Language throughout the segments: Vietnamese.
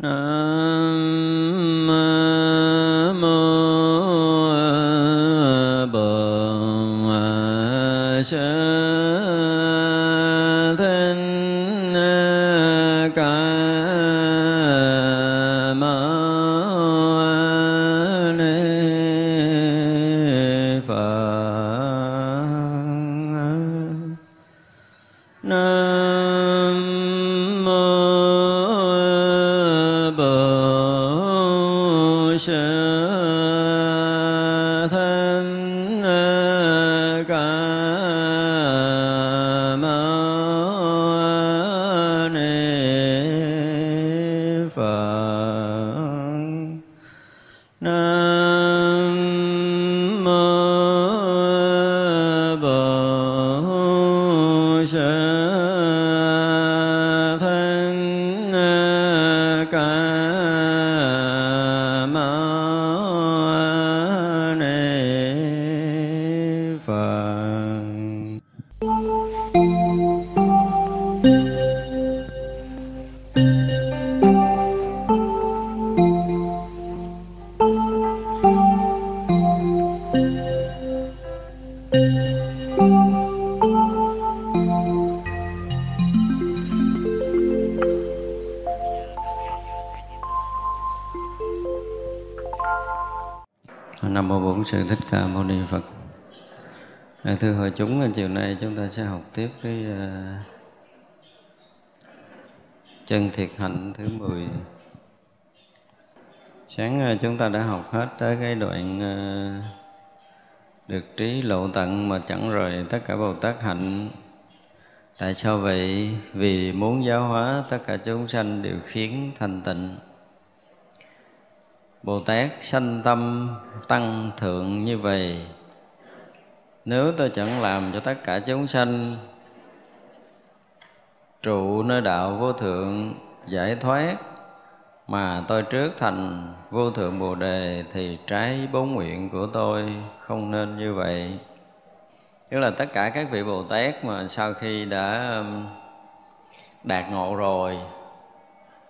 Uh, Ca Mâu Ni Phật. À, thưa hội chúng, chiều nay chúng ta sẽ học tiếp cái uh, chân thiệt hạnh thứ 10. Sáng uh, chúng ta đã học hết tới cái đoạn uh, được trí lộ tận mà chẳng rời tất cả Bồ Tát hạnh. Tại sao vậy? Vì muốn giáo hóa tất cả chúng sanh đều khiến thành tịnh Bồ Tát sanh tâm tăng thượng như vậy Nếu tôi chẳng làm cho tất cả chúng sanh Trụ nơi đạo vô thượng giải thoát Mà tôi trước thành vô thượng Bồ Đề Thì trái bốn nguyện của tôi không nên như vậy. Tức là tất cả các vị Bồ Tát mà sau khi đã um, đạt ngộ rồi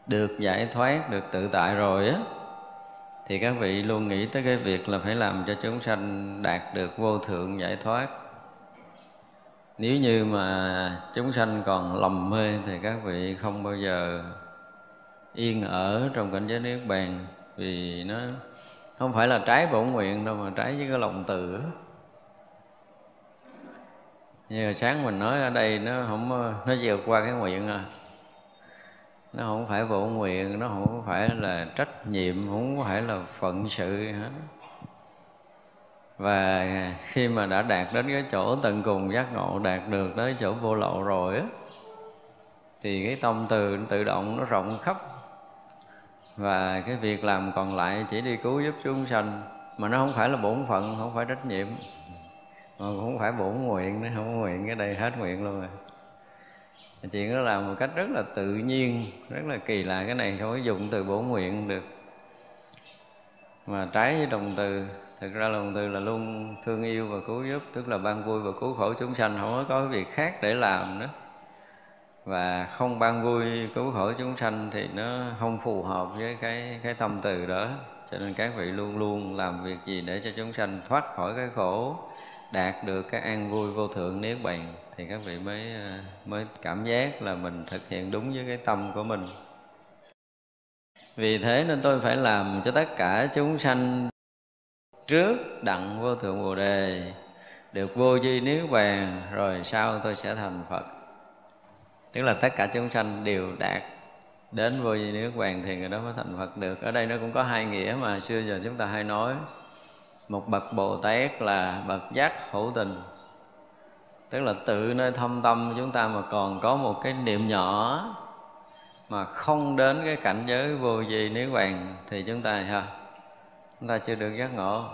Được giải thoát, được tự tại rồi á thì các vị luôn nghĩ tới cái việc là phải làm cho chúng sanh đạt được vô thượng giải thoát. Nếu như mà chúng sanh còn lầm mê thì các vị không bao giờ yên ở trong cảnh giới niết bàn, vì nó không phải là trái bổn nguyện đâu mà trái với cái lòng từ. Như sáng mình nói ở đây, nó không, nó vượt qua cái nguyện à nó không phải bổ nguyện, nó không phải là trách nhiệm, không phải là phận sự hết. Và khi mà đã đạt đến cái chỗ tận cùng giác ngộ, đạt được tới chỗ vô lậu rồi á, thì cái tâm từ, tự động nó rộng khắp. Và cái việc làm còn lại chỉ đi cứu giúp chúng sanh, mà nó không phải là bổn phận, không phải trách nhiệm. Mà cũng không phải bổn nguyện nữa, không nguyện cái đây hết nguyện luôn rồi chuyện đó làm một cách rất là tự nhiên, rất là kỳ lạ cái này không có dùng từ bổ nguyện được. Mà trái với đồng từ, thực ra đồng từ là luôn thương yêu và cứu giúp, tức là ban vui và cứu khổ chúng sanh, không có có việc khác để làm nữa. Và không ban vui, cứu khổ chúng sanh thì nó không phù hợp với cái cái tâm từ đó. Cho nên các vị luôn luôn làm việc gì để cho chúng sanh thoát khỏi cái khổ đạt được cái an vui vô thượng niết bàn thì các vị mới ờ, mới cảm giác là mình thực hiện đúng với cái tâm của mình. Vì thế nên tôi phải làm cho tất cả chúng sanh trước đặng vô thượng bồ đề, được vô di niết bàn, rồi sau tôi sẽ thành phật. Tức là tất cả chúng sanh đều đạt đến vô di niết bàn thì người đó mới thành phật được. Ở đây nó cũng có hai nghĩa mà xưa giờ chúng ta hay nói một bậc bồ tát là bậc giác hữu tình. Tức là tự nơi thâm tâm chúng ta mà còn có một cái niệm nhỏ mà không đến cái cảnh giới vô vi niết bàn thì chúng ta ha, chúng ta chưa được giác ngộ.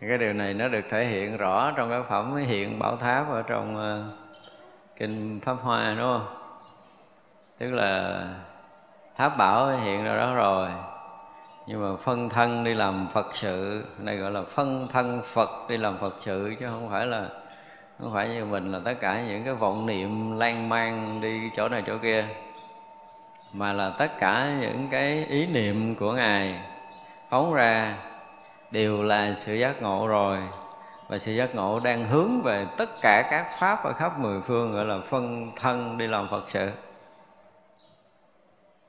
Cái điều này nó được thể hiện rõ trong cái phẩm hiện bảo tháp ở trong ờ, kinh pháp hoa, đúng không? Tức là tháp bảo hiện ra đó rồi nhưng mà phân thân đi làm phật sự, này gọi là phân thân phật đi làm phật sự, chứ không phải là, không phải như mình là tất cả những cái vọng niệm lan man đi chỗ này chỗ kia, mà là tất cả những cái ý niệm của ngài phóng ra đều là sự giác ngộ rồi. Và sự giác ngộ đang hướng về tất cả các pháp ở khắp mười phương, gọi là phân thân đi làm phật sự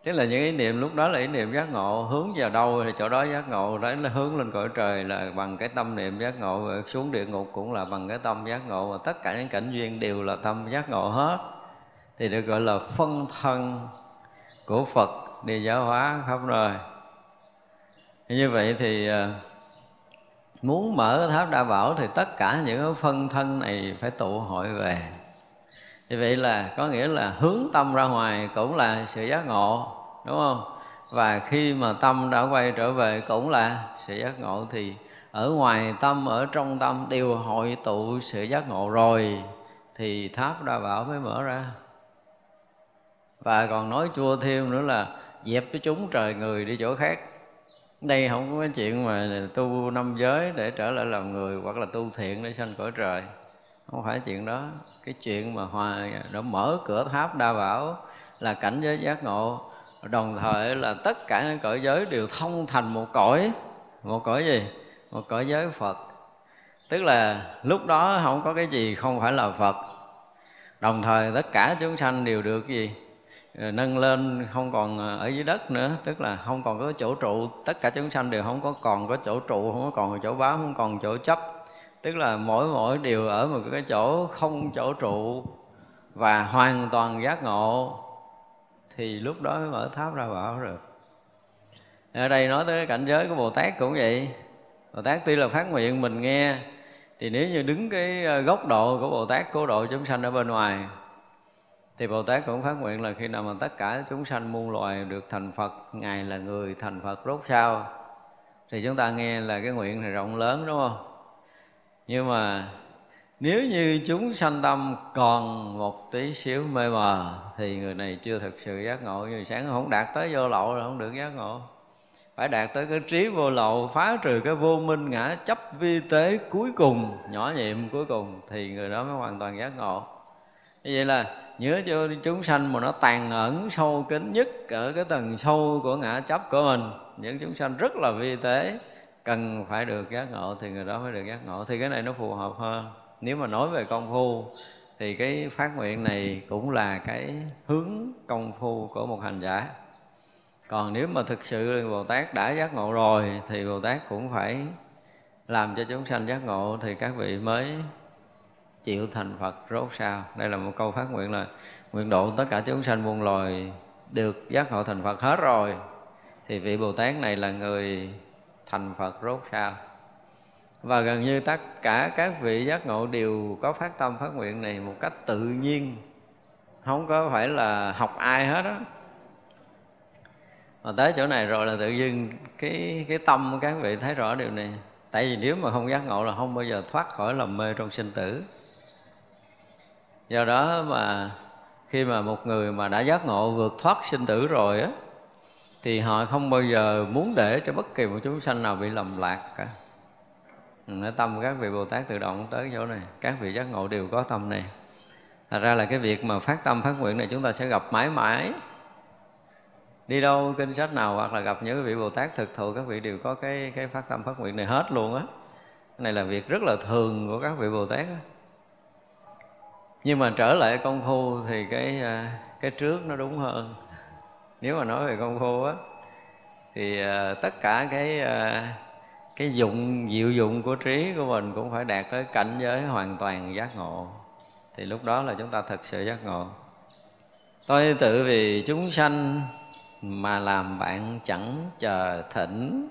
tức là những ý niệm, lúc đó là ý niệm giác ngộ, hướng vào đâu thì chỗ đó giác ngộ đấy là hướng lên cõi trời là bằng cái tâm niệm giác ngộ xuống địa ngục cũng là bằng cái tâm giác ngộ, và tất cả những cảnh duyên đều là tâm giác ngộ hết. Thì được gọi là phân thân của Phật đi giáo hóa khắp nơi. Như vậy thì à, muốn mở tháp đa bảo thì tất cả những phân thân này phải tụ hội về như vậy là có nghĩa là hướng tâm ra ngoài cũng là sự giác ngộ, đúng không? Và khi mà tâm đã quay trở về cũng là sự giác ngộ. Thì ở ngoài tâm, ở trong tâm đều hội tụ sự giác ngộ rồi, thì tháp đa bảo mới mở ra. Và còn nói chua thêm nữa là dẹp cái chúng trời người đi chỗ khác. Đây không có cái chuyện mà tu năm giới để trở lại làm người hoặc là tu thiện để sanh cõi trời không phải chuyện đó. Cái chuyện mà hòa đã mở cửa tháp đa bảo là cảnh giới giác ngộ. Đồng thời là tất cả những cõi giới đều thông thành một cõi. Một cõi gì? Một cõi giới phật. Tức là lúc đó không có cái gì không phải là phật. Đồng thời tất cả chúng sanh đều được gì? Ờ, nâng lên, không còn ờ, ở dưới đất nữa. Tức là không còn có chỗ trụ. Tất cả chúng sanh đều không có còn có chỗ trụ, không có còn chỗ bám, không còn chỗ chấp tức là mỗi mỗi điều ở một cái chỗ không chỗ trụ và hoàn toàn giác ngộ, thì lúc đó mới mở tháp ra bảo được. Ở đây nói tới cảnh giới của bồ tát cũng vậy. Bồ tát tuy là phát nguyện mình nghe, thì nếu như đứng cái ờ, góc độ của bồ tát, cố độ chúng sanh ở bên ngoài, thì bồ tát cũng phát nguyện là khi nào mà tất cả chúng sanh muôn loài được thành phật, ngài là người thành phật, rốt sao? Thì chúng ta nghe là cái nguyện này rộng lớn, đúng không? Nhưng mà nếu như chúng sanh tâm còn một tí xíu mê mờ, thì người này chưa thực sự giác ngộ. Như sáng không đạt tới vô lậu là không được giác ngộ. Phải đạt tới cái trí vô lậu, phá trừ cái vô minh ngã chấp vi tế cuối cùng, nhỏ nhiệm cuối cùng, thì người đó mới hoàn toàn giác ngộ. Như vậy là nhớ cho chúng sanh mà nó tàn ẩn sâu kín nhất ở cái tầng sâu của ngã chấp của mình. Những chúng sanh rất là vi tế cần phải được giác ngộ thì người đó mới được giác ngộ. Thì cái này nó phù hợp hơn. Nếu mà nói về công phu, thì cái phát nguyện này cũng là cái hướng công phu của một hành giả. Còn nếu mà thực sự bồ tát đã giác ngộ rồi, thì bồ tát cũng phải làm cho chúng sanh giác ngộ, thì các vị mới chịu thành phật rốt sao đây là một câu phát nguyện là nguyện độ tất cả chúng sanh muôn loài được giác ngộ thành phật hết rồi. Thì vị bồ tát này là người thành phật rốt sao và gần như tất cả các vị giác ngộ đều có phát tâm phát nguyện này một cách tự nhiên. Không có phải là học ai hết á. Mà tới chỗ này rồi là tự dưng cái cái tâm của các vị thấy rõ điều này. Tại vì nếu mà không giác ngộ là không bao giờ thoát khỏi lầm mê trong sinh tử. Do đó mà khi mà một người mà đã giác ngộ vượt thoát sinh tử rồi á thì họ không bao giờ muốn để cho bất kỳ một chúng sanh nào bị lầm lạc cả. Ở tâm các vị bồ tát tự động tới chỗ này. Các vị giác ngộ đều có tâm này. Thật ra là cái việc mà phát tâm, phát nguyện này chúng ta sẽ gặp mãi mãi. Đi đâu, kinh sách nào, hoặc là gặp những vị bồ tát thực thụ, các vị đều có cái cái phát tâm, phát nguyện này hết luôn á. Cái này là việc rất là thường của các vị bồ tát á. Nhưng mà trở lại công phu thì cái à, cái trước nó đúng hơn nếu mà nói về công phu á, thì ờ, tất cả cái ờ, cái dụng, diệu dụng của trí của mình cũng phải đạt tới cảnh giới hoàn toàn giác ngộ. Thì lúc đó là chúng ta thực sự giác ngộ. Tôi tự vì chúng sanh mà làm bạn chẳng chờ thỉnh,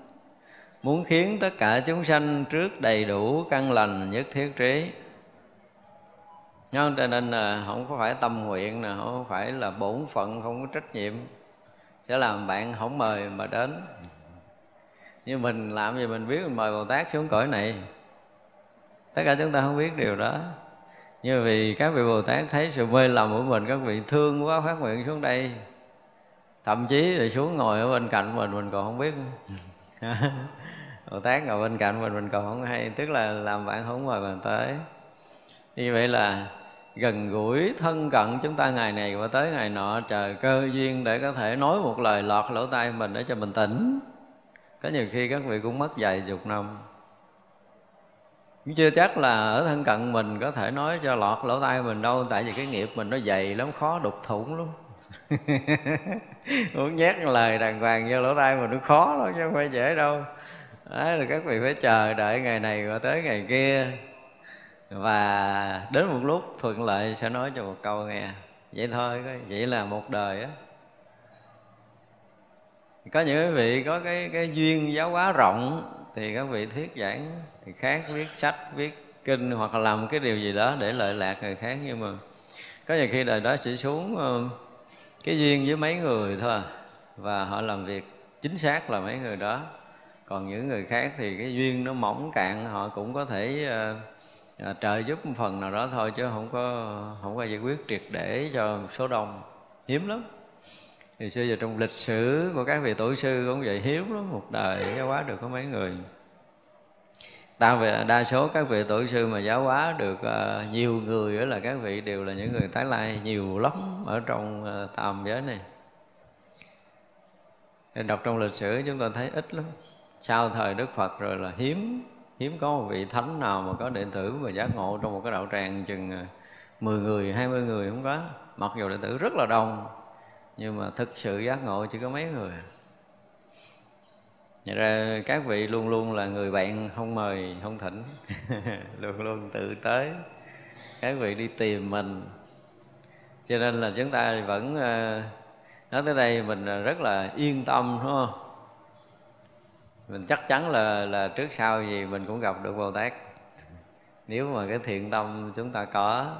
muốn khiến tất cả chúng sanh trước đầy đủ căn lành nhất thiết trí. Cho nên là không có phải tâm nguyện nè, không phải là bổn phận, không có trách nhiệm sẽ làm bạn không mời mà đến. Như mình làm gì mình biết, mình mời bồ tát xuống cõi này. Tất cả chúng ta không biết điều đó. Như vì các vị bồ tát thấy sự mê lầm của mình, các vị thương quá, phát nguyện xuống đây. Thậm chí là xuống ngồi ở bên cạnh mình mình còn không biết. Bồ tát ngồi bên cạnh mình mình còn không hay. Tức là làm bạn không mời mình tới. Như vậy là gần gũi, thân cận chúng ta ngày này và tới ngày nọ, trời cơ duyên để có thể nói một lời lọt lỗ tai mình để cho mình tỉnh. Có nhiều khi các vị cũng mất vài chục năm. Cũng chưa chắc là ở thân cận mình có thể nói cho lọt lỗ tai mình đâu, tại vì cái nghiệp mình nó dày lắm, khó đục thủng lắm. Muốn nhét lời đàng hoàng vô lỗ tai mình nó khó lắm, chứ không phải dễ đâu. Đấy là các vị phải chờ đợi ngày này và tới ngày kia và đến một lúc thuận lợi sẽ nói cho một câu nghe. Vậy thôi vậy là một đời á. Có những quý vị có cái cái duyên giáo hóa rộng thì các vị thuyết giảng thì khác viết sách viết kinh hoặc là làm cái điều gì đó để lợi lạc người khác. Nhưng mà có nhiều khi đời đó sẽ xuống ờ, cái duyên với mấy người thôi à. và họ làm việc chính xác là mấy người đó. Còn những người khác thì cái duyên nó mỏng cạn họ cũng có thể uh, Ờ, trợ giúp một phần nào đó thôi chứ không có không có giải quyết triệt để cho số đông. Hiếm lắm. Thì xưa giờ trong lịch sử của các vị tổ sư cũng vậy hiếm lắm một đời giáo hóa được có mấy người. Đa về đa số các vị tổ sư mà giáo hóa được uh, nhiều người đó là các vị đều là những người tái lai nhiều lắm ở trong ờ, uh, tam giới này. Nên đọc trong lịch sử chúng ta thấy ít lắm. Sau thời đức phật rồi là hiếm hiếm có một vị thánh nào mà có đệ tử mà giác ngộ trong một cái đạo tràng chừng à, 10 người 20 người không có. Mặc dù đệ tử rất là đông, nhưng mà thực sự giác ngộ chỉ có mấy người. Vậy ra, các vị luôn luôn là người bạn không mời, không thỉnh. Luôn luôn tự tới các vị đi tìm mình. Cho nên là chúng ta vẫn à, nói tới đây mình à, rất là yên tâm, đúng không? Mình chắc chắn là là trước sau gì mình cũng gặp được bồ tát. Nếu mà cái thiện tâm chúng ta có,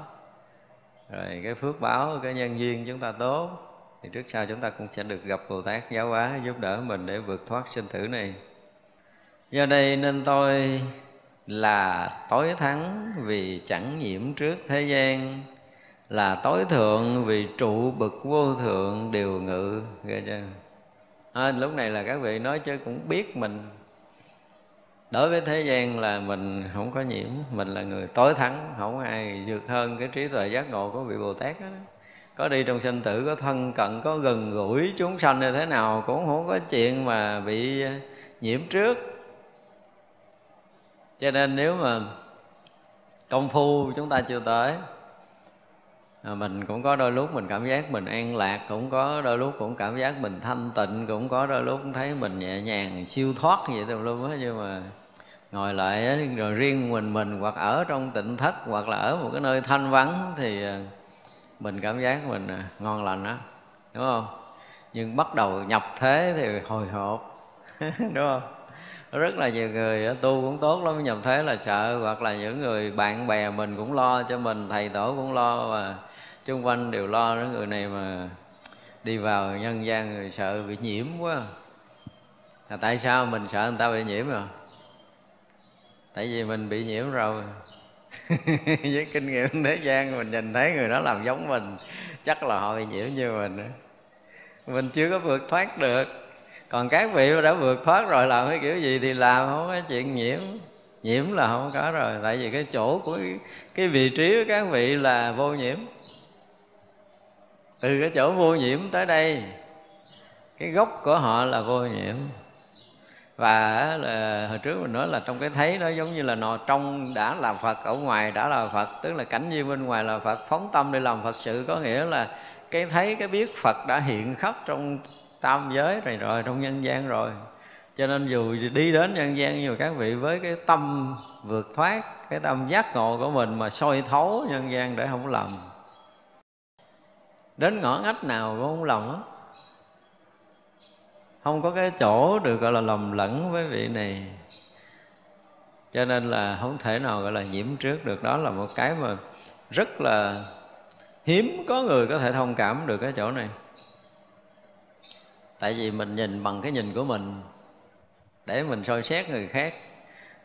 rồi cái phước báo, cái nhân duyên chúng ta tốt, thì trước sau chúng ta cũng sẽ được gặp bồ tát giáo hóa, giúp đỡ mình để vượt thoát sinh tử này. Do đây nên tôi là tối thắng vì chẳng nhiễm trước thế gian, là tối thượng vì trụ bực vô thượng điều ngự, ghê chưa? À, lúc này là các vị nói chứ cũng biết mình. Đối với thế gian là mình không có nhiễm mình là người tối thắng không ai vượt hơn cái trí tuệ giác ngộ của vị bồ tát đó có đi trong sinh tử có thân cận có gần gũi chúng sanh như thế nào cũng không có chuyện mà bị à, nhiễm trước. Cho nên nếu mà công phu chúng ta chưa tới à, mình cũng có đôi lúc mình cảm giác mình an lạc cũng có đôi lúc cũng cảm giác mình thanh tịnh cũng có đôi lúc thấy mình nhẹ nhàng siêu thoát vậy tùm lum á. Nhưng mà ngồi lại rồi riêng mình mình hoặc ở trong tịnh thất hoặc là ở một cái nơi thanh vắng thì à, mình cảm giác mình à, ngon lành á đúng không? Nhưng bắt đầu nhập thế thì hồi hộp đúng không? Rất là nhiều người tu cũng tốt lắm, nhầm thế là sợ. Hoặc là những người bạn bè mình cũng lo cho mình, thầy tổ cũng lo, và chung quanh đều lo. Đó người này mà đi vào nhân gian người sợ bị nhiễm quá. Là tại sao mình sợ người ta bị nhiễm rồi? Tại vì mình bị nhiễm rồi. Với kinh nghiệm thế gian, mình nhìn thấy người đó làm giống mình, chắc là họ bị nhiễm như mình mình chưa có vượt thoát được còn các vị đã vượt thoát rồi làm cái kiểu gì thì làm không có chuyện nhiễm. Nhiễm là không có rồi tại vì cái chỗ của cái, cái vị trí của các vị là vô nhiễm. Từ cái chỗ vô nhiễm tới đây cái gốc của họ là vô nhiễm. Và là hồi trước mình nói là trong cái thấy nó giống như là nò trong đã là phật ở ngoài đã là phật tức là cảnh như bên ngoài là phật phóng tâm để làm phật sự có nghĩa là cái thấy cái biết phật đã hiện khắp trong tam giới rồi rồi, trong nhân gian rồi. Cho nên dù đi đến nhân gian, nhiều các vị với cái tâm vượt thoát, cái tâm giác ngộ của mình mà soi thấu nhân gian để không lầm. Đến ngõ ngách nào cũng không lầm á. Không có cái chỗ được gọi là lầm lẫn với vị này. Cho nên là không thể nào gọi là nhiễm trước được. Đó là một cái mà rất là hiếm có người có thể thông cảm được cái chỗ này tại vì mình nhìn bằng cái nhìn của mình, để mình soi xét người khác.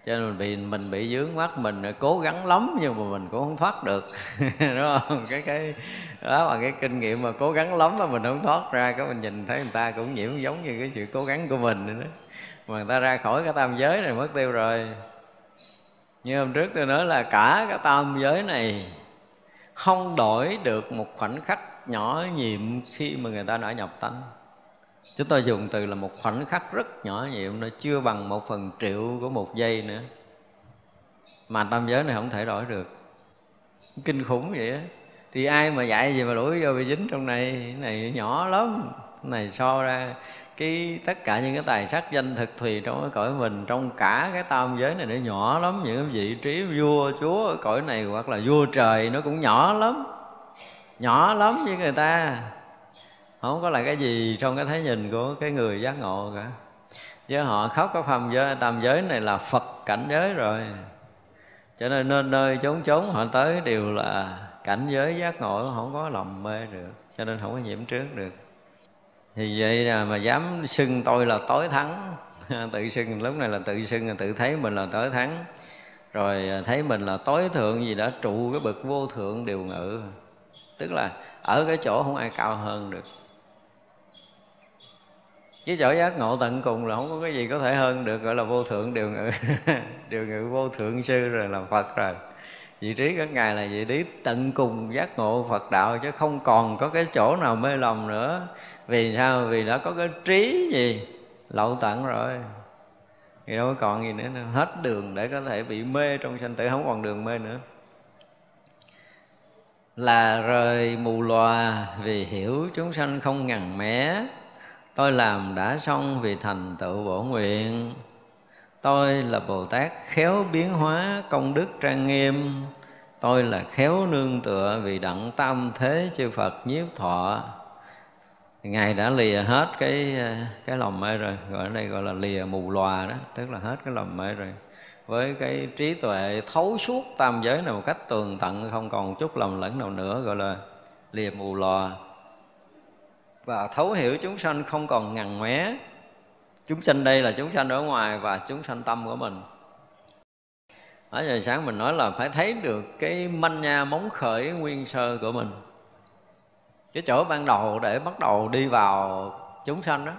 Cho nên mình bị mình bị dướng mắt, mình cố gắng lắm nhưng mà mình cũng không thoát được. Đúng không? Cái cái, đó bằng cái kinh nghiệm mà cố gắng lắm mà mình không thoát ra. Cái mình nhìn thấy người ta cũng nhiễm giống như cái sự cố gắng của mình nữa mà người ta ra khỏi cái tam giới này mất tiêu rồi. Như hôm trước tôi nói là cả cái tam giới này không đổi được một khoảnh khắc nhỏ nhiệm khi mà người ta đã nhập tánh chúng tôi dùng từ là một khoảnh khắc rất nhỏ nhiệm nó chưa bằng một phần triệu của một giây nữa. Mà tam giới này không thể đổi được. Kinh khủng vậy á. Thì ai mà dạy gì mà đuổi vô bị dính trong này? Cái này nhỏ lắm. Cái này so ra cái tất cả những cái tài sắc danh thực thùy trong cái cõi mình, trong cả cái tam giới này nó nhỏ lắm. Những cái vị trí vua, chúa ở cõi này hoặc là vua trời nó cũng nhỏ lắm. Nhỏ lắm với người ta không có là cái gì trong cái thấy nhìn của cái người giác ngộ cả. Với họ khóc cái phàm giới, tam giới này là phật cảnh giới rồi. Cho nên nơi nơi chốn chốn họ tới đều là cảnh giới giác ngộ, không có lầm mê được. Cho nên không có nhiễm trước được. Thì vậy là mà dám xưng tôi là tối thắng. Tự xưng, lúc này là tự xưng là tự thấy mình là tối thắng. Rồi thấy mình là tối thượng gì đã trụ cái bậc vô thượng điều ngự. Tức là ở cái chỗ không ai cao hơn được với chỗ giác ngộ tận cùng là không có cái gì có thể hơn được gọi là vô thượng điều ngự. Điều ngự vô thượng sư rồi là phật rồi. Vị trí các ngài là vị trí tận cùng giác ngộ phật đạo chứ không còn có cái chỗ nào mê lầm nữa. Vì sao? Vì đã có cái trí gì lậu tận rồi. Thì đâu có còn gì nữa, nữa. Hết đường để có thể bị mê trong sanh tử không còn đường mê nữa. Là rời mù lòa vì hiểu chúng sanh không ngần mé tôi làm đã xong vì thành tựu bổ nguyện. Tôi là bồ tát khéo biến hóa công đức trang nghiêm. Tôi là khéo nương tựa vì đặng tam thế chư phật nhiếp thọ. Ngài đã lìa hết cái cái lòng mê rồi, gọi đây gọi là lìa mù lòa đó, tức là hết cái lòng mê rồi. Với cái trí tuệ thấu suốt tam giới này một cách tường tận, không còn chút lầm lẫn nào nữa, gọi là lìa mù lòa và thấu hiểu chúng sanh không còn ngằn ngoé. Chúng sanh đây là chúng sanh ở ngoài và chúng sanh tâm của mình. Ở giờ sáng mình nói là phải thấy được cái manh nha móng khởi nguyên sơ của mình. Cái chỗ ban đầu để bắt đầu đi vào chúng sanh đó.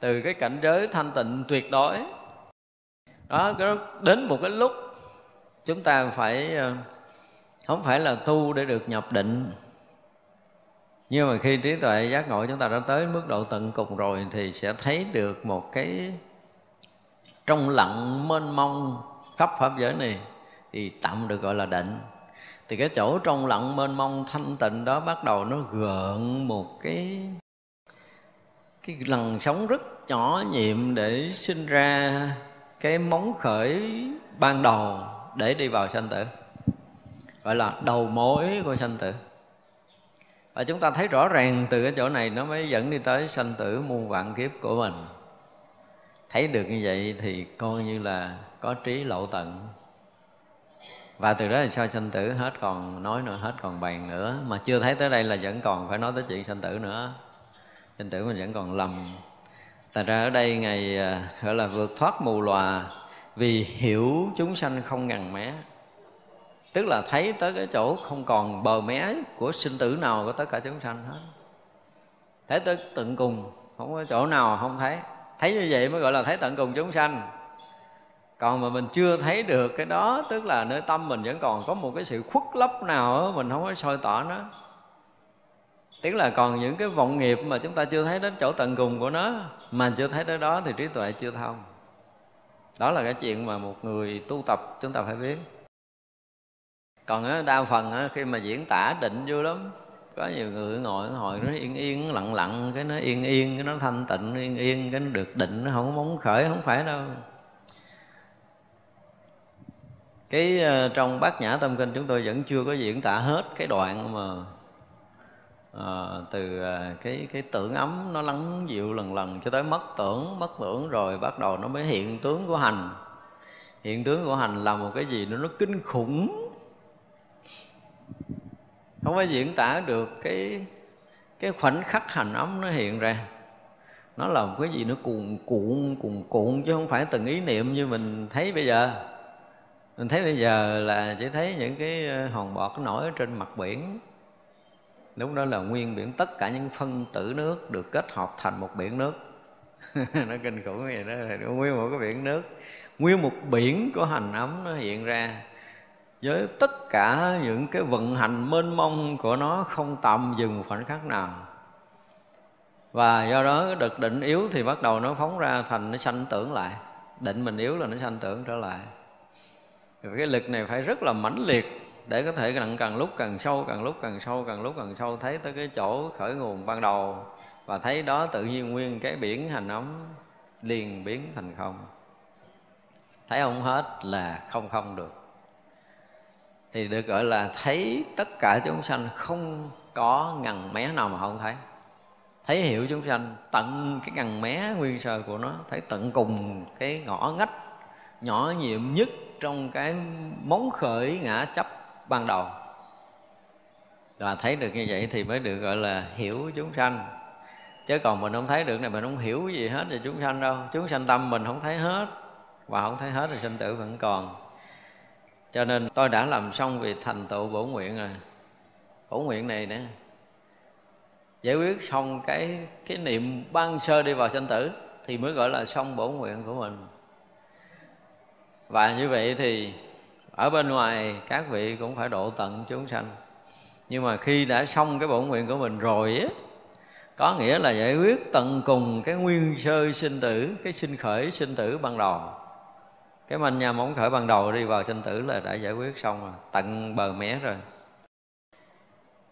Từ cái cảnh giới thanh tịnh tuyệt đối. Đó đến một cái lúc chúng ta phải ờ, không phải là tu để được nhập định nhưng mà khi trí tuệ giác ngộ chúng ta đã tới mức độ tận cùng rồi thì sẽ thấy được một cái trong lặng mênh mông khắp pháp giới này thì tạm được gọi là định. Thì cái chỗ trong lặng mênh mông thanh tịnh đó bắt đầu nó gợn một cái cái lần sống rất nhỏ nhiệm để sinh ra cái móng khởi ban đầu để đi vào sanh tử, gọi là đầu mối của sanh tử và chúng ta thấy rõ ràng từ cái chỗ này nó mới dẫn đi tới sanh tử muôn vạn kiếp của mình. Thấy được như vậy thì coi như là có trí lộ tận. Và từ đó thì sao sanh tử hết còn nói nữa, hết còn bàn nữa. Mà chưa thấy tới đây là vẫn còn phải nói tới chuyện sanh tử nữa. Sanh tử mình vẫn còn lầm. Tại ra ở đây ngày à, gọi là vượt thoát mù lòa vì hiểu chúng sanh không ngần mé tức là thấy tới cái chỗ không còn bờ mé của sinh tử nào của tất cả chúng sanh hết. Thấy tới tận cùng không có chỗ nào không thấy. Thấy như vậy mới gọi là thấy tận cùng chúng sanh. Còn mà mình chưa thấy được cái đó tức là nơi tâm mình vẫn còn có một cái sự khuất lấp nào đó, mình không có soi tỏ nó. Tức là còn những cái vọng nghiệp mà chúng ta chưa thấy đến chỗ tận cùng của nó mà chưa thấy tới đó thì trí tuệ chưa thông. Đó là cái chuyện mà một người tu tập chúng ta phải biết còn đa phần khi mà diễn tả định vui lắm. Có nhiều người ngồi hồi nó yên yên lặng lặng cái nó yên yên cái nó thanh tịnh yên yên cái nó được định nó không muốn khởi không phải đâu. Cái ờ, trong bát nhã tâm kinh chúng tôi vẫn chưa có diễn tả hết cái đoạn mà à, từ ờ, cái cái tưởng ấm nó lắng dịu lần lần cho tới mất tưởng mất tưởng rồi bắt đầu nó mới hiện tướng của hành. Hiện tướng của hành là một cái gì nó nó kinh khủng không có diễn tả được cái cái khoảnh khắc hành ấm nó hiện ra. Nó là một cái gì nó cuồn, cuộn cuồn, cuộn chứ không phải từng ý niệm như mình thấy bây giờ. Mình thấy bây giờ là chỉ thấy những cái ờ, hòn bọt nổi ở trên mặt biển. Lúc đó là nguyên biển, tất cả những phân tử nước được kết hợp thành một biển nước. Nó kinh khủng vậy đó, nguyên một cái biển nước. Nguyên một biển của hành ấm nó hiện ra với tất cả những cái vận hành mênh mông của nó không tạm dừng một khoảnh khắc nào. Và do đó đợt định yếu thì bắt đầu nó phóng ra thành nó sanh tưởng lại. Định mình yếu là nó sanh tưởng trở lại. Cái lực này phải rất là mãnh liệt để có thể càng, càng lúc càng sâu càng lúc càng sâu càng lúc càng sâu thấy tới cái chỗ khởi nguồn ban đầu. Và thấy đó tự nhiên nguyên cái biển hành ống liền biến thành không. Thấy không hết là không không được thì được gọi là thấy tất cả chúng sanh không có ngần mé nào mà không thấy. Thấy hiểu chúng sanh, tận cái ngần mé nguyên sơ của nó, thấy tận cùng cái ngõ ngách, nhỏ nhiệm nhất trong cái móng khởi ngã chấp ban đầu. Và thấy được như vậy thì mới được gọi là hiểu chúng sanh. Chứ còn mình không thấy được này, mình không hiểu gì hết về chúng sanh đâu. Chúng sanh tâm mình không thấy hết, và không thấy hết thì sinh tử vẫn còn cho nên tôi đã làm xong việc thành tựu bổ nguyện rồi. Bổ nguyện này nè, giải quyết xong cái cái niệm ban sơ đi vào sinh tử thì mới gọi là xong bổ nguyện của mình. Và như vậy thì ở bên ngoài các vị cũng phải độ tận chúng sanh. Nhưng mà khi đã xong cái bổ nguyện của mình rồi á, có nghĩa là giải quyết tận cùng cái nguyên sơ sinh tử, cái sinh khởi sinh tử ban đầu cái manh nha móng khởi ban đầu đi vào sinh tử là đã giải quyết xong rồi, tận bờ mé rồi.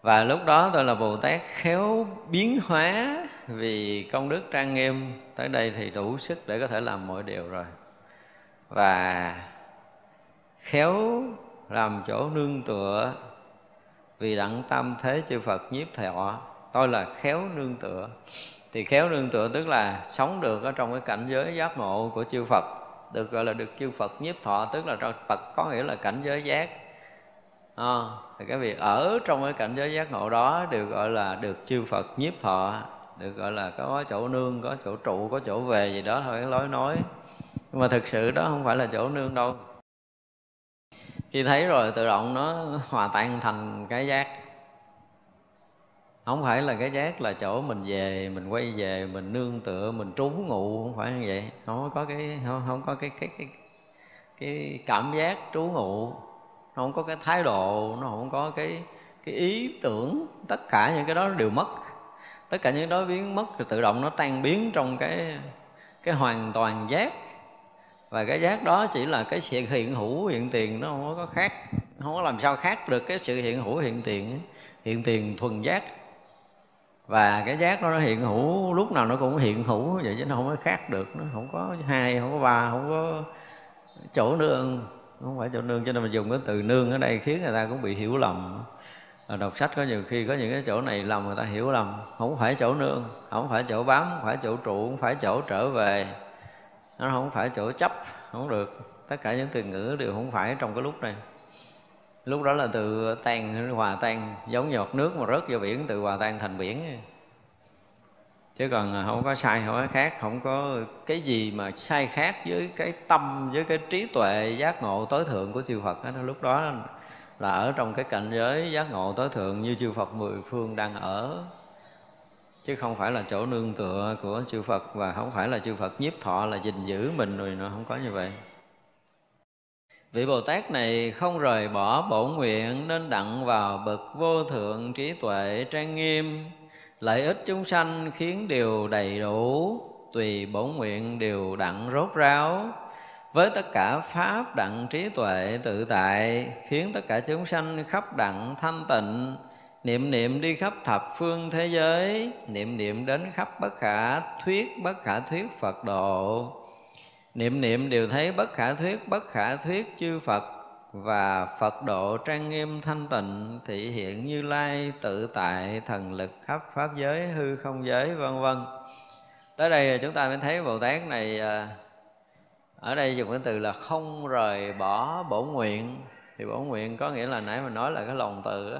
Và lúc đó tôi là bồ tát khéo biến hóa vì công đức trang nghiêm. Tới đây thì đủ sức để có thể làm mọi điều rồi. Và khéo làm chỗ nương tựa vì đặng tâm thế chư Phật nhiếp thọ. Tôi là khéo nương tựa. Thì khéo nương tựa tức là sống được ở trong cái cảnh giới giác ngộ của chư Phật được gọi là được chư Phật nhiếp thọ tức là Phật có nghĩa là cảnh giới giác. À, thì cái việc ở trong cái cảnh giới giác ngộ đó được gọi là được chư Phật nhiếp thọ được gọi là có chỗ nương có chỗ trụ có chỗ về gì đó thôi cái lối nói. Nhưng mà thực sự đó không phải là chỗ nương đâu. Khi thấy rồi tự động nó hòa tan thành cái giác không phải là cái giác là chỗ mình về mình quay về mình nương tựa mình trú ngụ không phải như vậy. Không có cái không, không có cái cái cái cái cảm giác trú ngụ. Không có cái thái độ nó không có cái cái ý tưởng. Tất cả những cái đó đều mất. Tất cả những đó biến mất thì tự động nó tan biến trong cái cái hoàn toàn giác. Và cái giác đó chỉ là cái sự hiện hữu hiện tiền nó không có khác không có làm sao khác được cái sự hiện hữu hiện tiền hiện tiền thuần giác và cái giác đó nó hiện hữu, lúc nào nó cũng hiện hữu vậy chứ nó không có khác được, nó không có hai, không có ba, không có chỗ nương, không phải chỗ nương cho nên mình dùng cái từ nương ở đây khiến người ta cũng bị hiểu lầm. Đọc sách có nhiều khi có những cái chỗ này lầm người ta hiểu lầm, không phải chỗ nương, không phải chỗ bám, không phải chỗ trụ, không phải chỗ trở về, nó không phải chỗ chấp, không được. Tất cả những từ ngữ đều không phải trong cái lúc này lúc đó là từ tan, hòa tan, giống giọt nước mà rớt vào biển, từ hòa tan thành biển. Chứ còn à, không có sai, không có khác, không có cái gì mà sai khác với cái tâm, với cái trí tuệ giác ngộ tối thượng của chư Phật đó lúc đó là ở trong cái cảnh giới giác ngộ tối thượng như chư Phật mười phương đang ở. Chứ không phải là chỗ nương tựa của chư Phật và không phải là chư Phật nhiếp thọ, là gìn giữ mình rồi nó không có như vậy vị Bồ Tát này không rời bỏ bổ nguyện nên đặng vào bậc vô thượng trí tuệ trang nghiêm. Lợi ích chúng sanh khiến điều đầy đủ, tùy bổ nguyện đều đặng rốt ráo. Với tất cả pháp đặng trí tuệ tự tại, khiến tất cả chúng sanh khắp đặng thanh tịnh. Niệm niệm đi khắp thập phương thế giới, niệm niệm đến khắp bất khả thuyết, bất khả thuyết phật độ niệm niệm đều thấy bất khả thuyết, bất khả thuyết chư phật. Và phật độ trang nghiêm thanh tịnh, thị hiện như lai, tự tại, thần lực khắp pháp giới, hư không giới, vân vân. Tới đây chúng ta mới thấy bồ tát này à, ở đây dùng cái từ là không rời bỏ bổn nguyện. Thì bổn nguyện có nghĩa là nãy mình nói là cái lòng từ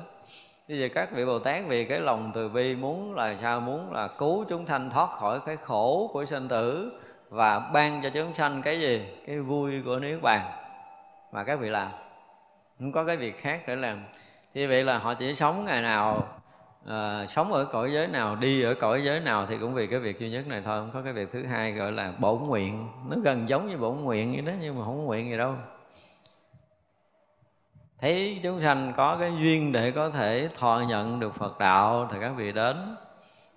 Bây giờ các vị Bồ Tát vì cái lòng từ bi muốn là sao? Muốn là cứu chúng sanh thoát khỏi cái khổ của sinh tử. Và ban cho chúng sanh cái gì? Cái vui của Niết Bàn. Mà các vị làm. Không có cái việc khác để làm. Như vậy là họ chỉ sống ngày nào à, Sống ở cõi giới nào, đi ở cõi giới nào Thì cũng vì cái việc duy nhất này thôi. Không có cái việc thứ hai gọi là bổn nguyện. Nó gần giống như bổn nguyện vậy đó Nhưng mà không nguyện gì đâu. Thấy chúng sanh có cái duyên để có thể thọ nhận được Phật đạo thì các vị đến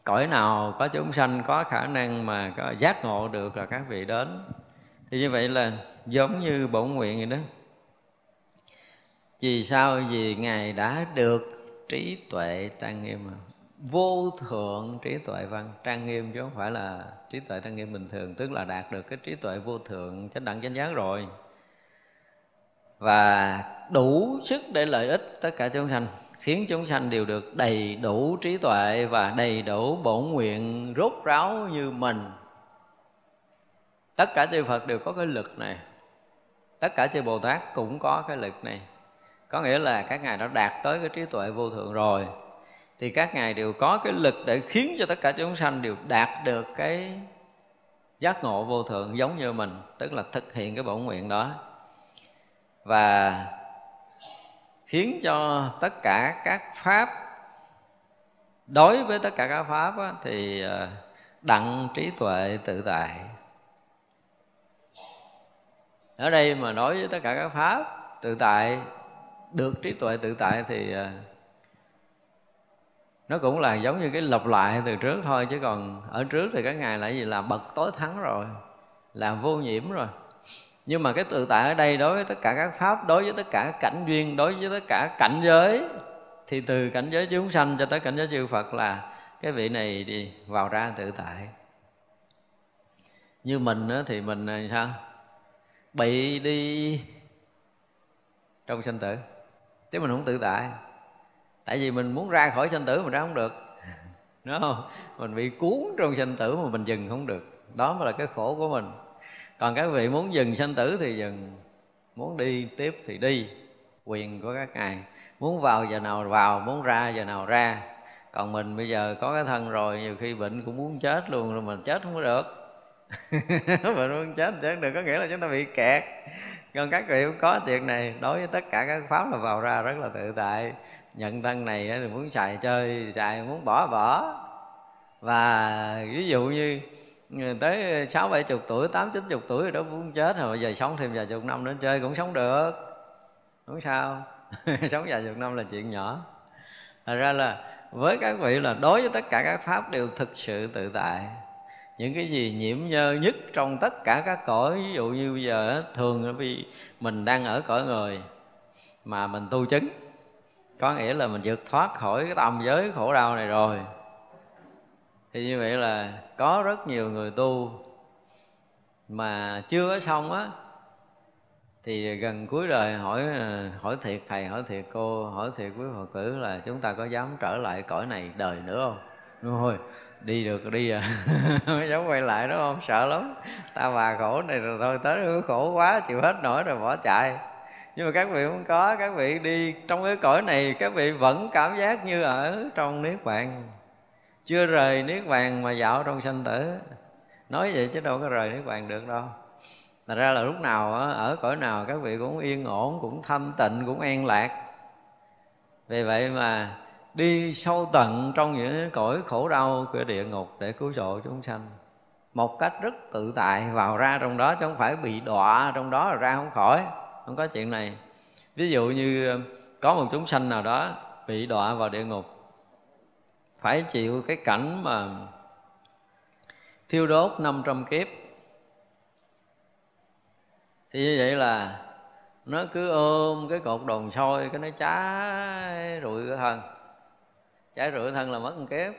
cõi nào có chúng sanh có khả năng mà có giác ngộ được là các vị đến. Thì như vậy là giống như bổn nguyện vậy đó. Vì sao? Vì ngài đã được trí tuệ trang nghiêm. Vô thượng trí tuệ văn trang nghiêm chứ không phải là trí tuệ trang nghiêm bình thường, tức là đạt được cái trí tuệ vô thượng chánh đẳng chánh giác rồi. Và đủ sức để lợi ích tất cả chúng sanh khiến chúng sanh đều được đầy đủ trí tuệ và đầy đủ bổn nguyện rốt ráo như mình. Tất cả chư Phật đều có cái lực này. Tất cả chư Bồ Tát cũng có cái lực này. Có nghĩa là các ngài đã đạt tới cái trí tuệ vô thượng rồi. Thì các ngài đều có cái lực để khiến cho tất cả chúng sanh đều đạt được cái giác ngộ vô thượng giống như mình, tức là thực hiện cái bổn nguyện đó. Và khiến cho tất cả các pháp đối với tất cả các pháp á, thì ờ, đặng trí tuệ tự tại. Ở đây mà nói với tất cả các pháp tự tại được trí tuệ tự tại thì ờ, nó cũng là giống như cái lặp lại từ trước thôi chứ còn ở trước thì các ngài là gì? Là bậc tối thắng rồi là vô nhiễm rồi nhưng mà cái tự tại ở đây đối với tất cả các pháp đối với tất cả cảnh duyên đối với tất cả cảnh giới thì từ cảnh giới chúng sanh cho tới cảnh giới chư phật là cái vị này đi vào ra tự tại. Như mình á, thì mình sao? Bị đi trong sanh tử. Chứ mình không tự tại. Tại vì mình muốn ra khỏi sanh tử mình ra không được. Đúng không? Mình bị cuốn trong sanh tử mà mình dừng không được. Đó mới là cái khổ của mình còn các vị muốn dừng sanh tử thì dừng, muốn đi tiếp thì đi, quyền của các ngài. Muốn vào giờ nào vào, muốn ra giờ nào ra. Còn mình bây giờ có cái thân rồi, nhiều khi bệnh cũng muốn chết luôn rồi mình chết không có được. Mình muốn chết chết được có nghĩa là chúng ta bị kẹt. Còn các vị cũng có chuyện này, đối với tất cả các pháp là vào ra rất là tự tại. Nhận thân này thì muốn xài chơi, xài muốn bỏ bỏ. Và ví dụ như người tới sáu, bảy chục tuổi, tám, chín chục tuổi rồi đó cũng chết rồi. Bây giờ sống thêm vài chục năm nữa chơi cũng sống được. Không sao? Sống vài chục năm là chuyện nhỏ. Thật ra là với các vị là đối với tất cả các pháp đều thực sự tự tại. Những cái gì nhiễm nhơ nhất trong tất cả các cõi, ví dụ như bây giờ thường vì mình đang ở cõi người mà mình tu chứng. Có nghĩa là mình vượt thoát khỏi cái tầm giới khổ đau này rồi thì như vậy là có rất nhiều người tu mà chưa có xong á, thì gần cuối đời hỏi ờ, hỏi thiệt, thầy hỏi thiệt, cô hỏi thiệt, quý phật tử là chúng ta có dám trở lại cõi này đời nữa không? Đúng thôi đi được, đi à. Mới dám quay lại đó không? Sợ lắm. Ta bà khổ này rồi, thôi, tới khổ quá, chịu hết nổi rồi bỏ chạy. Nhưng mà các vị không có, các vị đi trong cái cõi này, các vị vẫn cảm giác như ở trong niết bàn chưa rời niết bàn mà dạo trong sanh tử. Nói vậy chứ đâu có rời niết bàn được đâu. Thật ra là lúc nào ở cõi nào các vị cũng yên ổn, cũng thanh tịnh, cũng an lạc. Vì vậy mà đi sâu tận trong những cõi khổ đau của địa ngục để cứu độ chúng sanh. Một cách rất tự tại, vào ra trong đó chứ không phải bị đọa, trong đó rồi ra không khỏi. Không có chuyện này. Ví dụ như có một chúng sanh nào đó bị đọa vào địa ngục phải chịu cái cảnh mà thiêu đốt 500 kiếp. Thì như vậy là nó cứ ôm cái cột đồn sôi, cái nó cháy rụi cái thân. Cháy rụi thân là mất một kiếp.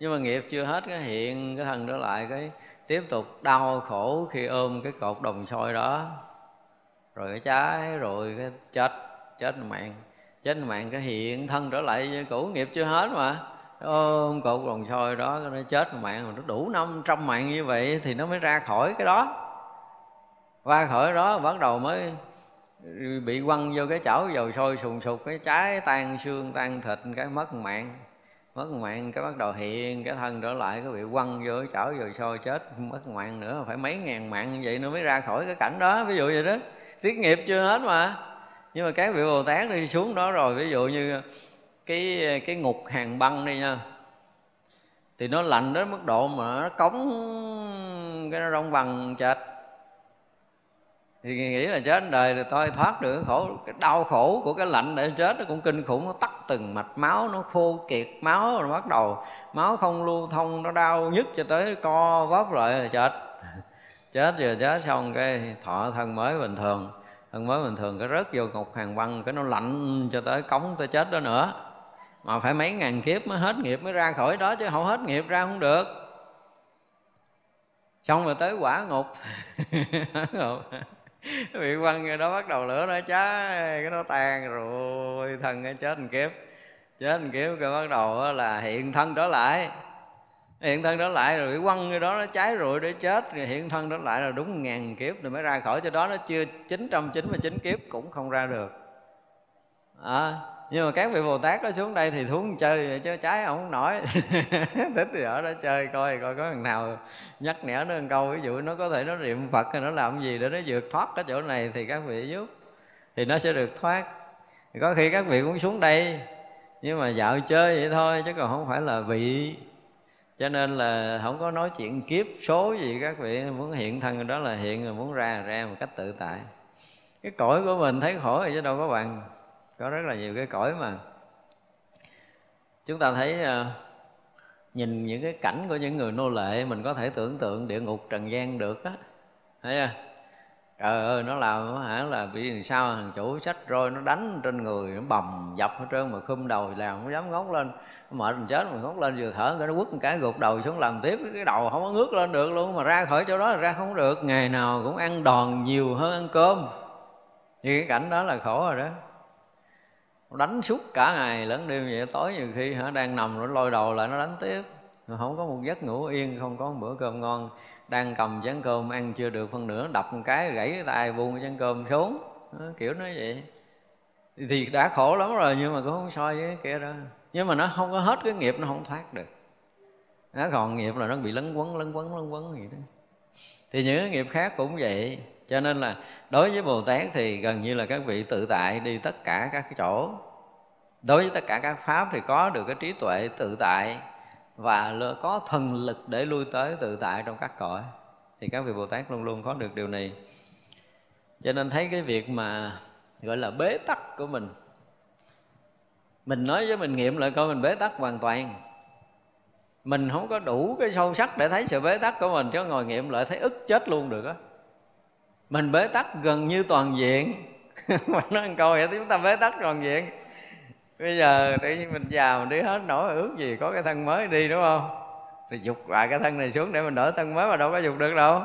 Nhưng mà nghiệp chưa hết, cái hiện cái thân đó lại cái tiếp tục đau khổ khi ôm cái cột đồng sôi đó. Rồi cái cháy, rồi cái chết chết mạng. Chết mạng cái hiện thân trở lại như cũ, nghiệp chưa hết mà ôm cột đồng sôi đó nó chết mạng mà nó đủ năm trăm mạng như vậy thì nó mới ra khỏi cái đó. Qua khỏi đó, bắt đầu mới bị quăng vô cái chảo dầu sôi sùng sục, cái trái tan xương, tan thịt, cái mất mạng. Mất mạng, cái bắt đầu hiện cái thân trở lại, cái bị quăng vô cái chảo dầu sôi, chết, mất mạng nữa, phải mấy ngàn mạng như vậy nó mới ra khỏi cái cảnh đó. Ví dụ vậy đó. Tiết nghiệp chưa hết mà. Nhưng mà các vị bồ tát đi xuống đó rồi, ví dụ như cái cái ngục hàng băng đi nha. Thì nó lạnh đến mức độ mà nó cống, cái nó rong bằng chết. Thì nghĩ là chết đời rồi tôi thoát được cái khổ, cái đau khổ của cái lạnh để chết nó cũng kinh khủng, nó tắt từng mạch máu, nó khô kiệt máu rồi bắt đầu máu không lưu thông, nó đau nhất cho tới co vóp lại là chết. Chết rồi chết xong cái thọ thân mới bình thường. Thân mới bình thường cái rớt vô ngục hàng băng, cái nó lạnh cho tới cống, tới chết đó nữa mà phải mấy ngàn kiếp mới hết nghiệp mới ra khỏi đó chứ không hết nghiệp ra không được. Xong rồi tới quả ngục. Bị quăng rồi đó bắt đầu lửa nó cháy cái nó tan rồi thân cái chết một kiếp. Chết một kiếp cái bắt đầu là hiện thân trở lại. Hiện thân trở lại rồi bị quăng cái đó nó cháy rồi để chết. Rồi hiện thân trở lại là đúng ngàn kiếp rồi mới ra khỏi. Cho đó nó chưa 999 kiếp cũng không ra được. À, nhưng mà các vị bồ tát có xuống đây thì xuống chơi chứ trái không nổi thích thì ở đó chơi coi coi có thằng nào nhắc nhở nó một câu. Ví dụ nó có thể nó niệm phật hay nó làm gì để nó vượt thoát cái chỗ này thì các vị giúp. Thì nó sẽ được thoát. Có khi các vị cũng xuống đây, nhưng mà dạo chơi vậy thôi, chứ còn không phải là vị. Cho nên là không có nói chuyện kiếp số gì các vị. Muốn hiện thân đó là hiện, rồi muốn ra ra một cách tự tại. Cái cõi của mình thấy khổ thì chứ đâu có bằng có rất là nhiều cái cõi mà. Chúng ta thấy ờ, nhìn những cái cảnh của những người nô lệ, mình có thể tưởng tượng địa ngục trần gian được á. Thấy không trời ơi, nó làm hả là bị làm sao thằng chủ sách roi nó đánh trên người, nó bầm dập hết trơn mà khum đầu làm không dám ngóc lên. Mệt mình chết mình ngóc lên vừa thở cái nó quất một cái gục đầu xuống làm tiếp, cái đầu không có ngước lên được luôn mà ra khỏi chỗ đó là ra không được. Ngày nào cũng ăn đòn nhiều hơn ăn cơm. Như cái cảnh đó là khổ rồi đó đánh suốt cả ngày lẫn đêm vậy tối nhiều khi hả đang nằm nó lôi đầu lại nó đánh tiếp. Không có một giấc ngủ yên không có một bữa cơm ngon. Đang cầm chén cơm ăn chưa được phân nửa đập một cái gãy cái tay buông cái chén cơm xuống. Đó, kiểu nói vậy. Thì đã khổ lắm rồi nhưng mà cũng không so với cái kia đâu. Nhưng mà nó không có hết cái nghiệp nó không thoát được. Nó còn nghiệp là nó bị lấn quấn lấn quấn lấn quấn vậy đó. Thì những cái nghiệp khác cũng vậy cho nên là đối với bồ tát thì gần như là các vị tự tại đi tất cả các cái chỗ. Đối với tất cả các pháp thì có được cái trí tuệ tự tại và có thần lực để lui tới tự tại trong các cõi. Thì các vị bồ tát luôn luôn có được điều này. Cho nên thấy cái việc mà, gọi là, bế tắc của mình. Mình nói với mình nghiệm lại coi mình bế tắc hoàn toàn. Mình không có đủ cái sâu sắc để thấy sự bế tắc của mình cho ngồi nghiệm lại thấy ức chết luôn được á mình bế tắc gần như toàn diện. Mà nói một câu vậy, chúng ta bế tắc toàn diện. Bây giờ tự nhiên mình già, mình đi hết nổi ước gì có cái thân mới đi, đúng không? Thì dục lại cái thân này xuống để mình đổi thân mới mà đâu có dục được đâu.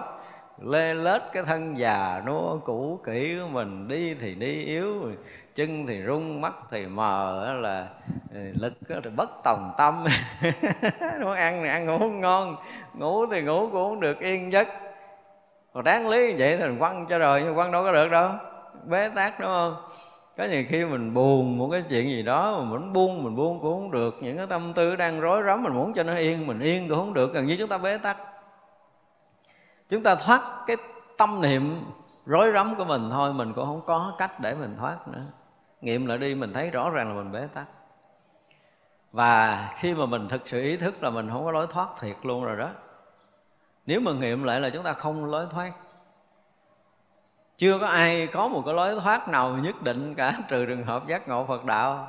Lê lết cái thân già nó cũ, kỹ của mình, đi thì đi, yếu, chân thì rung, mắt thì mờ là ừ, lực thì bất tòng tâm. Nó ăn thì ăn ngủ không ngon, ngủ thì ngủ cũng không được yên giấc còn đáng lý như vậy thì mình quăng cho rồi, nhưng quăng đâu có được đâu. Bế tắc đúng không? Có nhiều khi mình buồn một cái chuyện gì đó, mà mình buông mình buông cũng không được. Những cái tâm tư đang rối rắm, mình muốn cho nó yên, mình yên cũng không được. Gần như chúng ta bế tắc. Chúng ta thoát cái tâm niệm rối rắm của mình thôi, mình cũng không có cách để mình thoát nữa. Nghiệm lại đi, mình thấy rõ ràng là mình bế tắc. Và khi mà mình thực sự ý thức là mình không có lối thoát thiệt luôn rồi đó nếu mà nghiệm lại là chúng ta không lối thoát. Chưa có ai có một cái lối thoát nào nhất định cả, trừ trường hợp giác ngộ phật đạo.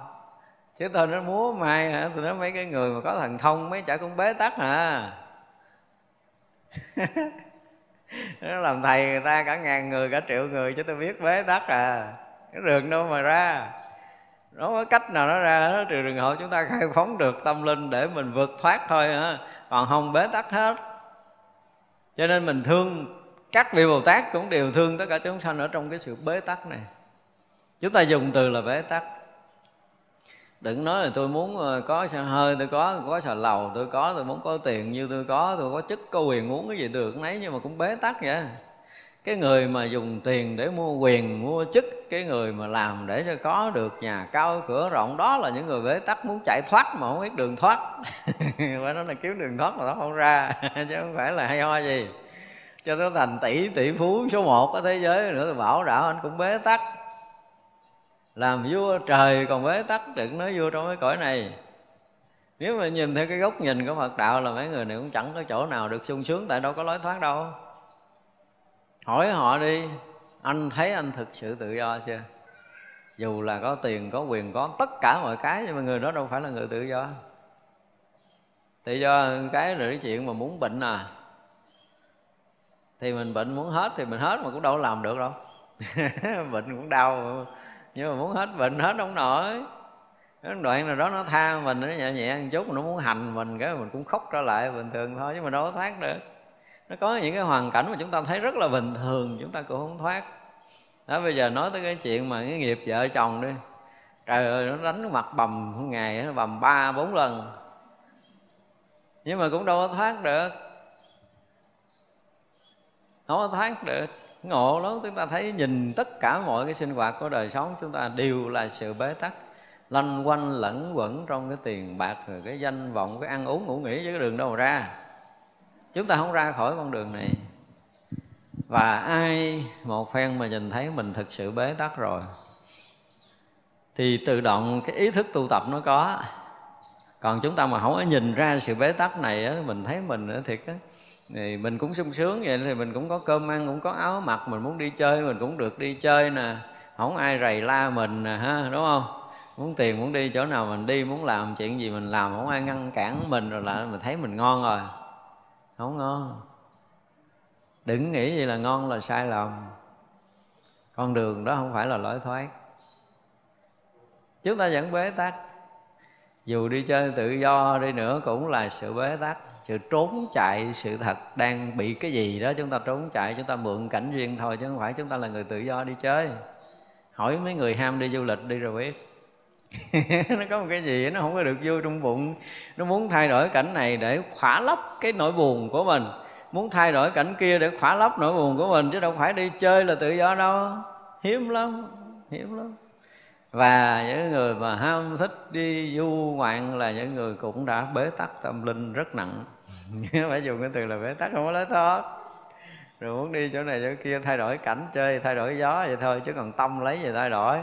Chứ tôi nó múa mai hả? Tôi nói mấy cái người mà có thần thông, mấy chả cũng bế tắc hả? Nó làm thầy người ta cả ngàn người, cả triệu người chứ tôi biết bế tắc à. Cái đường đâu mà ra. Nó có cách nào nó ra trừ trường hợp chúng ta khai phóng được tâm linh để mình vượt thoát thôi hả? Còn không bế tắc hết cho nên mình thương, các vị bồ tát cũng đều thương tất cả chúng sanh ở trong cái sự bế tắc này. Chúng ta dùng từ là bế tắc. Đừng nói là tôi muốn ờ, có xe hơi, tôi có có xà lầu, tôi có, tôi muốn có tiền, như tôi có tôi có chức, có quyền muốn cái gì được, nấy, nhưng mà cũng bế tắc vậy cái người mà dùng tiền để mua quyền, mua chức, cái người mà làm để cho có được nhà cao cửa rộng, đó là những người bế tắc, muốn chạy thoát mà không biết đường thoát. Phải nói là kiếm đường thoát mà nó không ra, chứ không phải là hay ho gì. Cho nó thành tỷ tỷ phú số một ở thế giới nữa thì bảo đạo anh cũng bế tắc. Làm vua trời còn bế tắc, đừng nói vua trong cái cõi này. Nếu mà nhìn theo cái góc nhìn của Phật đạo là mấy người này cũng chẳng có chỗ nào được sung sướng, tại đâu có lối thoát đâu hỏi họ đi, anh thấy anh thực sự tự do chưa? Dù là có tiền, có quyền, có tất cả mọi cái, nhưng mà người đó đâu phải là người tự do. Tự do cái là cái chuyện mà muốn bệnh à. Thì mình bệnh muốn hết thì mình hết mà cũng đâu làm được đâu. Bệnh cũng đau. Nhưng mà muốn hết bệnh, hết không nổi. Cái đoạn nào đó nó tha mình, nó nhẹ nhẹ một chút, nó muốn hành mình, cái mình cũng khóc trở lại bình thường thôi, chứ mình đâu có thoát được nó có những cái hoàn cảnh mà chúng ta thấy rất là bình thường, chúng ta cũng không thoát. Đó, bây giờ nói tới cái chuyện mà cái nghiệp vợ chồng đi. Trời ơi, nó đánh mặt bầm một ngày, nó bầm ba, bốn lần. Nhưng mà cũng đâu có thoát được. Không có thoát được. Ngộ lắm, chúng ta thấy nhìn tất cả mọi cái sinh hoạt của đời sống, chúng ta đều là sự bế tắc. Lanh quanh lẫn quẩn trong cái tiền bạc, rồi cái danh vọng, cái ăn uống, ngủ nghỉ với cái đường đâu mà ra chúng ta không ra khỏi con đường này. Và ai một phen mà nhìn thấy mình thực sự bế tắc rồi thì tự động cái ý thức tu tập nó có. Còn chúng ta mà không có nhìn ra sự bế tắc này á, mình thấy mình thiệt á thì mình cũng sung sướng vậy thì mình cũng có cơm ăn cũng có áo mặc mình muốn đi chơi mình cũng được đi chơi nè. Không ai rầy la mình nè ha đúng không? Muốn tiền muốn đi chỗ nào mình đi muốn làm chuyện gì mình làm không ai ngăn cản mình rồi lại mình thấy mình ngon rồi không ngon. Đừng nghĩ gì là ngon là sai lầm. Con đường đó không phải là lối thoát. Chúng ta vẫn bế tắc. Dù đi chơi tự do đi nữa cũng là sự bế tắc, sự trốn chạy sự thật đang bị cái gì đó chúng ta trốn chạy, chúng ta mượn cảnh duyên thôi chứ không phải chúng ta là người tự do đi chơi. Hỏi mấy người ham đi du lịch đi rồi biết. nó có một cái gì nó không có được vui trong bụng. Nó muốn thay đổi cảnh này để khỏa lấp cái nỗi buồn của mình. Muốn thay đổi cảnh kia để khỏa lấp nỗi buồn của mình, chứ đâu phải đi chơi là tự do đâu. Hiếm lắm hiếm lắm. Và những người mà ham thích đi du ngoạn là những người cũng đã bế tắc tâm linh rất nặng. Phải dùng cái từ là bế tắc, không có lối thoát. Rồi muốn đi chỗ này chỗ kia, thay đổi cảnh chơi, thay đổi gió vậy thôi, chứ còn tâm lấy gì thay đổi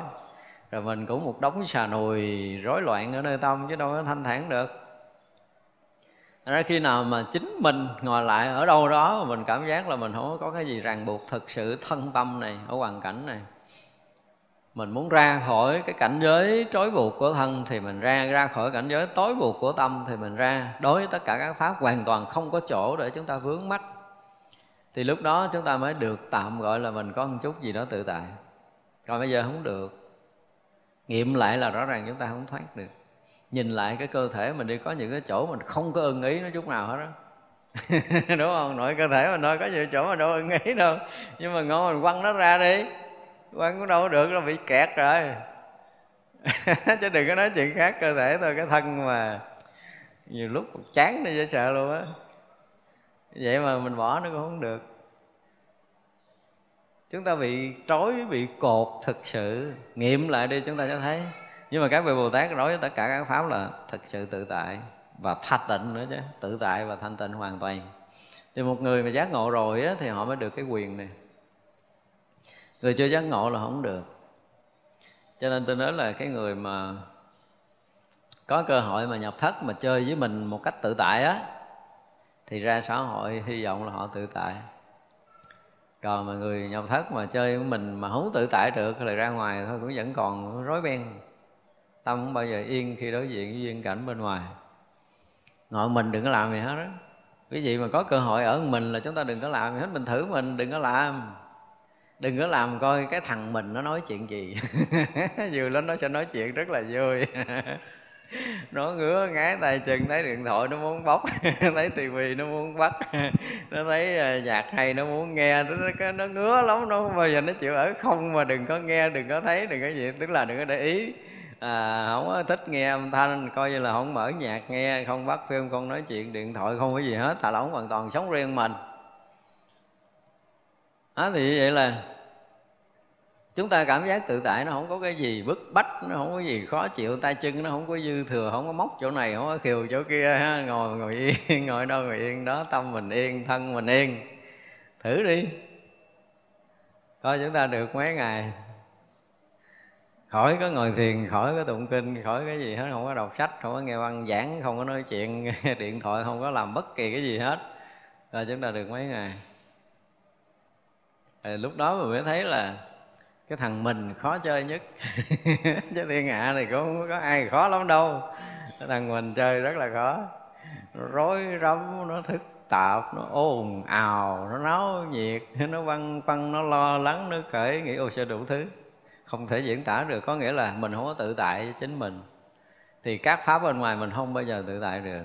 rồi mình cũng một đống xà nùi rối loạn ở nơi tâm chứ đâu có thanh thản được. Ra khi nào mà chính mình ngồi lại ở đâu đó, mình cảm giác là mình không có cái gì ràng buộc thực sự thân tâm này, ở hoàn cảnh này. Mình muốn ra khỏi cái cảnh giới trói buộc của thân thì mình ra ra khỏi cảnh giới tối buộc của tâm thì mình ra. Đối với tất cả các pháp hoàn toàn không có chỗ để chúng ta vướng mắt thì lúc đó chúng ta mới được tạm gọi là mình có một chút gì đó tự tại. Còn bây giờ không được nghiệm lại là rõ ràng chúng ta không thoát được. Nhìn lại cái cơ thể mình đi, có những cái chỗ mình không có ưng ý nó chút nào hết đó đúng không? Nội cơ thể mình nói có nhiều chỗ mà đâu ưng ý đâu. Nhưng mà ngon mình quăng nó ra đi. Quăng cũng đâu được, nó bị kẹt rồi. Chứ đừng có nói chuyện khác, cơ thể thôi, cái thân mà nhiều lúc chán đi dễ sợ luôn á. Vậy mà mình bỏ nó cũng không được chúng ta bị trói bị cột thực sự. Nghiệm lại đi chúng ta sẽ thấy. Nhưng mà các vị bồ tát nói với tất cả các pháp là thực sự tự tại và thanh tịnh nữa chứ. Tự tại và thanh tịnh hoàn toàn. Thì một người mà giác ngộ rồi á, thì họ mới được cái quyền này. Người chưa giác ngộ là không được. Cho nên tôi nói là cái người mà có cơ hội mà nhập thất mà chơi với mình một cách tự tại á thì ra xã hội hy vọng là họ tự tại còn mà người nhập thất mà chơi với mình mà không tự tại được thì ra ngoài thôi, cũng vẫn còn rối beng. Tâm không bao giờ yên khi đối diện với duyên cảnh bên ngoài. Ngồi mình đừng có làm gì hết đó quý vị mà có cơ hội ở mình là chúng ta đừng có làm gì hết, mình thử mình, đừng có làm. Đừng có làm coi cái thằng mình nó nói chuyện gì. Vừa lên nó sẽ nói chuyện rất là vui. nó ngứa ngái tay chân thấy điện thoại nó muốn bóc thấy tivi nó muốn bắt nó thấy ờ, nhạc hay nó muốn nghe nó, nó, nó ngứa lắm nó không bao giờ nó chịu ở không mà đừng có nghe đừng có thấy đừng có gì tức là đừng có để ý. À, không có thích nghe âm thanh coi như là không mở nhạc nghe không bắt phim không nói chuyện điện thoại không có gì hết thà lỏng hoàn toàn sống riêng mình. Đó thì vậy là chúng ta cảm giác tự tại nó không có cái gì bức bách, nó không có gì khó chịu. Tay chân nó không có dư thừa, không có móc chỗ này, không có khiều chỗ kia, ha. ngồi ngồi yên, ngồi đâu ngồi yên đó, tâm mình yên, thân mình yên. Thử đi. Coi chúng ta được mấy ngày. Khỏi có ngồi thiền, khỏi có tụng kinh, khỏi cái gì hết, không có đọc sách, không có nghe văn giảng, không có nói chuyện, điện thoại, không có làm bất kỳ cái gì hết. Rồi chúng ta được mấy ngày. Rồi lúc đó mình mới thấy là cái thằng mình khó chơi nhất. Chứ thiên hạ này cũng không có ai khó lắm đâu. Cái thằng mình chơi rất là khó. Rối rắm nó thức tạp nó ồn ào nó náo nhiệt nó văng văng, nó lo lắng nó khởi nghĩ ô sẽ đủ thứ? Không thể diễn tả được. Có nghĩa là mình không có tự tại với chính mình. Thì các pháp bên ngoài mình không bao giờ tự tại được.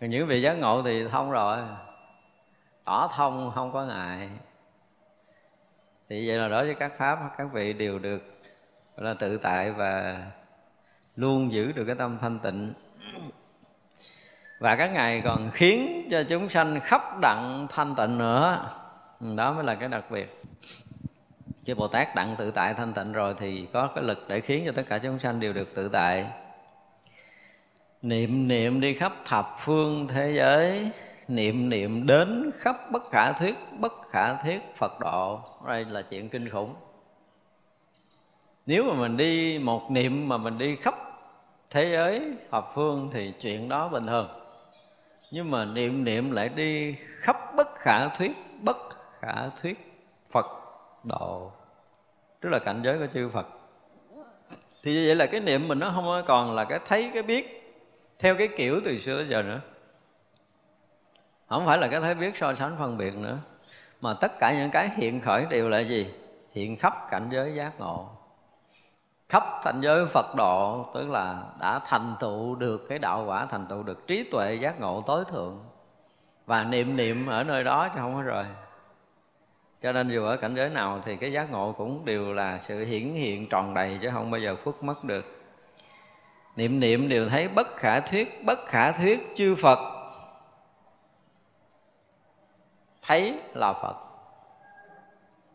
Còn những vị giác ngộ thì thông rồi. Tỏ thông không có ngại thì vậy là đối với các pháp, các vị đều được là, tự tại và luôn giữ được cái tâm thanh tịnh. Và các ngài còn khiến cho chúng sanh khắp đặng thanh tịnh nữa. Ừ, đó mới là cái đặc biệt. Khi bồ tát đặng tự tại thanh tịnh rồi thì có cái lực để khiến cho tất cả chúng sanh đều được tự tại. Niệm niệm đi khắp thập phương thế giới niệm niệm đến khắp bất khả thuyết, bất khả thiết phật độ. Đây là chuyện kinh khủng. Nếu mà mình đi một niệm mà mình đi khắp thế giới hợp phương thì chuyện đó bình thường. Nhưng mà niệm niệm lại đi khắp bất khả thuyết, bất khả thuyết phật độ. Tức là cảnh giới của chư phật. Thì như vậy là cái niệm mình nó không còn là cái thấy, cái biết, theo cái kiểu từ xưa tới giờ nữa không phải là cái thấy biết so sánh phân biệt nữa. Mà tất cả những cái hiện khởi đều là gì? Hiện khắp cảnh giới giác ngộ. Khắp thành giới Phật độ, tức là đã thành tựu được cái đạo quả, thành tựu được trí tuệ giác ngộ tối thượng. Và niệm niệm ở nơi đó chứ không có rời. Cho nên dù ở cảnh giới nào thì cái giác ngộ cũng đều là sự hiển hiện tròn đầy chứ không bao giờ khuất mất được. Niệm niệm đều thấy bất khả thuyết, bất khả thuyết chư phật. Thấy là phật.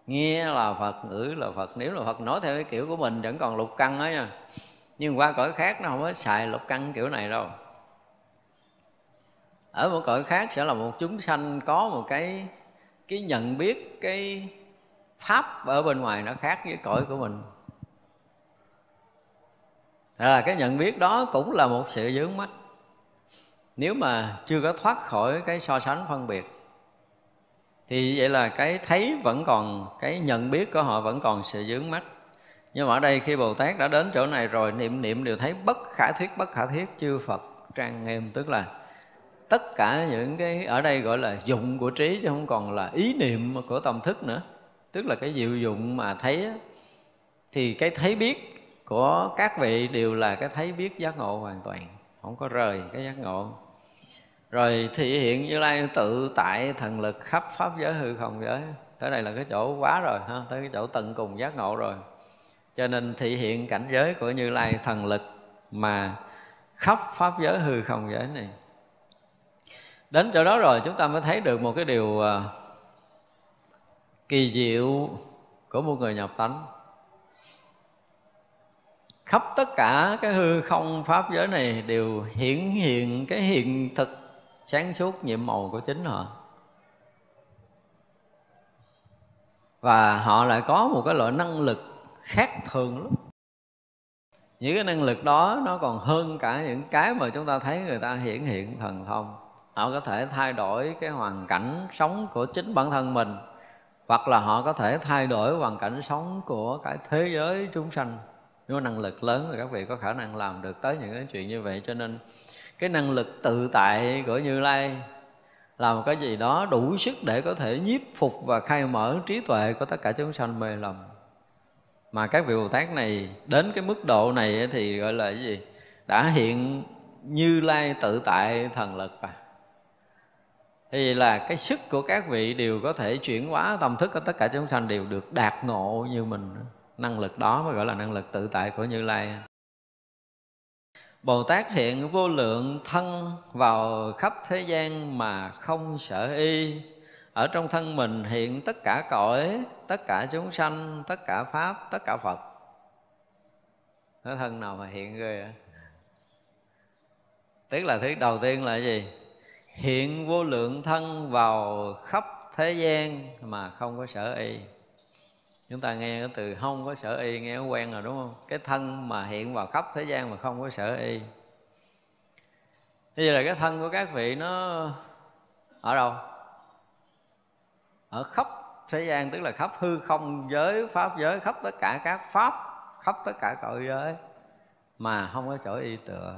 Nghe là phật, ngữ là phật. Nếu là phật nói theo cái kiểu của mình vẫn còn lục căn đó nha. Nhưng qua cõi khác nó không có xài lục căn kiểu này đâu. Ở một cõi khác sẽ là một chúng sanh có một cái cái nhận biết cái pháp ở bên ngoài nó khác với cõi của mình. Là cái nhận biết đó cũng là một sự dướng mắt nếu mà chưa có thoát khỏi cái so sánh phân biệt thì vậy là cái thấy vẫn còn, cái nhận biết của họ vẫn còn sự dướng mắt. Nhưng mà ở đây khi bồ tát đã đến chỗ này rồi, niệm niệm đều thấy bất khả thuyết, bất khả thuyết, chư phật trang nghiêm. Tức là tất cả những cái ở đây gọi là dụng của trí chứ không còn là ý niệm của tâm thức nữa. Tức là cái diệu dụng mà thấy thì cái thấy biết của các vị đều là cái thấy biết giác ngộ hoàn toàn. Không có rời cái giác ngộ rồi thị hiện như lai tự tại thần lực khắp pháp giới hư không giới. Tới đây là cái chỗ quá rồi, ha? Tới cái chỗ tận cùng giác ngộ rồi. Cho nên thị hiện cảnh giới của như lai thần lực mà khắp pháp giới hư không giới này. Đến chỗ đó rồi, chúng ta mới thấy được một cái điều à, kỳ diệu của một người nhập tánh. Khắp tất cả cái hư không pháp giới này đều hiển hiện cái hiện thực sáng suốt nhiệm màu của chính họ. Và họ lại có một cái loại năng lực khác thường lắm. Những cái năng lực đó nó còn hơn cả những cái mà chúng ta thấy người ta hiển hiện thần thông. Họ có thể thay đổi cái hoàn cảnh sống của chính bản thân mình, hoặc là họ có thể thay đổi hoàn cảnh sống của cái thế giới chúng sanh. Nếu năng lực lớn thì các vị có khả năng làm được tới những cái chuyện như vậy, cho nên cái năng lực tự tại của như lai là một cái gì đó đủ sức để có thể nhiếp phục và khai mở trí tuệ của tất cả chúng sanh mê lầm. Mà các vị bồ tát này, đến cái mức độ này thì gọi là cái gì? Đã hiện như lai tự tại thần lực à thì là cái sức của các vị đều có thể chuyển hóa tâm thức của tất cả chúng sanh đều được đạt ngộ như mình. Năng lực đó mới gọi là năng lực tự tại của như lai. Bồ Tát hiện vô lượng thân vào khắp thế gian mà không sợ y Ở trong thân mình hiện tất cả cõi, tất cả chúng sanh, tất cả Pháp, tất cả Phật Cái thân nào mà hiện ghê à? Tức là thứ đầu tiên là gì? Hiện vô lượng thân vào khắp thế gian mà không có sợ y chúng ta nghe cái từ không có sở y, nghe quen rồi, đúng không? Cái thân mà hiện vào khắp thế gian mà không có sở y. Bây giờ là cái thân của các vị nó ở đâu? Ở khắp thế gian, tức là khắp hư không giới, pháp giới, khắp tất cả các pháp, khắp tất cả cõi giới mà không có chỗ y tựa.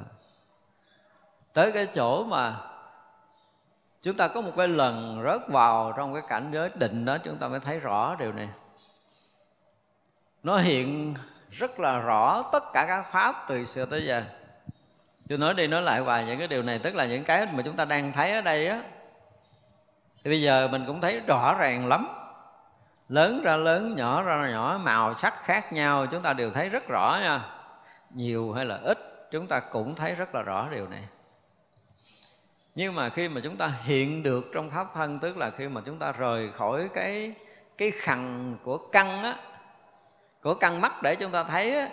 Tới cái chỗ mà chúng ta có một cái lần rớt vào trong cái cảnh giới định đó, chúng ta mới thấy rõ điều này nó hiện rất là rõ tất cả các pháp từ xưa tới giờ. Tôi nói đi nói lại hoài những cái điều này, tức là những cái mà chúng ta đang thấy ở đây á. Thì bây giờ mình cũng thấy rõ ràng lắm. Lớn ra lớn, nhỏ ra nhỏ, màu sắc khác nhau, chúng ta đều thấy rất rõ nha. Nhiều hay là ít, chúng ta cũng thấy rất là rõ điều này. Nhưng mà khi mà chúng ta hiện được trong pháp thân, tức là khi mà chúng ta rời khỏi cái cái khằng của căn á của căn mắt để chúng ta thấy á,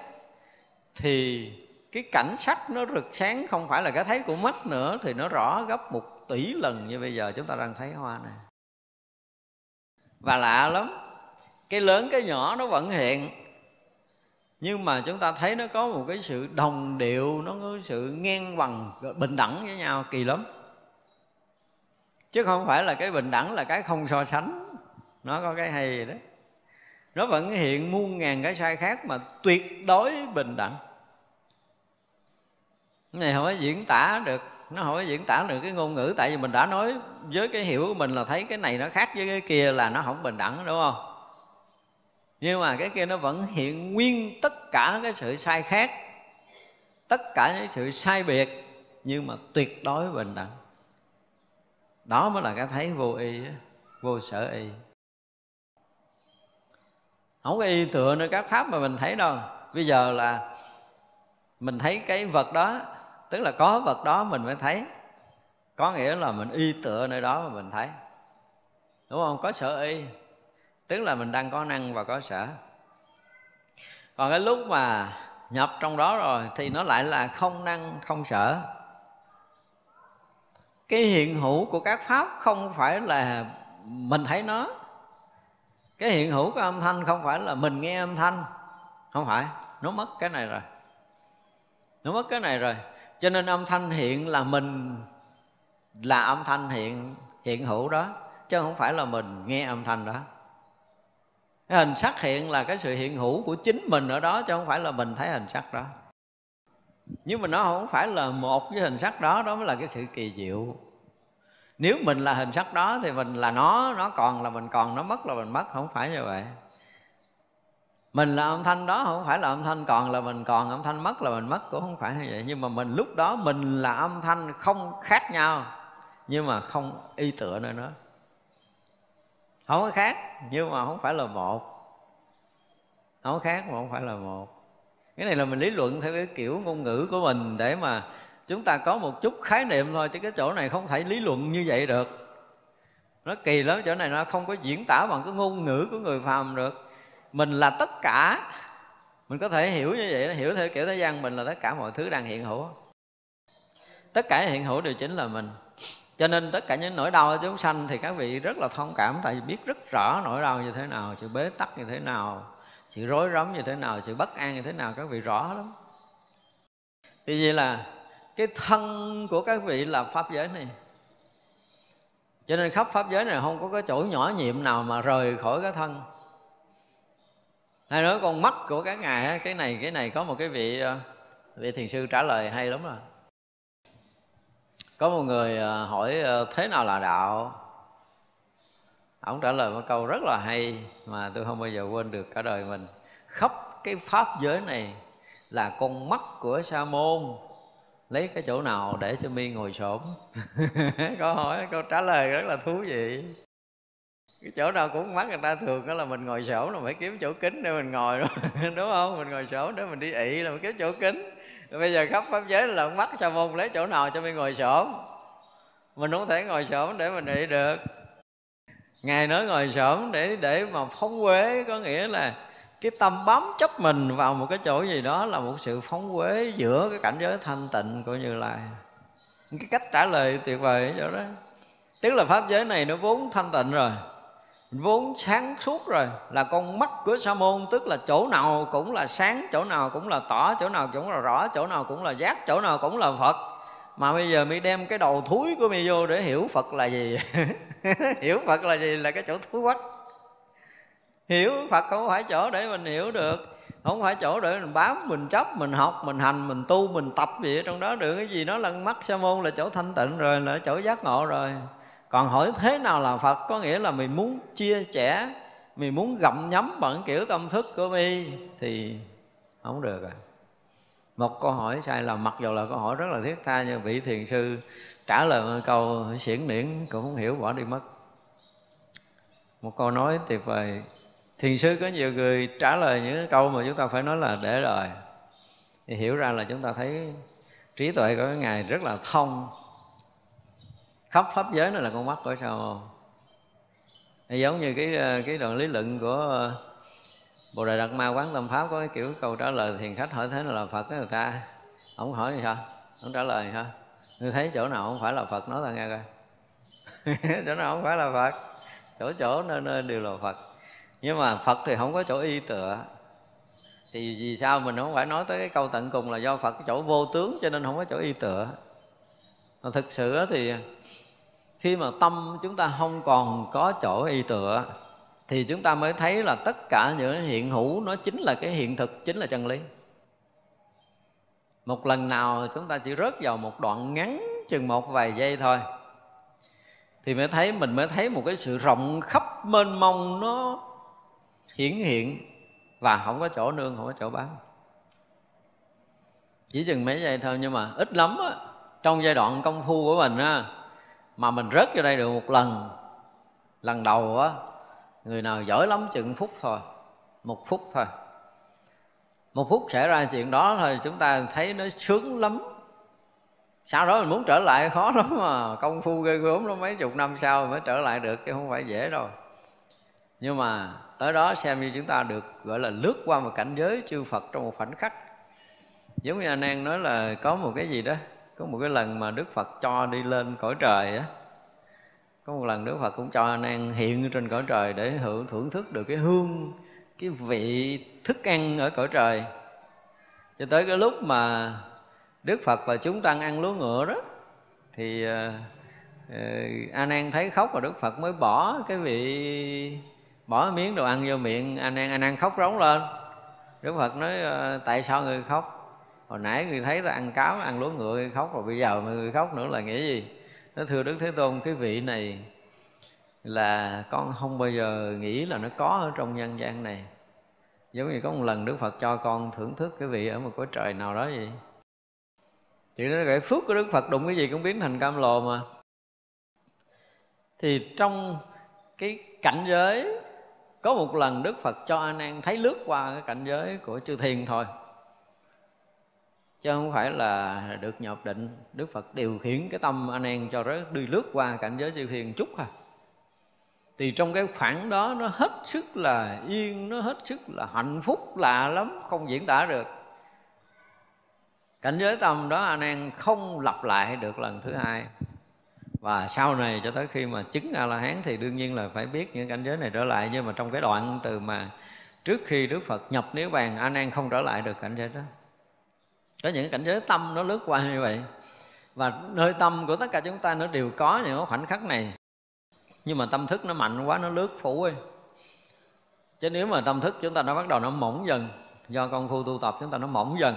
thì cái cảnh sắc nó rực sáng không phải là cái thấy của mắt nữa thì nó rõ gấp một tỷ lần như bây giờ chúng ta đang thấy hoa này. Và lạ lắm cái lớn cái nhỏ nó vẫn hiện nhưng mà chúng ta thấy nó có một cái sự đồng điệu nó có sự ngang bằng bình đẳng với nhau kỳ lắm. Chứ không phải là cái bình đẳng là cái không so sánh nó có cái hay gì đấy nó vẫn hiện muôn ngàn cái sai khác mà tuyệt đối bình đẳng. Cái này không có diễn tả được, nó không có diễn tả được cái ngôn ngữ, tại vì mình đã nói với cái hiểu của mình là thấy cái này nó khác với cái kia là nó không bình đẳng, đúng không? Nhưng mà cái kia nó vẫn hiện nguyên tất cả cái sự sai khác, tất cả những sự sai biệt, nhưng mà tuyệt đối bình đẳng. Đó mới là cái thấy vô y vô sở y không có y tựa nơi các pháp mà mình thấy đâu. Bây giờ là mình thấy cái vật đó, tức là có vật đó mình mới thấy. Có nghĩa là mình y tựa nơi đó mà mình thấy. Đúng không? Có sở y, tức là mình đang có năng và có sở. Còn cái lúc mà nhập trong đó rồi thì nó lại là không năng, không sở. Cái hiện hữu của các pháp không phải là mình thấy nó cái hiện hữu của âm thanh không phải là mình nghe âm thanh. Không phải. Nó mất cái này rồi. Nó mất cái này rồi. Cho nên âm thanh hiện là mình, là âm thanh hiện hiện hữu đó. Chứ không phải là mình nghe âm thanh đó. Cái hình sắc hiện là cái sự hiện hữu của chính mình ở đó, chứ không phải là mình thấy hình sắc đó. Nhưng mà nó không phải là một cái hình sắc đó đó mới là cái sự kỳ diệu nếu mình là hình sắc đó thì mình là nó nó còn là mình còn, nó mất là mình mất, không phải như vậy. Mình là âm thanh đó, không phải là âm thanh còn là mình còn, âm thanh mất là mình mất, cũng không phải như vậy. Nhưng mà mình lúc đó mình là âm thanh không khác nhau, nhưng mà không y tựa nơi nó. Không có khác, nhưng mà không phải là một. Không khác mà không phải là một. Cái này là mình lý luận theo cái kiểu ngôn ngữ của mình để mà chúng ta có một chút khái niệm thôi, chứ cái chỗ này không thể lý luận như vậy được. Nó kỳ lắm, chỗ này nó không có diễn tả bằng cái ngôn ngữ của người phàm được. Mình là tất cả. Mình có thể hiểu như vậy, hiểu theo kiểu thế gian mình là tất cả mọi thứ đang hiện hữu. Tất cả hiện hữu đều chính là mình. Cho nên tất cả những nỗi đau của chúng sanh thì các vị rất là thông cảm, tại vì biết rất rõ nỗi đau như thế nào, sự bế tắc như thế nào, sự rối rắm như thế nào, sự bất an như thế nào, các vị rõ lắm. Thì vậy là cái thân của các vị là pháp giới này. Cho nên khắp pháp giới này không có cái chỗ nhỏ nhiệm nào mà rời khỏi cái thân. Hay nói con mắt của các ngài cái này cái này có một cái vị ờ, vị thiền sư trả lời hay lắm rồi. Có một người ờ, hỏi ờ, thế nào là đạo? Ông trả lời một câu rất là hay mà tôi không bao giờ quên được cả đời mình. Khắp cái pháp giới này là con mắt của sa môn lấy cái chỗ nào để cho mi ngồi xổm? Câu hỏi, câu trả lời rất là thú vị. Cái chỗ nào cũng mắt người ta thường đó là mình ngồi xổm là phải kiếm chỗ kính để mình ngồi đúng không? Mình ngồi xổm để mình đi ị là mình kiếm chỗ kính rồi bây giờ khắp pháp giới là mắt sa môn lấy chỗ nào cho mình ngồi xổm? Mình không thể ngồi xổm để mình ị được. Ngài nói ngồi xổm để để mà phóng quế có nghĩa là cái tâm bám chấp mình vào một cái chỗ gì đó là một sự phóng quế giữa cái cảnh giới thanh tịnh của như lai cái cách trả lời tuyệt vời ở chỗ đó. Tức là pháp giới này nó vốn thanh tịnh rồi, vốn sáng suốt rồi, là con mắt của sa môn, tức là chỗ nào cũng là sáng, chỗ nào cũng là tỏ, chỗ nào cũng là rõ, chỗ nào cũng là giác, chỗ nào cũng là phật. Mà bây giờ mi đem cái đầu thúi của mi vô để hiểu phật là gì? Hiểu phật là gì là cái chỗ thúi quách hiểu phật không phải chỗ để mình hiểu được. Không phải chỗ để mình bám, mình chấp, mình học, mình hành, mình tu, mình tập gì ở trong đó được. Cái gì nó lăn mắt sa môn là chỗ thanh tịnh rồi, là chỗ giác ngộ rồi. Còn hỏi thế nào là phật? Có nghĩa là mình muốn chia sẻ mình muốn gặm nhấm bằng kiểu tâm thức của mi thì không được rồi một câu hỏi sai lầm, mặc dù là câu hỏi rất là thiết tha, nhưng vị thiền sư trả lời một câu xiển điển cũng không hiểu, bỏ đi mất. Một câu nói tuyệt vời thiền sư có nhiều người trả lời những câu mà chúng ta phải nói là để rồi thì hiểu ra là chúng ta thấy trí tuệ của cái ngài rất là thông. Khắp pháp giới này là con mắt của sao không? Giống như cái ờ, cái đoạn lý luận của ờ, bồ đề đạt ma quán tâm pháp có cái kiểu câu trả lời thiền khách hỏi thế nào là phật người ta ông hỏi thì sao? Ông trả lời sao? Ngươi thấy chỗ nào không phải là phật nói ta nghe coi. Chỗ nào không phải là phật? Chỗ chỗ nơi nơi đều là phật nhưng mà phật thì không có chỗ y tựa. Thì vì sao mình không phải nói tới cái câu tận cùng là do phật chỗ vô tướng cho nên không có chỗ y tựa? Mà thực sự thì khi mà tâm chúng ta không còn có chỗ y tựa thì chúng ta mới thấy là tất cả những hiện hữu nó chính là cái hiện thực, chính là chân lý. Một lần nào chúng ta chỉ rớt vào một đoạn ngắn chừng một vài giây thôi thì mới thấy, mình mới thấy một cái sự rộng khắp mênh mông nó hiển hiện và không có chỗ nương, không có chỗ bám chỉ chừng mấy giây thôi, nhưng mà ít lắm á, trong giai đoạn công phu của mình á, mà mình rớt vô đây được một lần lần đầu á, người nào giỏi lắm chừng phút thôi, một phút thôi. Một phút xảy ra chuyện đó thôi, chúng ta thấy nó sướng lắm. Sau đó mình muốn trở lại, khó lắm mà, công phu ghê gớm nó mấy chục năm sau mới trở lại được, chứ không phải dễ đâu nhưng mà tới đó xem như chúng ta được gọi là lướt qua một cảnh giới chư Phật trong một khoảnh khắc. Giống như anh An nói là có một cái gì đó có một cái lần mà Đức Phật cho đi lên cõi trời á. Có một lần Đức Phật cũng cho anh An hiện trên cõi trời để hưởng thưởng thức được cái hương cái vị thức ăn ở cõi trời. Cho tới cái lúc mà Đức Phật và chúng tăng ăn lúa ngựa đó thì ờ, ờ, uh, uh, A Nan thấy khóc và Đức Phật mới bỏ cái vị bỏ miếng đồ ăn vô miệng, anh ăn anh ăn khóc rống lên. Đức Phật nói ờ, tại sao người khóc? Hồi nãy người thấy là ăn cáo, ăn lúa ngựa, người khóc, rồi bây giờ mà người khóc nữa là nghĩ gì? Nó thưa Đức Thế Tôn, cái vị này là con không bao giờ nghĩ là nó có ở trong nhân gian này. Giống như có một lần Đức Phật cho con thưởng thức cái vị ở một cõi trời nào đó vậy. Chỉ nói cái phước của Đức Phật đụng cái gì cũng biến thành cam lồ mà. Thì trong cái cảnh giới có một lần Đức Phật cho A Nan thấy lướt qua cái cảnh giới của chư thiên thôi. Chứ không phải là được nhập định. Đức Phật điều khiển cái tâm A Nan cho nó đi lướt qua cảnh giới chư thiên chút à. Thì trong cái khoảng đó, nó hết sức là yên, nó hết sức là hạnh phúc, lạ lắm, không diễn tả được. Cảnh giới tâm đó a nan không lặp lại được lần thứ hai và sau này cho tới khi mà chứng a la hán thì đương nhiên là phải biết những cảnh giới này trở lại. Nhưng mà trong cái đoạn từ mà trước khi đức phật nhập niết bàn anh Nan không trở lại được cảnh giới đó. Có những cảnh giới tâm nó lướt qua như vậy. Và nơi tâm của tất cả chúng ta nó đều có những khoảnh khắc này. Nhưng mà tâm thức nó mạnh quá, nó lướt phủ đi chứ nếu mà tâm thức chúng ta nó bắt đầu nó mỏng dần, do công phu tu tập chúng ta nó mỏng dần,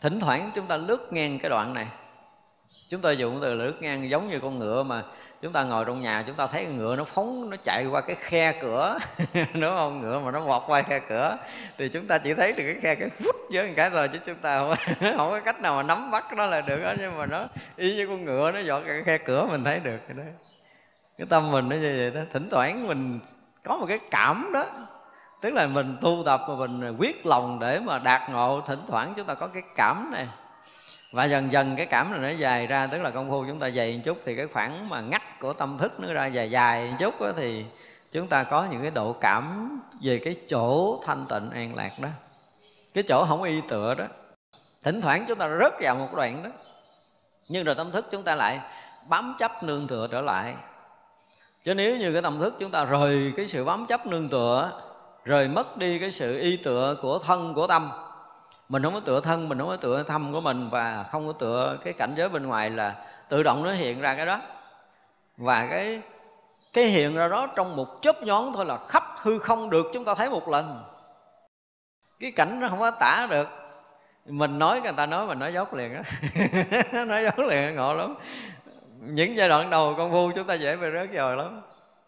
thỉnh thoảng chúng ta lướt ngang cái đoạn này chúng ta dùng từ lướt ngang giống như con ngựa mà. Chúng ta ngồi trong nhà chúng ta thấy con ngựa nó phóng nó chạy qua cái khe cửa. Đúng không? Ngựa mà nó vọt qua khe cửa thì chúng ta chỉ thấy được cái khe cái phút với một cái rồi chứ chúng ta không, không có cách nào mà nắm bắt nó là được đó nhưng mà nó y như con ngựa nó vọt cái khe cửa mình thấy được cái đó. Cái tâm mình nó như vậy đó. Thỉnh thoảng mình có một cái cảm đó. Tức là mình tu tập mà mình quyết lòng để mà đạt ngộ. Thỉnh thoảng chúng ta có cái cảm này và dần dần cái cảm này nó dài ra tức là công phu chúng ta dày một chút thì cái khoảng mà ngắt của tâm thức nó ra dài dài một chút đó, thì chúng ta có những cái độ cảm về cái chỗ thanh tịnh an lạc đó. Cái chỗ không y tựa đó. Thỉnh thoảng chúng ta rớt vào một đoạn đó nhưng rồi tâm thức chúng ta lại bám chấp nương tựa trở lại. Chứ nếu như cái tâm thức chúng ta rời cái sự bám chấp nương tựa rời mất đi cái sự y tựa của thân của tâm mình không có tựa thân, mình không có tựa thâm của mình và không có tựa cái cảnh giới bên ngoài là tự động nó hiện ra cái đó. Và cái cái hiện ra đó trong một chớp nhón thôi là khắp hư không được chúng ta thấy một lần. Cái cảnh nó không có tả được. Mình nói người ta nói mình nói dốc liền á. Nói dốc liền ngộ lắm. Những giai đoạn đầu công phu chúng ta dễ bị rớt rồi lắm.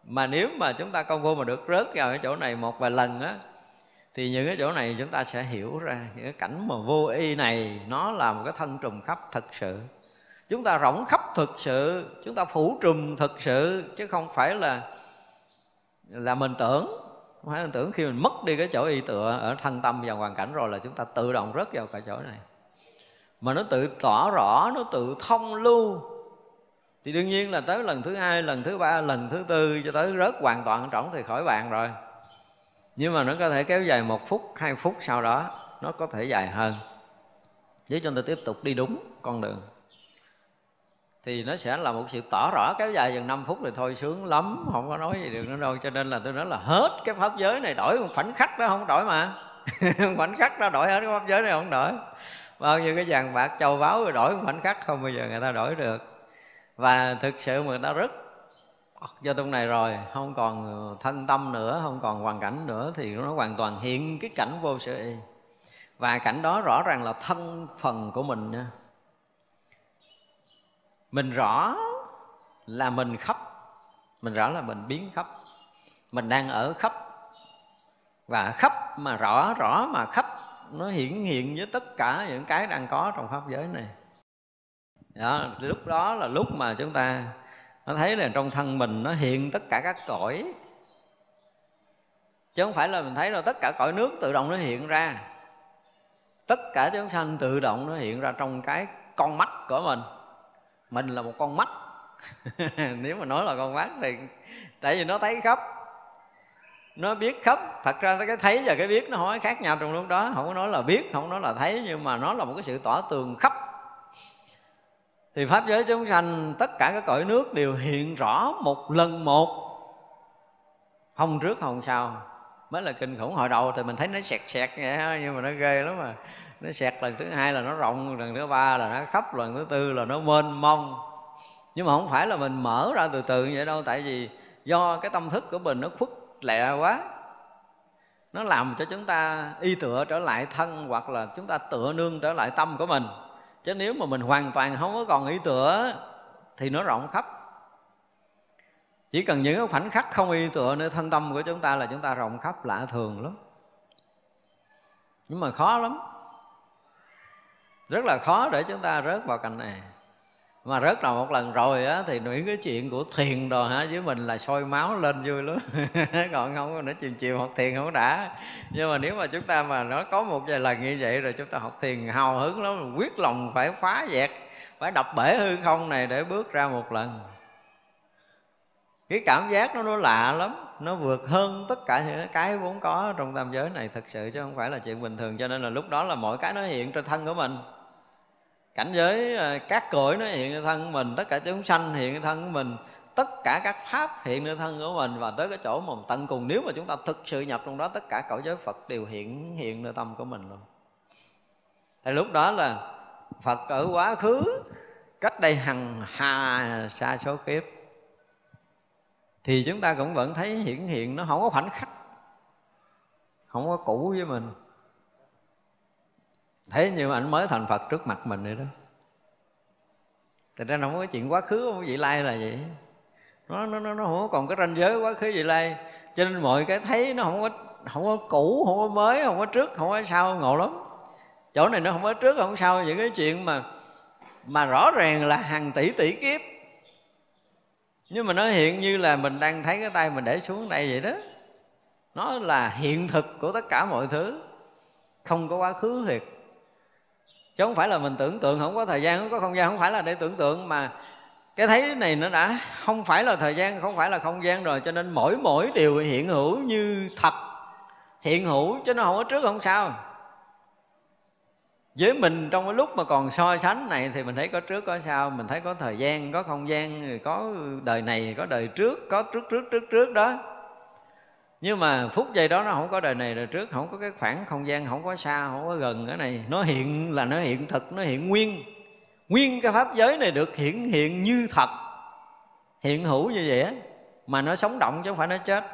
Mà nếu mà chúng ta công phu mà được rớt vào cái chỗ này một vài lần á thì những cái chỗ này chúng ta sẽ hiểu ra những cái cảnh mà vô y này nó là một cái thân trùm khắp thực sự. Chúng ta rỗng khắp thực sự, chúng ta phủ trùm thực sự, chứ không phải là là mình tưởng. Không phải mình tưởng khi mình mất đi cái chỗ y tựa ở thân tâm và hoàn cảnh rồi là chúng ta tự động rớt vào cái chỗ này. Mà nó tự tỏ rõ, nó tự thông lưu. Thì đương nhiên là tới lần thứ hai, lần thứ ba, lần thứ tư cho tới rớt hoàn toàn trỏng thì khỏi bạn rồi nhưng mà nó có thể kéo dài một phút, hai phút sau đó, nó có thể dài hơn. Nếu cho ta tiếp tục đi đúng con đường, thì nó sẽ là một sự tỏ rõ kéo dài dần 5 phút thì thôi, sướng lắm, không có nói gì được nữa đâu. Cho nên là tôi nói là hết cái pháp giới này đổi một khoảnh khắc đó không đổi mà. Khoảnh khắc đó đổi hết cái pháp giới này không đổi. Bao nhiêu cái vàng bạc châu báu rồi đổi một khoảnh khắc không bao giờ người ta đổi được. Và thực sự mà người ta rất do trong này rồi, không còn ờ, thân tâm nữa, không còn hoàn cảnh nữa thì nó hoàn toàn hiện cái cảnh vô sự. Y và cảnh đó rõ ràng là thân phần của mình nha. Mình rõ là mình khắp, mình rõ là mình biến khắp. Mình đang ở khắp. Và khắp mà rõ rõ mà khắp, nó hiển hiện với tất cả những cái đang có trong pháp giới này. Đó, lúc đó là lúc mà chúng ta nó thấy là trong thân mình nó hiện tất cả các cõi. Chứ không phải là mình thấy là tất cả cõi nước tự động nó hiện ra. Tất cả chúng sanh tự động nó hiện ra trong cái con mắt của mình. Mình là một con mắt. Nếu mà nói là con mắt thì tại vì nó thấy khắp. Nó biết khắp. Thật ra cái thấy và cái biết nó không có khác nhau trong lúc đó. Không có nói là biết, không nói là thấy, nhưng mà nó là một cái sự tỏa tường khắp thì pháp giới chúng sanh, tất cả các cõi nước đều hiện rõ một lần một. Không trước, không sau. Mới là kinh khủng. Hồi đầu thì mình thấy nó sẹt sẹt vậy nhưng mà nó ghê lắm mà nó sẹt lần thứ hai là nó rộng, lần thứ ba là nó khắp, lần thứ tư là nó mênh mông. Nhưng mà không phải là mình mở ra từ từ như vậy đâu, tại vì do cái tâm thức của mình nó khuất lẹ quá. Nó làm cho chúng ta y tựa trở lại thân, hoặc là chúng ta tựa nương trở lại tâm của mình chứ nếu mà mình hoàn toàn không có còn ý tựa thì nó rộng khắp. Chỉ cần những cái khoảnh khắc không y tựa nơi thân tâm của chúng ta là chúng ta rộng khắp, lạ thường lắm. Nhưng mà khó lắm. Rất là khó để chúng ta rớt vào cảnh này mà rớt là một lần rồi á, thì những cái chuyện của thiền đồ hả? Với mình là sôi máu lên vui lắm. Còn không nó chiều chiều học thiền không đã. Nhưng mà nếu mà chúng ta mà nó có một vài lần như vậy rồi chúng ta học thiền hào hứng lắm, quyết lòng phải phá dẹt phải đập bể hư không này để bước ra một lần. Cái cảm giác nó nó lạ lắm, nó vượt hơn tất cả những cái vốn có trong tam giới này thật sự, chứ không phải là chuyện bình thường. Cho nên là lúc đó là mọi cái nó hiện trên thân của mình cảnh giới ờ, các cõi nó hiện lên thân của mình, tất cả chúng sanh hiện lên thân của mình, tất cả các pháp hiện lên thân của mình và tới cái chỗ mà tận cùng nếu mà chúng ta thực sự nhập trong đó, tất cả cõi giới Phật đều hiện hiện nơi tâm của mình luôn. Thì lúc đó là Phật ở quá khứ, cách đây hằng hà xa số kiếp, thì chúng ta cũng vẫn thấy hiển hiện, nó không có khoảnh khắc, không có cũ với mình thế nhưng mà anh mới thành phật trước mặt mình vậy đó. Thật ra không có chuyện quá khứ không vị lai là vậy. Nó nó nó, nó không còn cái ranh giới quá khứ vị lai. Cho nên mọi cái thấy nó không có không có cũ không có mới không có trước không có sau ngộ lắm. Chỗ này nó không có trước không sau. Những cái chuyện mà mà rõ ràng là hàng tỷ tỷ kiếp. Nhưng mà nó hiện như là mình đang thấy cái tay mình để xuống đây vậy đó. Nó là hiện thực của tất cả mọi thứ. Không có quá khứ thiệt chứ không phải là mình tưởng tượng, không có thời gian, không có không gian, không phải là để tưởng tượng mà cái thấy này nó đã không phải là thời gian, không phải là không gian rồi, cho nên mỗi mỗi điều hiện hữu như thật. Hiện hữu chứ nó không có trước, không sao với mình trong cái lúc mà còn so sánh này thì mình thấy có trước, có sau, mình thấy có thời gian, có không gian có đời này, có đời trước, có trước trước trước trước đó nhưng mà phút giây đó nó không có đời này đời trước, không có cái khoảng không gian, không có xa, không có gần cái này. Nó hiện là nó hiện thực, nó hiện nguyên. Nguyên cái pháp giới này được hiện hiện như thật. Hiện hữu như vậy á, mà nó sống động chứ không phải nó chết.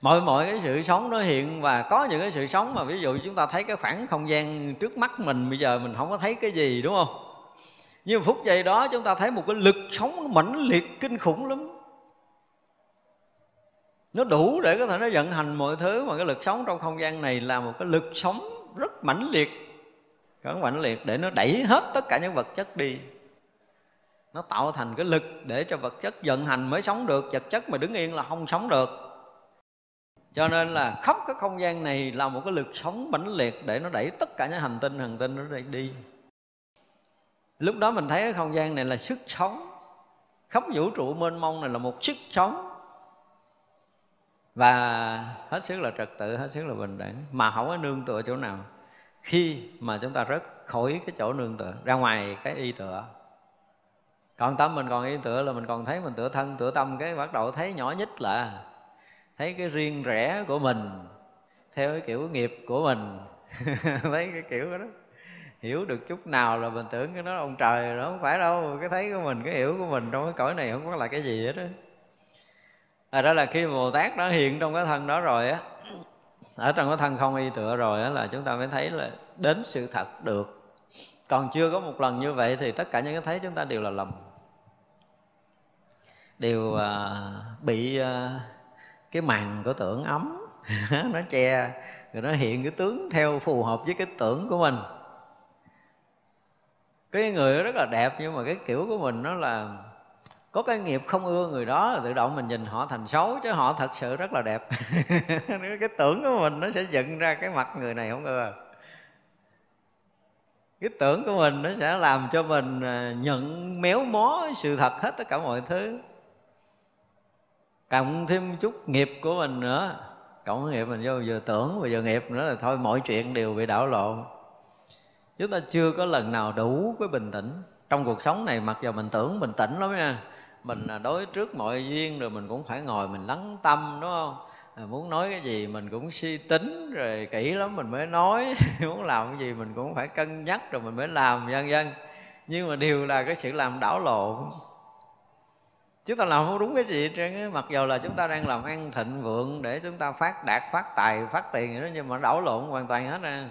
Mọi mọi cái sự sống nó hiện và có những cái sự sống mà ví dụ chúng ta thấy cái khoảng không gian trước mắt mình, bây giờ mình không có thấy cái gì, đúng không? Nhưng phút giây đó chúng ta thấy một cái lực sống mãnh liệt, kinh khủng lắm nó đủ để có thể nó vận hành mọi thứ, mà cái lực sống trong không gian này là một cái lực sống rất mãnh liệt. Rất mãnh liệt để nó đẩy hết tất cả những vật chất đi. Nó tạo thành cái lực để cho vật chất vận hành mới sống được, vật chất mà đứng yên là không sống được. Cho nên là khắp cái không gian này là một cái lực sống mãnh liệt để nó đẩy tất cả những hành tinh hành tinh nó đi. Lúc đó mình thấy cái không gian này là sức sống. Khắp vũ trụ mênh mông này là một sức sống và hết sức là trật tự, hết sức là bình đẳng. Mà không có nương tựa chỗ nào. Khi mà chúng ta rất khỏi cái chỗ nương tựa, ra ngoài cái y tựa. Còn tâm mình còn y tựa là mình còn thấy mình tựa thân, tựa tâm. Cái bắt đầu thấy nhỏ nhất là thấy cái riêng rẽ của mình, theo cái kiểu nghiệp của mình. Thấy cái kiểu đó. Hiểu được chút nào là mình tưởng cái đó ông trời đó không phải đâu. Cái thấy của mình, cái hiểu của mình trong cái cõi này không có là cái gì hết đó à, đó là khi bồ tát nó hiện trong cái thân đó rồi á. Ở trong cái thân không y tựa rồi á là chúng ta mới thấy là đến sự thật được. Còn chưa có một lần như vậy thì tất cả những cái thấy chúng ta đều là lầm. Đều à, bị à, cái màn của tưởng ấm. Nó che rồi nó hiện cái tướng theo phù hợp với cái tưởng của mình. Cái người rất là đẹp nhưng mà cái kiểu của mình nó là có cái nghiệp không ưa người đó là tự động mình nhìn họ thành xấu, chứ họ thật sự rất là đẹp. Cái tưởng của mình nó sẽ dựng ra cái mặt người này không ưa. Cái tưởng của mình nó sẽ làm cho mình à, nhận méo mó sự thật hết tất cả mọi thứ. Cộng thêm chút nghiệp của mình nữa. Cộng nghiệp mình vô vừa tưởng, vừa vừa nghiệp nữa là thôi mọi chuyện đều bị đảo lộn. Chúng ta chưa có lần nào đủ cái bình tĩnh. Trong cuộc sống này, mặc dù mình tưởng, mình tỉnh lắm nha mình à, đối trước mọi duyên rồi mình cũng phải ngồi mình lắng tâm đúng không? À, muốn nói cái gì mình cũng suy tính rồi kỹ lắm mình mới nói. Muốn làm cái gì mình cũng phải cân nhắc rồi mình mới làm vân vân. Nhưng mà điều là cái sự làm đảo lộn. Chúng ta làm không đúng cái gì trên mặc dù là chúng ta đang làm ăn thịnh vượng để chúng ta phát đạt phát tài phát tiền đó nhưng mà đảo lộn hoàn toàn hết ra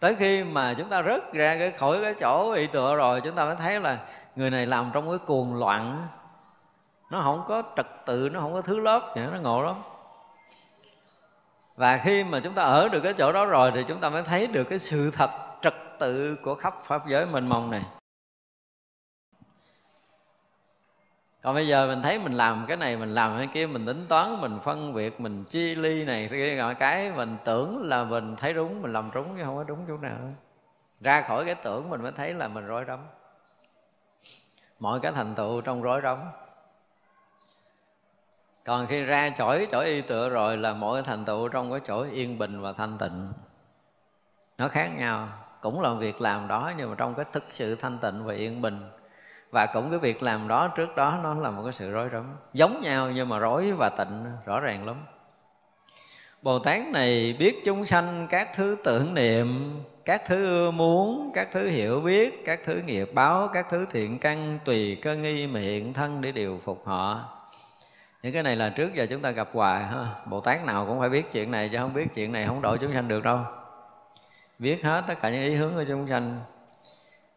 tới khi mà chúng ta rớt ra cái khỏi cái chỗ bị tựa rồi, chúng ta mới thấy là người này làm trong cái cuồng loạn. Nó không có trật tự, nó không có thứ lớp vậy, nó ngộ lắm. Và khi mà chúng ta ở được cái chỗ đó rồi thì chúng ta mới thấy được cái sự thật trật tự của khắp pháp giới mênh mông này. Còn bây giờ mình thấy mình làm cái này, mình làm cái kia, mình tính toán, mình phân biệt, mình chi ly này kia cái mình tưởng là mình thấy đúng, mình làm đúng chứ không có đúng chỗ nào. Ra khỏi cái tưởng mình mới thấy là mình rối rắm. Mọi cái thành tựu trong rối rắm. Còn khi ra chổi chổi y tựa rồi là mỗi thành tựu trong cái chỗ yên bình và thanh tịnh. Nó khác nhau. Cũng là việc làm đó nhưng mà trong cái thực sự thanh tịnh và yên bình và cũng cái việc làm đó trước đó nó là một cái sự rối rắm giống nhau nhưng mà rối và tịnh rõ ràng lắm Bồ Tát này biết chúng sanh các thứ tưởng niệm, các thứ muốn, các thứ hiểu biết, các thứ nghiệp báo, các thứ thiện căn tùy cơ nghi mà hiện thân để điều phục họ. Những cái này là trước giờ chúng ta gặp hoài ha. Bồ Tát nào cũng phải biết chuyện này chứ không biết chuyện này không độ chúng sanh được đâu. Biết hết tất cả những ý hướng của chúng sanh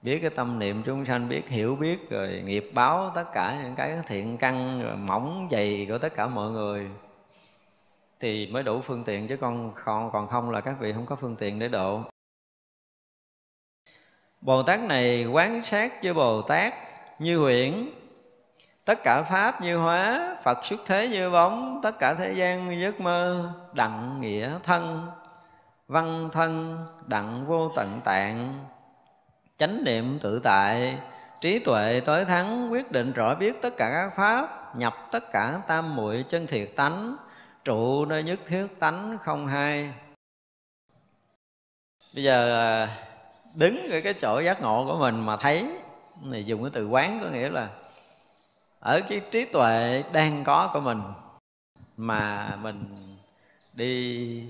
biết cái tâm niệm chúng sanh biết hiểu biết rồi nghiệp báo tất cả những cái thiện căn rồi mỏng dày của tất cả mọi người. Thì mới đủ phương tiện chứ con còn còn không là các vị không có phương tiện để độ. Bồ Tát này quán sát với Bồ Tát như huyễn Tất cả Pháp như hóa, Phật xuất thế như bóng Tất cả thế gian như giấc mơ, đặng nghĩa thân Văn thân, đặng vô tận tạng chánh niệm tự tại, trí tuệ tối thắng, quyết định rõ biết tất cả các pháp, nhập tất cả tam muội chân thiệt tánh, trụ nơi nhất thiết tánh không hai. Bây giờ à, đứng ở cái chỗ giác ngộ của mình mà thấy, này dùng cái từ quán có nghĩa là ở cái trí tuệ đang có của mình mà mình đi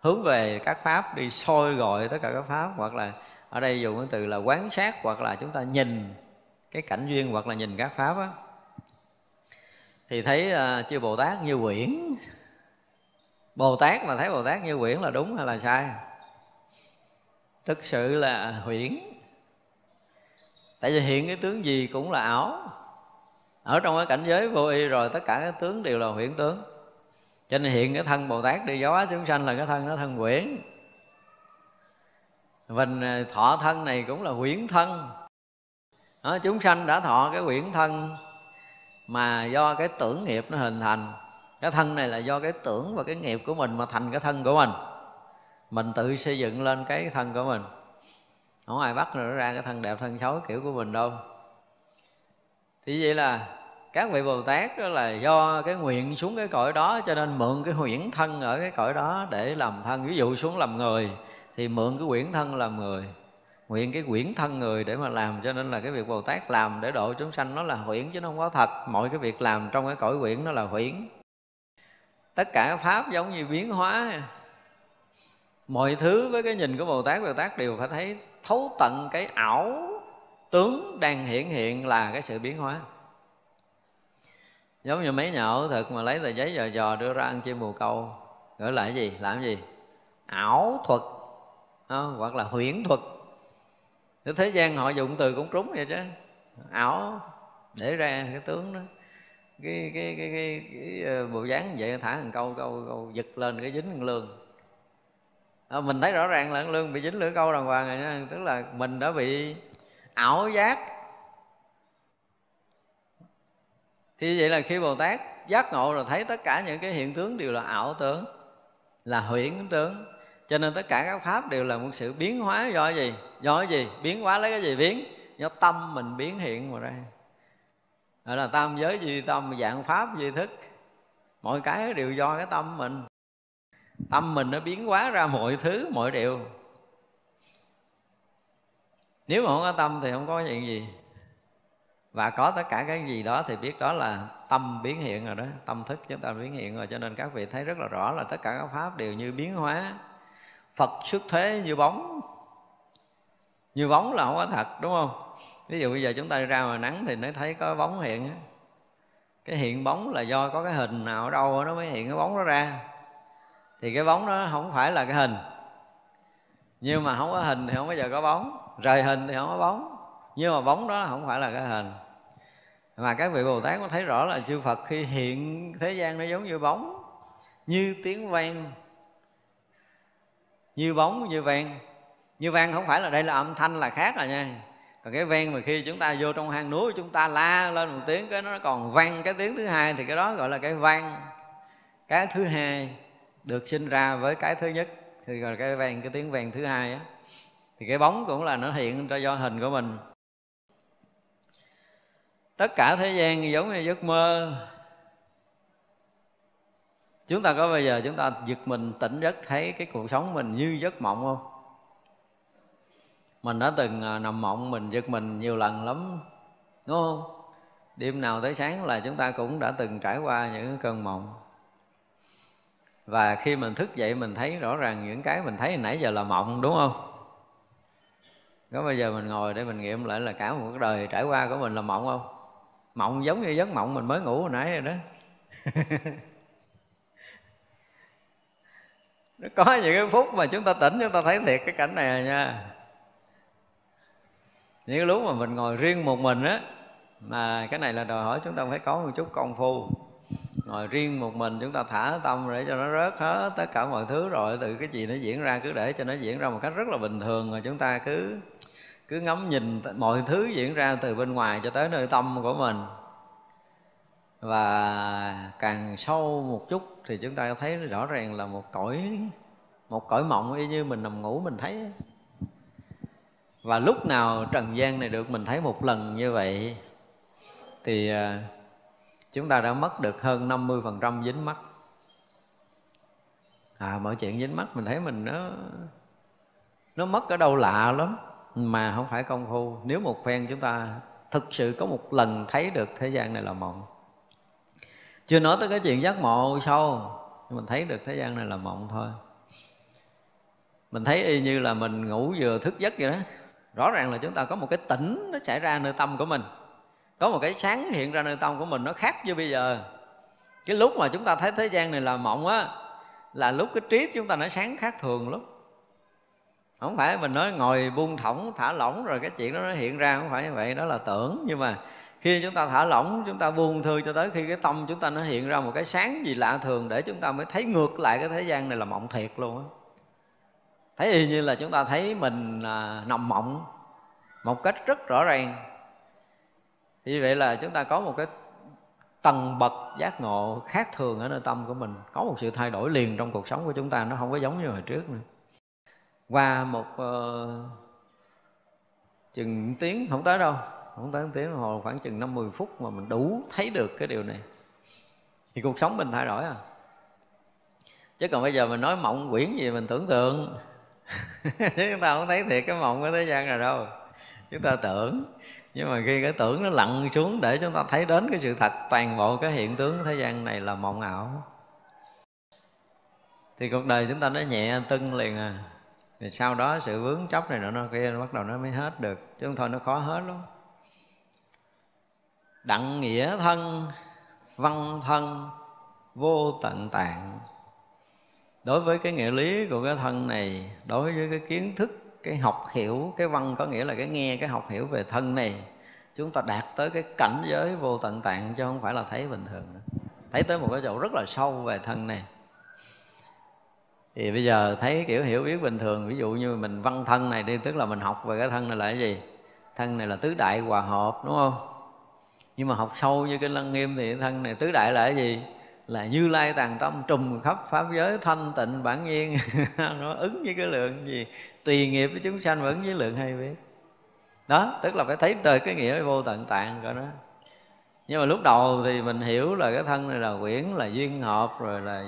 hướng về các pháp, đi soi gọi tất cả các pháp, hoặc là ở đây dùng cái từ là quán sát hoặc là chúng ta nhìn cái cảnh duyên hoặc là nhìn các pháp á. Thì thấy uh, chư bồ tát như quyển. Bồ tát mà thấy bồ tát như quyển là đúng hay là sai? Thực sự là huyễn. Tại vì hiện cái tướng gì cũng là ảo. Ở trong cái cảnh giới vô y rồi tất cả các tướng đều là huyễn tướng. Cho nên hiện cái thân bồ tát đi gió chúng sanh là cái thân nó thân quyển mình à, thọ thân này cũng là huyễn thân. Đó, chúng sanh đã thọ cái huyễn thân mà do cái tưởng nghiệp nó hình thành. Cái thân này là do cái tưởng và cái nghiệp của mình mà thành cái thân của mình. Mình tự xây dựng lên cái thân của mình. Không ai bắt nó ra cái thân đẹp thân xấu kiểu của mình đâu. Thì vậy là các vị bồ tát đó là do cái nguyện xuống cái cõi đó cho nên mượn cái huyễn thân ở cái cõi đó để làm thân. Ví dụ xuống làm người thì mượn cái quyển thân làm người, nguyện cái quyển thân người để mà làm, cho nên là cái việc bồ tát làm để độ chúng sanh nó là huyễn chứ nó không có thật. Mọi cái việc làm trong cái cõi quyển nó là huyễn tất cả pháp giống như biến hóa. Mọi thứ với cái nhìn của bồ tát bồ tát đều phải thấy thấu tận cái ảo tướng đang hiện hiện là cái sự biến hóa. Giống như mấy nhà ảo thực mà lấy tờ giấy dò dò đưa ra ăn chim bồ câu. Gọi là cái gì? Làm cái gì? Ảo thuật không? hoặc là huyễn thuật. Thế thế gian họ dùng từ cũng trúng vậy chứ. Ảo để ra cái tướng đó. Cái cái cái cái, cái, cái bộ dáng vậy thả thằng câu câu câu giật lên cái dính lương à, ờ, mình thấy rõ ràng là lương bị dính lưỡi câu đàng hoàng rồi nha. Tức là mình đã bị ảo giác. Thì vậy là khi bồ tát giác ngộ rồi thấy tất cả những cái hiện tướng đều là ảo tướng là huyễn tướng cho nên tất cả các pháp đều là một sự biến hóa do gì? Do gì? Biến hóa lấy cái gì biến? Do tâm mình biến hiện mà ra. Gọi là tam giới duy tâm, dạng pháp duy thức. Mọi cái đều do cái tâm mình. Tâm mình nó biến hóa ra mọi thứ, mọi điều. Nếu mà không có tâm thì không có chuyện gì. Và có tất cả cái gì đó thì biết đó là tâm biến hiện rồi đó. Tâm thức chúng ta biến hiện rồi. Cho nên các vị thấy rất là rõ là tất cả các pháp đều như biến hóa phật xuất thế như bóng. Như bóng là không có thật, đúng không? Ví dụ bây giờ chúng ta đi ra ngoài nắng thì nó thấy có bóng hiện cái hiện bóng là do có cái hình nào ở đâu nó mới hiện cái bóng đó ra. Thì cái bóng đó không phải là cái hình. Nhưng mà không có hình thì không bao giờ có bóng. Rời hình thì không có bóng. Nhưng mà bóng đó không phải là cái hình. Mà các vị bồ tát có thấy rõ là chư phật khi hiện thế gian nó giống như bóng, như tiếng vang như bóng, như vang như vang không phải là đây là âm thanh là khác rồi nha. Còn cái vang mà khi chúng ta vô trong hang núi, chúng ta la lên một tiếng, cái nó còn vang cái tiếng thứ hai, thì cái đó gọi là cái vang. Cái thứ hai được sinh ra với cái thứ nhất, thì gọi là cái vang, cái tiếng vang thứ hai á. Thì cái bóng cũng là nó hiện ra do hình của mình. Tất cả thế gian giống như giấc mơ chúng ta có bây giờ chúng ta giật mình, tỉnh giấc, thấy cái cuộc sống mình như giấc mộng không? Mình đã từng à, nằm mộng, mình giật mình nhiều lần lắm, đúng không? Đêm nào tới sáng là chúng ta cũng đã từng trải qua những cơn mộng. Và khi mình thức dậy, mình thấy rõ ràng những cái mình thấy nãy giờ là mộng, đúng không? Có bây giờ mình ngồi để mình nghiệm lại là cả một đời trải qua của mình là mộng không? Mộng giống như giấc mộng mình mới ngủ hồi nãy rồi đó. nó có những cái phút mà chúng ta tỉnh, chúng ta thấy thiệt cái cảnh này nha. Những cái lúc mà mình ngồi riêng một mình á, mà cái này là đòi hỏi chúng ta phải có một chút công phu. Ngồi riêng một mình, chúng ta thả tâm để cho nó rớt hết tất cả mọi thứ rồi, từ cái gì nó diễn ra cứ để cho nó diễn ra một cách rất là bình thường rồi chúng ta cứ cứ ngắm nhìn mọi thứ diễn ra từ bên ngoài cho tới nơi tâm của mình và càng sâu một chút thì chúng ta thấy rõ ràng là một cõi một cõi mộng y như mình nằm ngủ mình thấy. Và lúc nào trần gian này được mình thấy một lần như vậy, thì à, chúng ta đã mất được hơn 50% dính mắt. À mọi chuyện dính mắt mình thấy mình nó nó mất ở đâu lạ lắm, mà không phải công phu. Nếu một phen chúng ta thực sự có một lần thấy được thế gian này là mộng chưa nói tới cái chuyện giác ngộ sâu, nhưng mình thấy được thế gian này là mộng thôi. Mình thấy y như là mình ngủ vừa thức giấc vậy đó. Rõ ràng là chúng ta có một cái tỉnh nó xảy ra nơi tâm của mình. Có một cái sáng hiện ra nơi tâm của mình nó khác như bây giờ. Cái lúc mà chúng ta thấy thế gian này là mộng á, là lúc cái trí chúng ta nó sáng khác thường lắm. Không phải mình nói ngồi buông thõng thả lỏng rồi cái chuyện đó nó hiện ra, không phải như vậy, đó là tưởng. Nhưng mà khi chúng ta thả lỏng chúng ta buông thư cho tới khi cái tâm chúng ta nó hiện ra một cái sáng gì lạ thường để chúng ta mới thấy ngược lại cái thế gian này là mộng thiệt luôn á. Thấy y như là chúng ta thấy mình à, nằm mộng một cách rất rõ ràng. Như vậy là chúng ta có một cái tầng bậc giác ngộ khác thường ở nơi tâm của mình. Có một sự thay đổi liền trong cuộc sống của chúng ta nó không có giống như hồi trước nữa. Qua một uh, chừng tiếng không tới đâu không tới tiếng đồng hồ khoảng chừng năm 10 phút mà mình đủ thấy được cái điều này. Thì cuộc sống mình thay đổi à? Chứ còn bây giờ mình nói mộng quyển gì mình tưởng tượng. Chứ chúng ta không thấy thiệt cái mộng ở thế gian nào đâu. Chúng ta tưởng. Nhưng mà khi cái tưởng nó lặn xuống để chúng ta thấy đến cái sự thật, toàn bộ cái hiện tướng thế gian này là mộng ảo. Thì cuộc đời chúng ta nó nhẹ tưng liền à. Rồi sau đó sự vướng chấp này nọ nó kia, nó bắt đầu nó mới hết được. Chứ không thôi nó khó hết lắm đặng nghĩa thân, văn thân, vô tận tạng. Đối với cái nghĩa lý của cái thân này, đối với cái kiến thức, cái học hiểu, cái văn có nghĩa là cái nghe, cái học hiểu về thân này, chúng ta đạt tới cái cảnh giới vô tận tạng chứ không phải là thấy bình thường nữa. Thấy tới một cái chỗ rất là sâu về thân này. Thì bây giờ thấy kiểu hiểu biết bình thường, ví dụ như mình văn thân này đi, tức là mình học về cái thân này là cái gì? Thân này là tứ đại hòa hợp, đúng không? Nhưng mà học sâu như cái lăng nghiêm thì thân này tứ đại là cái gì? Là như lai tàn tâm trùm khắp pháp giới thanh tịnh bản nhiên nó ứng với cái lượng gì? Tùy nghiệp với chúng sanh vẫn với lượng hay biết. Đó tức là phải thấy đời cái nghĩa vô tận tạng rồi đó nhưng mà lúc đầu thì mình hiểu là cái thân này là quyển là duyên hợp rồi là,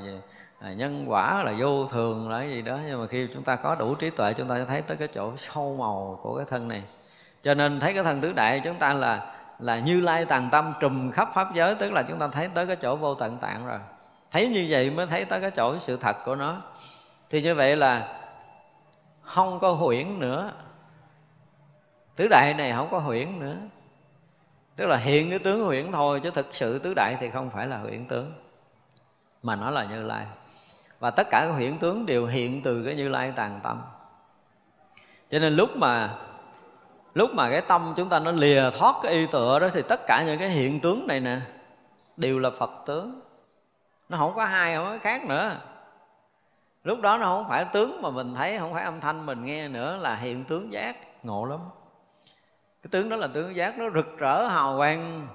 là nhân quả là vô thường là cái gì đó. Nhưng mà khi chúng ta có đủ trí tuệ chúng ta sẽ thấy tới cái chỗ sâu màu của cái thân này. Cho nên thấy cái thân tứ đại chúng ta là là như lai tàn tâm trùm khắp pháp giới, tức là chúng ta thấy tới cái chỗ vô tận tạng rồi. Thấy như vậy mới thấy tới cái chỗ sự thật của nó. Thì như vậy là không có huyễn nữa. Tứ đại này không có huyễn nữa. Tức là hiện cái tướng huyễn thôi, chứ thực sự tứ đại thì không phải là huyễn tướng, mà nó là như lai. Và tất cả các huyễn tướng đều hiện từ cái như lai tàn tâm. Cho nên lúc mà lúc mà cái tâm chúng ta nó lìa thoát cái y tựa đó, thì tất cả những cái hiện tướng này nè, đều là phật tướng. Nó không có hai, không có khác nữa. Lúc đó nó không phải tướng mà mình thấy, không phải âm thanh mình nghe nữa, là hiện tướng giác, ngộ lắm. Cái tướng đó là tướng giác nó rực rỡ, hào quang,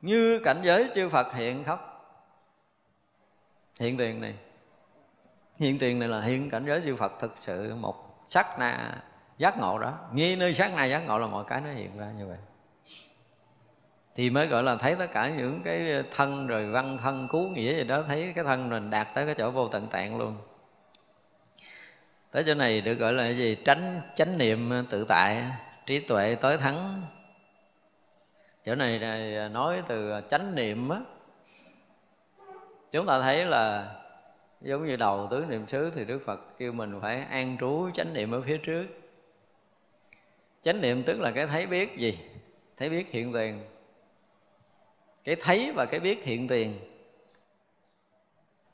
như cảnh giới chư Phật hiện khắp. Hiện tiền này. Hiện tiền này là hiện cảnh giới chư Phật thực sự một sắc na giác ngộ đó. Nghi nơi sát này giác ngộ là mọi cái nó hiện ra như vậy. Thì mới gọi là thấy tất cả những cái thân rồi văn thân cứu nghĩa gì đó, thấy cái thân mình đạt tới cái chỗ vô tận tạng luôn. Tới chỗ này được gọi là cái gì? Tránh, chánh niệm tự tại, trí tuệ tối thắng. Chỗ này nói từ chánh niệm á. Chúng ta thấy là giống như đầu tứ niệm xứ thì đức phật kêu mình phải an trú chánh niệm ở phía trước chánh niệm tức là cái thấy biết gì? Thấy biết hiện tiền. Cái thấy và cái biết hiện tiền.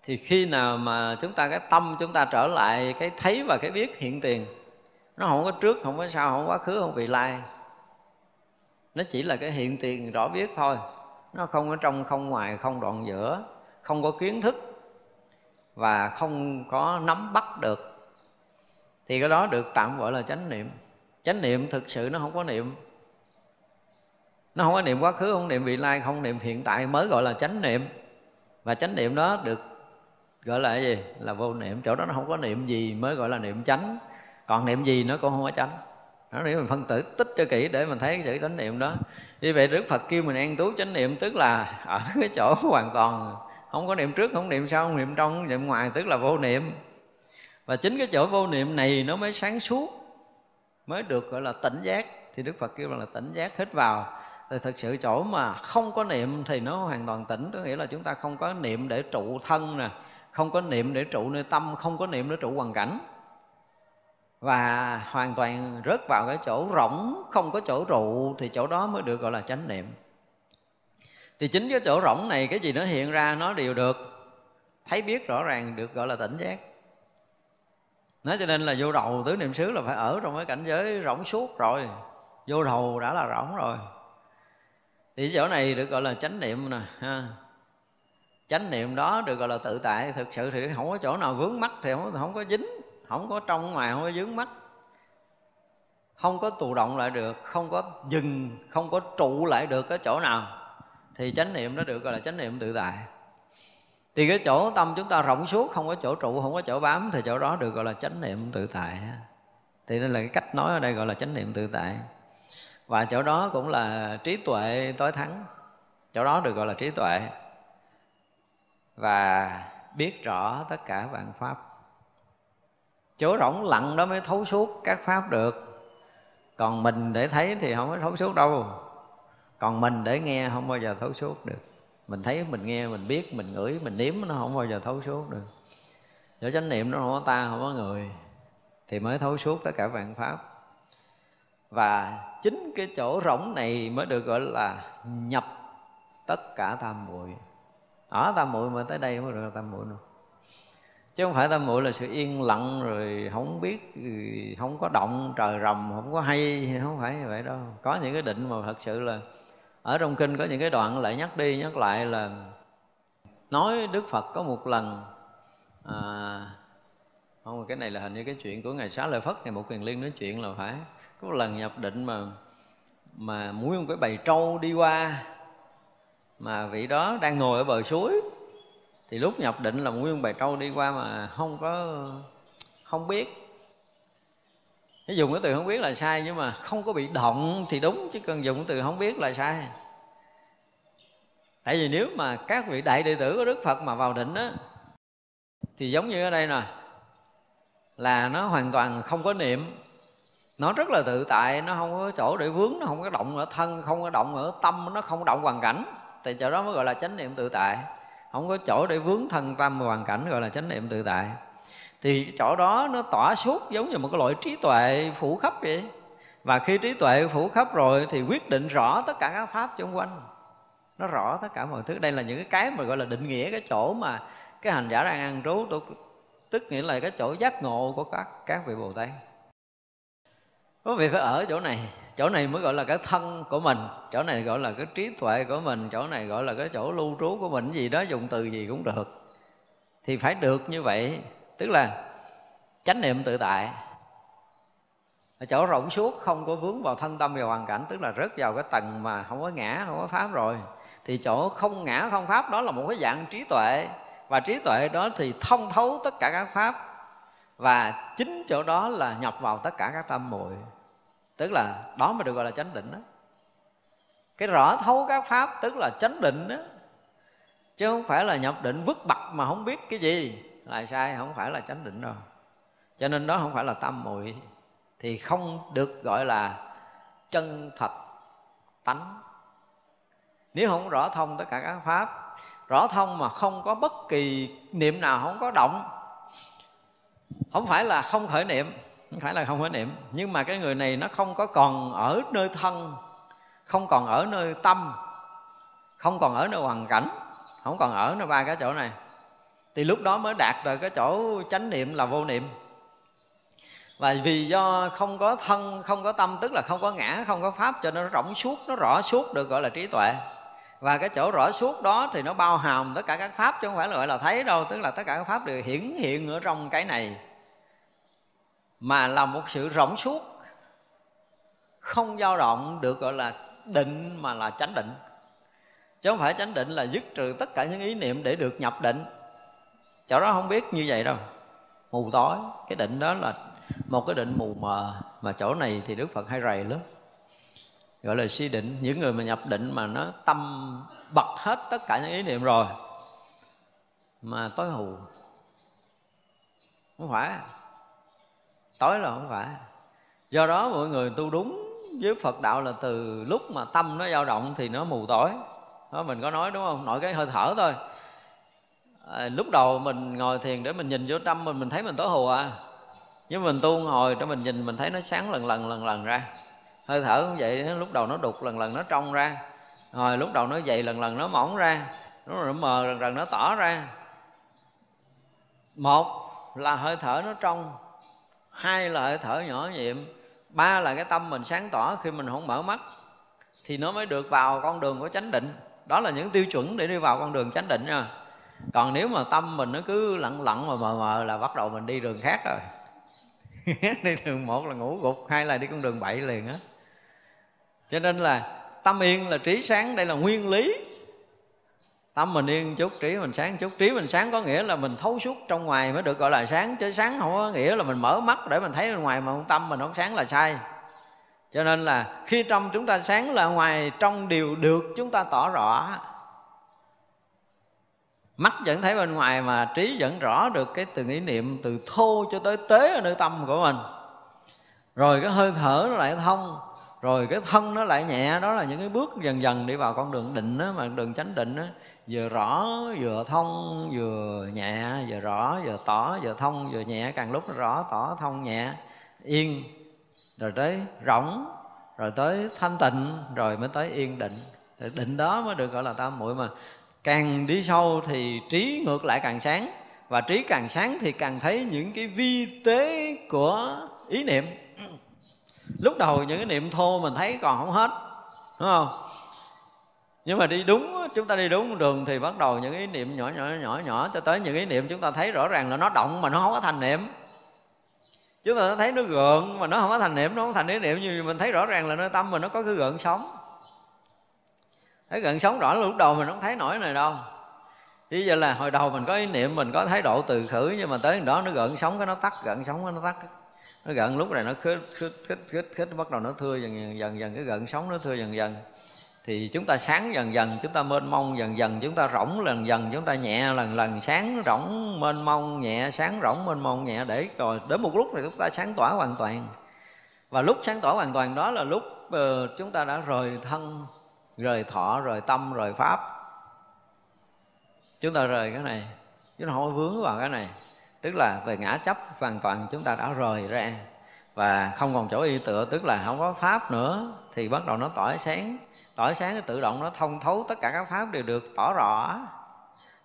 Thì khi nào mà chúng ta, cái tâm chúng ta trở lại cái thấy và cái biết hiện tiền, nó không có trước, không có sau, không có quá khứ, không vị lai. Nó chỉ là cái hiện tiền rõ biết thôi. Nó không ở trong, không ngoài, không đoạn giữa, không có kiến thức và không có nắm bắt được. Thì cái đó được tạm gọi là chánh niệm chánh niệm thực sự nó không có niệm. Nó không có niệm quá khứ, không niệm vị lai, không niệm hiện tại, mới gọi là chánh niệm. Và chánh niệm đó được gọi là cái gì? Là vô niệm. Chỗ đó nó không có niệm gì, mới gọi là niệm chánh. Còn niệm gì nó cũng không có chánh. Nó nếu mình phân tử tích cho kỹ để mình thấy cái chữ chánh niệm đó. Như vậy đức phật kêu mình an trú chánh niệm, tức là ở cái chỗ hoàn toàn. Không có niệm trước, không niệm sau, không niệm trong, không niệm ngoài, tức là vô niệm. Và chính cái chỗ vô niệm này nó mới sáng suốt mới được, gọi là, tỉnh giác. Thì đức phật kêu là tỉnh giác hít vào. Thì thực sự chỗ mà không có niệm thì nó hoàn toàn tỉnh. Có nghĩa là chúng ta không có niệm để trụ thân nè, không có niệm để trụ nơi tâm, không có niệm để trụ hoàn cảnh. Và hoàn toàn rớt vào cái chỗ rỗng, không có chỗ trụ thì chỗ đó mới được, gọi là chánh niệm. Thì chính cái chỗ rỗng này, cái gì nó hiện ra, nó đều được thấy biết rõ ràng, được gọi là tỉnh giác nó cho nên là vô đầu tứ niệm xứ là phải ở trong cái cảnh giới rỗng suốt rồi. Vô đầu đã là rỗng rồi. Thì chỗ này được gọi là chánh niệm nè ha. Chánh niệm đó được gọi là tự tại. Thực sự thì không có chỗ nào vướng mắt thì không, không có dính không có trong ngoài không có vướng mắt không có tù động lại được không có dừng không có trụ lại được cái chỗ nào. Thì chánh niệm nó được gọi là chánh niệm tự tại thì cái chỗ tâm chúng ta rộng suốt, không có chỗ trụ, không có chỗ bám, thì chỗ đó được gọi là chánh niệm tự tại thì đây là cái cách nói ở đây gọi là chánh niệm tự tại. Và chỗ đó cũng là trí tuệ tối thắng. Chỗ đó được gọi là trí tuệ. Và biết rõ tất cả vạn pháp. Chỗ rỗng lặng đó mới thấu suốt các pháp được. Còn mình để thấy thì không có thấu suốt đâu. Còn mình để nghe không bao giờ thấu suốt được mình thấy, mình nghe, mình biết, mình ngửi, mình nếm, nó không bao giờ thấu suốt được. Do chánh niệm nó không có ta, không có người, thì mới thấu suốt tất cả vạn pháp. Và chính cái chỗ rỗng này mới được gọi là nhập tất cả tam muội. Ở tam muội mà tới đây mới được tam muội nữa. Chứ không phải tam muội là sự yên lặng, rồi không biết không có động trời rầm không có hay, không phải như vậy đâu. Có những cái định mà thật sự là ở trong kinh có những cái đoạn lại nhắc đi nhắc lại là nói đức phật có một lần à, không cái này là hình như cái chuyện của ngài xá lợi phất ngày một kiền liên nói chuyện là phải. Có một lần nhập định mà mà muốn một cái bầy trâu đi qua mà vị đó đang ngồi ở bờ suối. Thì lúc nhập định là nguyên bài trâu đi qua mà không có không biết cái dùng cái từ không biết là sai nhưng mà không có bị động thì đúng, chứ cần dùng cái từ không biết là sai. Tại vì nếu mà các vị đại đệ tử của đức phật mà vào định á, thì giống như ở đây nè, là nó hoàn toàn không có niệm. Nó rất là tự tại, nó không có chỗ để vướng, nó không có động ở thân, không có động ở tâm, nó không động hoàn cảnh. Thì chỗ đó mới gọi là chánh niệm tự tại. Không có chỗ để vướng thân tâm hoàn cảnh, gọi là chánh niệm tự tại thì chỗ đó nó tỏa suốt giống như một cái loại trí tuệ phủ khắp vậy. Và khi trí tuệ phủ khắp rồi thì quyết định rõ tất cả các pháp xung quanh. Nó rõ tất cả mọi thứ. Đây là những cái mà gọi là định nghĩa cái chỗ mà cái hành giả đang ăn trú tức nghĩa là cái chỗ giác ngộ của các các vị bồ tát. Có vị phải ở chỗ này. Chỗ này mới gọi là cái thân của mình. Chỗ này gọi là cái trí tuệ của mình. Chỗ này gọi là cái chỗ lưu trú của mình. Gì đó dùng từ gì cũng được. Thì phải được như vậy tức là chánh niệm tự tại. Ở chỗ rộng suốt, không có vướng vào thân tâm và hoàn cảnh, tức là rớt vào cái tầng mà không có ngã, không có pháp rồi. Thì chỗ không ngã, không pháp, đó là một cái dạng trí tuệ. Và trí tuệ đó thì thông thấu tất cả các pháp. Và chính chỗ đó là nhập vào tất cả các tâm muội. Tức là đó mới được gọi là chánh định đó cái rõ thấu các pháp, tức là chánh định đó chứ không phải là nhập định vứt bặt mà không biết cái gì là sai, không phải là chánh định đâu. Cho nên đó không phải là tâm muội, thì không được gọi là chân thật tánh. Nếu không rõ thông tất cả các pháp, rõ thông mà không có bất kỳ niệm nào, không có động, không phải là không khởi niệm, không phải là không khởi niệm. Nhưng mà cái người này nó không có còn ở nơi thân, không còn ở nơi tâm, không còn ở nơi hoàn cảnh, không còn ở nơi ba cái chỗ này thì lúc đó mới đạt được cái chỗ chánh niệm là vô niệm. Và vì do không có thân, không có tâm, tức là không có ngã, không có pháp, cho nên nó rỗng suốt, nó rõ suốt được gọi là trí tuệ. Và cái chỗ rõ suốt đó thì nó bao hàm tất cả các pháp, chứ không phải là gọi là thấy đâu, tức là tất cả các pháp đều hiển hiện ở trong cái này. Mà là một sự rỗng suốt, không dao động được gọi là định mà là chánh định. Chứ không phải chánh định là dứt trừ tất cả những ý niệm để được nhập định chỗ đó không biết như vậy đâu. Mù tối. Cái định đó là một cái định mù mờ, mà chỗ này thì đức phật hay rầy lắm. Gọi là si định. Những người mà nhập định mà nó tâm bật hết tất cả những ý niệm rồi, mà tối hù. Không phải. Tối là không phải. Do đó mọi người tu đúng với phật đạo là từ lúc mà tâm nó dao động thì nó mù tối. Đó, mình có nói đúng không? Nội cái hơi thở thôi à, lúc đầu mình ngồi thiền để mình nhìn vô tâm mình mình thấy mình tối hù à. Nhưng mình tu ngồi để mình nhìn mình thấy nó sáng lần lần lần lần ra. Hơi thở cũng vậy lúc đầu nó đục lần lần nó trong ra. Rồi lúc đầu nó dày lần lần nó mỏng ra. Nó mờ lần lần nó tỏ ra. Một là hơi thở nó trong. Hai là hơi thở nhỏ nhiệm. Ba là cái tâm mình sáng tỏ khi mình không mở mắt. Thì nó mới được vào con đường của chánh định. Đó là những tiêu chuẩn để đi vào con đường chánh định nha còn nếu mà tâm mình nó cứ lặng lặng mà mờ mờ là bắt đầu mình đi đường khác rồi. Đi đường một là ngủ gục, hai là đi con đường bậy liền á. Cho nên là tâm yên là trí sáng, đây là nguyên lý. Tâm mình yên chút, trí mình sáng chút. Trí mình sáng có nghĩa là mình thấu suốt trong ngoài mới được gọi là sáng, chứ sáng không có nghĩa là mình mở mắt để mình thấy bên ngoài mà tâm mình không sáng là sai. Cho nên là khi trong chúng ta sáng là ngoài trong điều được chúng ta tỏ rõ mắt vẫn thấy bên ngoài mà trí vẫn rõ được cái từng ý niệm từ thô cho tới tế ở nơi tâm của mình. Rồi cái hơi thở nó lại thông rồi cái thân nó lại nhẹ đó là những cái bước dần dần đi vào con đường định đó, mà đường chánh định đó, vừa rõ vừa thông vừa nhẹ vừa rõ vừa tỏ vừa thông vừa nhẹ. Càng lúc nó rõ tỏ thông nhẹ yên. Rồi tới rỗng rồi tới thanh tịnh rồi mới tới yên định. Định đó mới được gọi là tam muội mà càng đi sâu thì trí ngược lại càng sáng. Và trí càng sáng thì càng thấy những cái vi tế của ý niệm. Lúc đầu những cái niệm thô mình thấy còn không hết, đúng không? Nhưng mà đi đúng, chúng ta đi đúng đường thì bắt đầu những ý niệm nhỏ nhỏ nhỏ nhỏ cho tới những ý niệm chúng ta thấy rõ ràng là nó động mà nó không có thành niệm. Chúng ta thấy nó gợn mà nó không có thành niệm, nó không thành ý niệm như mình thấy rõ ràng là nơi tâm mà nó có cái gợn sống thấy gần sống rõ lúc đầu mình không thấy nổi này đâu. Chứ giờ là hồi đầu mình có ý niệm mình có thái độ từ khử nhưng mà tới đó nó gần sống cái nó tắt gần sống cái nó tắt. Nó gần lúc này nó khích khích khích khích, khích bắt đầu nó thưa dần dần dần dần cái gần sống nó thưa dần dần. Thì chúng ta sáng dần dần chúng ta mênh mông dần dần chúng ta rỗng lần dần chúng ta nhẹ lần lần sáng rỗng mênh mông nhẹ sáng rỗng mênh mông nhẹ để rồi đến một lúc này chúng ta sáng tỏa hoàn toàn. Và lúc sáng tỏa hoàn toàn đó là lúc uh, chúng ta đã rời thân rời thọ, rời tâm, rời pháp. Chúng ta rời cái này. Chúng ta không vướng vào cái này. Tức là về ngã chấp, hoàn toàn chúng ta đã rời ra. Và không còn chỗ y tựa, tức là không có pháp nữa. Thì bắt đầu nó tỏa sáng. Tỏa sáng tự động nó thông thấu tất cả các pháp đều được tỏ rõ.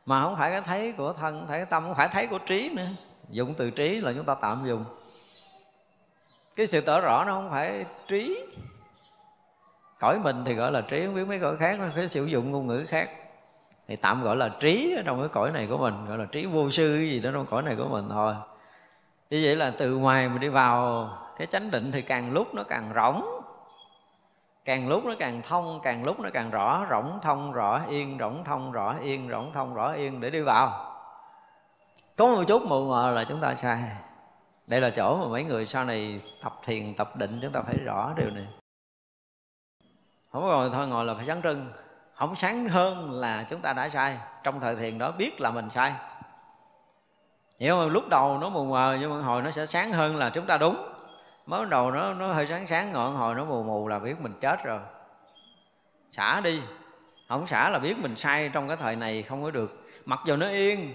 Mà không phải cái thấy của thân, không phải cái tâm, không phải thấy của trí nữa. Dụng từ trí là chúng ta tạm dùng. Cái sự tỏ rõ nó không phải trí cõi mình thì gọi là trí, không biết mấy cõi khác, nó phải sử dụng ngôn ngữ khác. Thì tạm gọi là trí ở trong cái cõi này của mình, gọi là trí vô sư cái gì đó trong cõi này của mình thôi. Như vậy là từ ngoài mình đi vào, cái chánh định thì càng lúc nó càng rỗng. Càng lúc nó càng thông, càng lúc nó càng rõ. Rỗng thông, rõ yên, rỗng thông, rõ yên, rỗng thông, rõ yên để đi vào. Có một chút mù mờ là chúng ta sai. Đây là chỗ mà mấy người sau này tập thiền, tập định, chúng ta phải rõ điều này không rồi ngồi thôi, ngồi là phải sáng trưng. Không sáng hơn là chúng ta đã sai. Trong thời thiền đó biết là mình sai. Hiểu không? Lúc đầu nó mù mờ, nhưng mà hồi nó sẽ sáng hơn là chúng ta đúng. Mới đầu nó nó hơi sáng sáng, ngọn hồi nó mù mù là biết mình chết rồi. Xả đi. Không xả là biết mình sai trong cái thời này không có được. Mặc dù nó yên,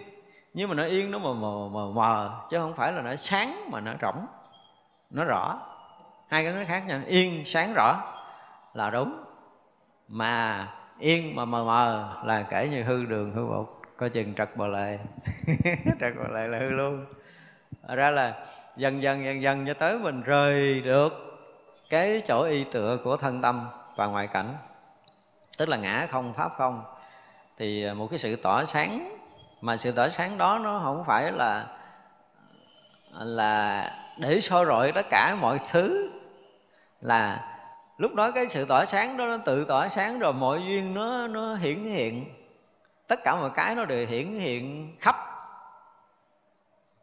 nhưng mà nó yên nó mờ mờ mờ mờ, chứ không phải là nó sáng mà nó rỗng. Nó rõ. Hai cái nó khác nhau. Yên, sáng, rõ là đúng mà yên mà mờ mờ là kể như hư đường, hư bột. Coi chừng trật bờ lệ. Trật bờ lệ là hư luôn. Ra là dần dần dần dần cho tới mình rời được cái chỗ y tựa của thân tâm và ngoại cảnh. Tức là ngã không, pháp không. Thì một cái sự tỏa sáng, mà sự tỏa sáng đó nó không phải là là để soi rọi tất cả mọi thứ, là lúc đó cái sự tỏa sáng đó, nó tự tỏa sáng rồi mọi duyên nó nó hiển hiện. Tất cả mọi cái nó đều hiển hiện khắp.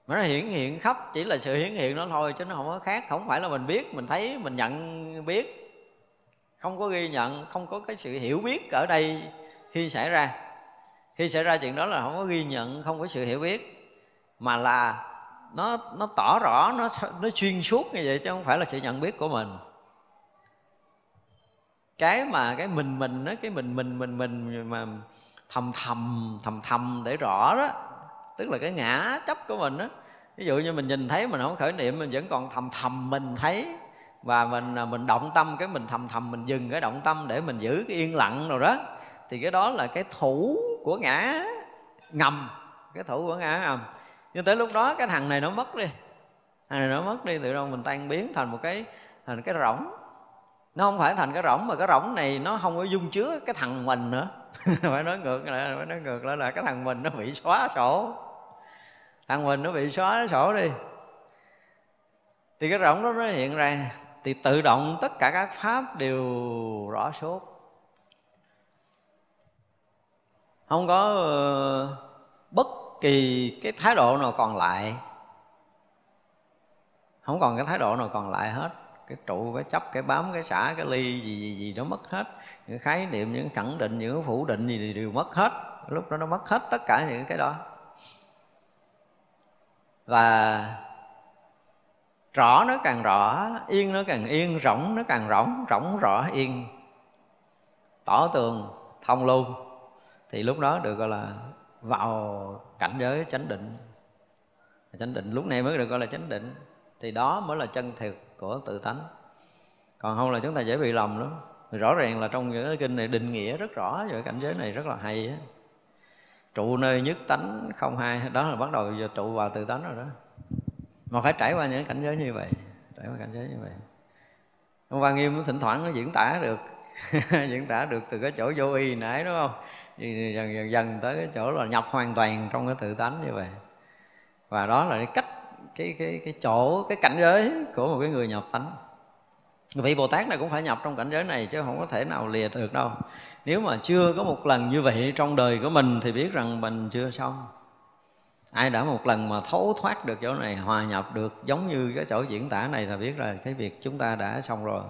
Mà nó hiển hiện khắp, chỉ là sự hiển hiện đó thôi, chứ nó không có khác. Không phải là mình biết, mình thấy, mình nhận, biết. Không có ghi nhận, không có cái sự hiểu biết ở đây khi xảy ra. Khi xảy ra chuyện đó là không có ghi nhận, không có sự hiểu biết. Mà là nó nó tỏ rõ, nó nó xuyên suốt như vậy, chứ không phải là sự nhận biết của mình cái mà cái mình mình đó cái mình mình mình mình mà thầm thầm thầm thầm để rõ đó, tức là cái ngã chấp của mình đó ví dụ như mình nhìn thấy mình không khởi niệm, mình vẫn còn thầm thầm mình thấy, và mình à, mình động tâm, cái mình thầm thầm mình dừng cái động tâm để mình giữ cái yên lặng rồi đó, thì cái đó là cái thủ của ngã ngầm, cái thủ của ngã ngầm. Nhưng tới lúc đó cái thằng này nó mất đi, thằng này nó mất đi, tự động mình tan biến thành một cái, thành cái rỗng nó không phải thành cái rỗng, mà cái rỗng này nó không có dung chứa cái thằng mình nữa. Phải nói ngược lại, phải nói ngược lại là cái thằng mình nó bị xóa sổ. Thằng mình nó bị xóa sổ đi. Thì cái rỗng đó nó hiện ra, thì tự động tất cả các pháp đều rõ suốt không có ờ, bất kỳ cái thái độ nào còn lại. Không còn cái thái độ nào còn lại hết cái trụ, cái chấp, cái bám, cái xả, cái ly gì gì gì nó mất hết. Những khái niệm, những khẳng định, những phủ định gì đều mất hết. Lúc đó nó mất hết tất cả những cái đó. Và rõ nó càng rõ, yên nó càng yên rỗng nó càng rỗng rỗng rõ yên. Tỏ tường, thông lưu. Thì lúc đó được gọi là vào cảnh giới chánh định. Chánh định lúc này mới được gọi là chánh định thì đó mới là chân thiệt của tự tánh. Còn không là chúng ta dễ bị lầm lắm. Rõ ràng là trong những cái kinh này định nghĩa rất rõ về cảnh giới này rất là hay á. Trụ nơi nhất tánh không hai, đó là bắt đầu giờ trụ vào tự tánh rồi đó. Mà phải trải qua những cảnh giới như vậy, trải qua cảnh giới như vậy. Ông Hoa Nghiêm thỉnh thoảng nó diễn tả được, diễn tả được từ cái chỗ vô y nãy, đúng không? Dần dần dần tới cái chỗ là nhập hoàn toàn trong cái tự tánh như vậy. Và đó là cái cách cái cái cái chỗ, cái cảnh giới của một cái người nhập tánh. Vị bồ tát này cũng phải nhập trong cảnh giới này chứ không có thể nào lìa được đâu. Nếu mà chưa có một lần như vậy trong đời của mình thì biết rằng mình chưa xong. Ai đã một lần mà thấu thoát được chỗ này, hòa nhập được giống như cái chỗ diễn tả này là biết là cái việc chúng ta đã xong rồi.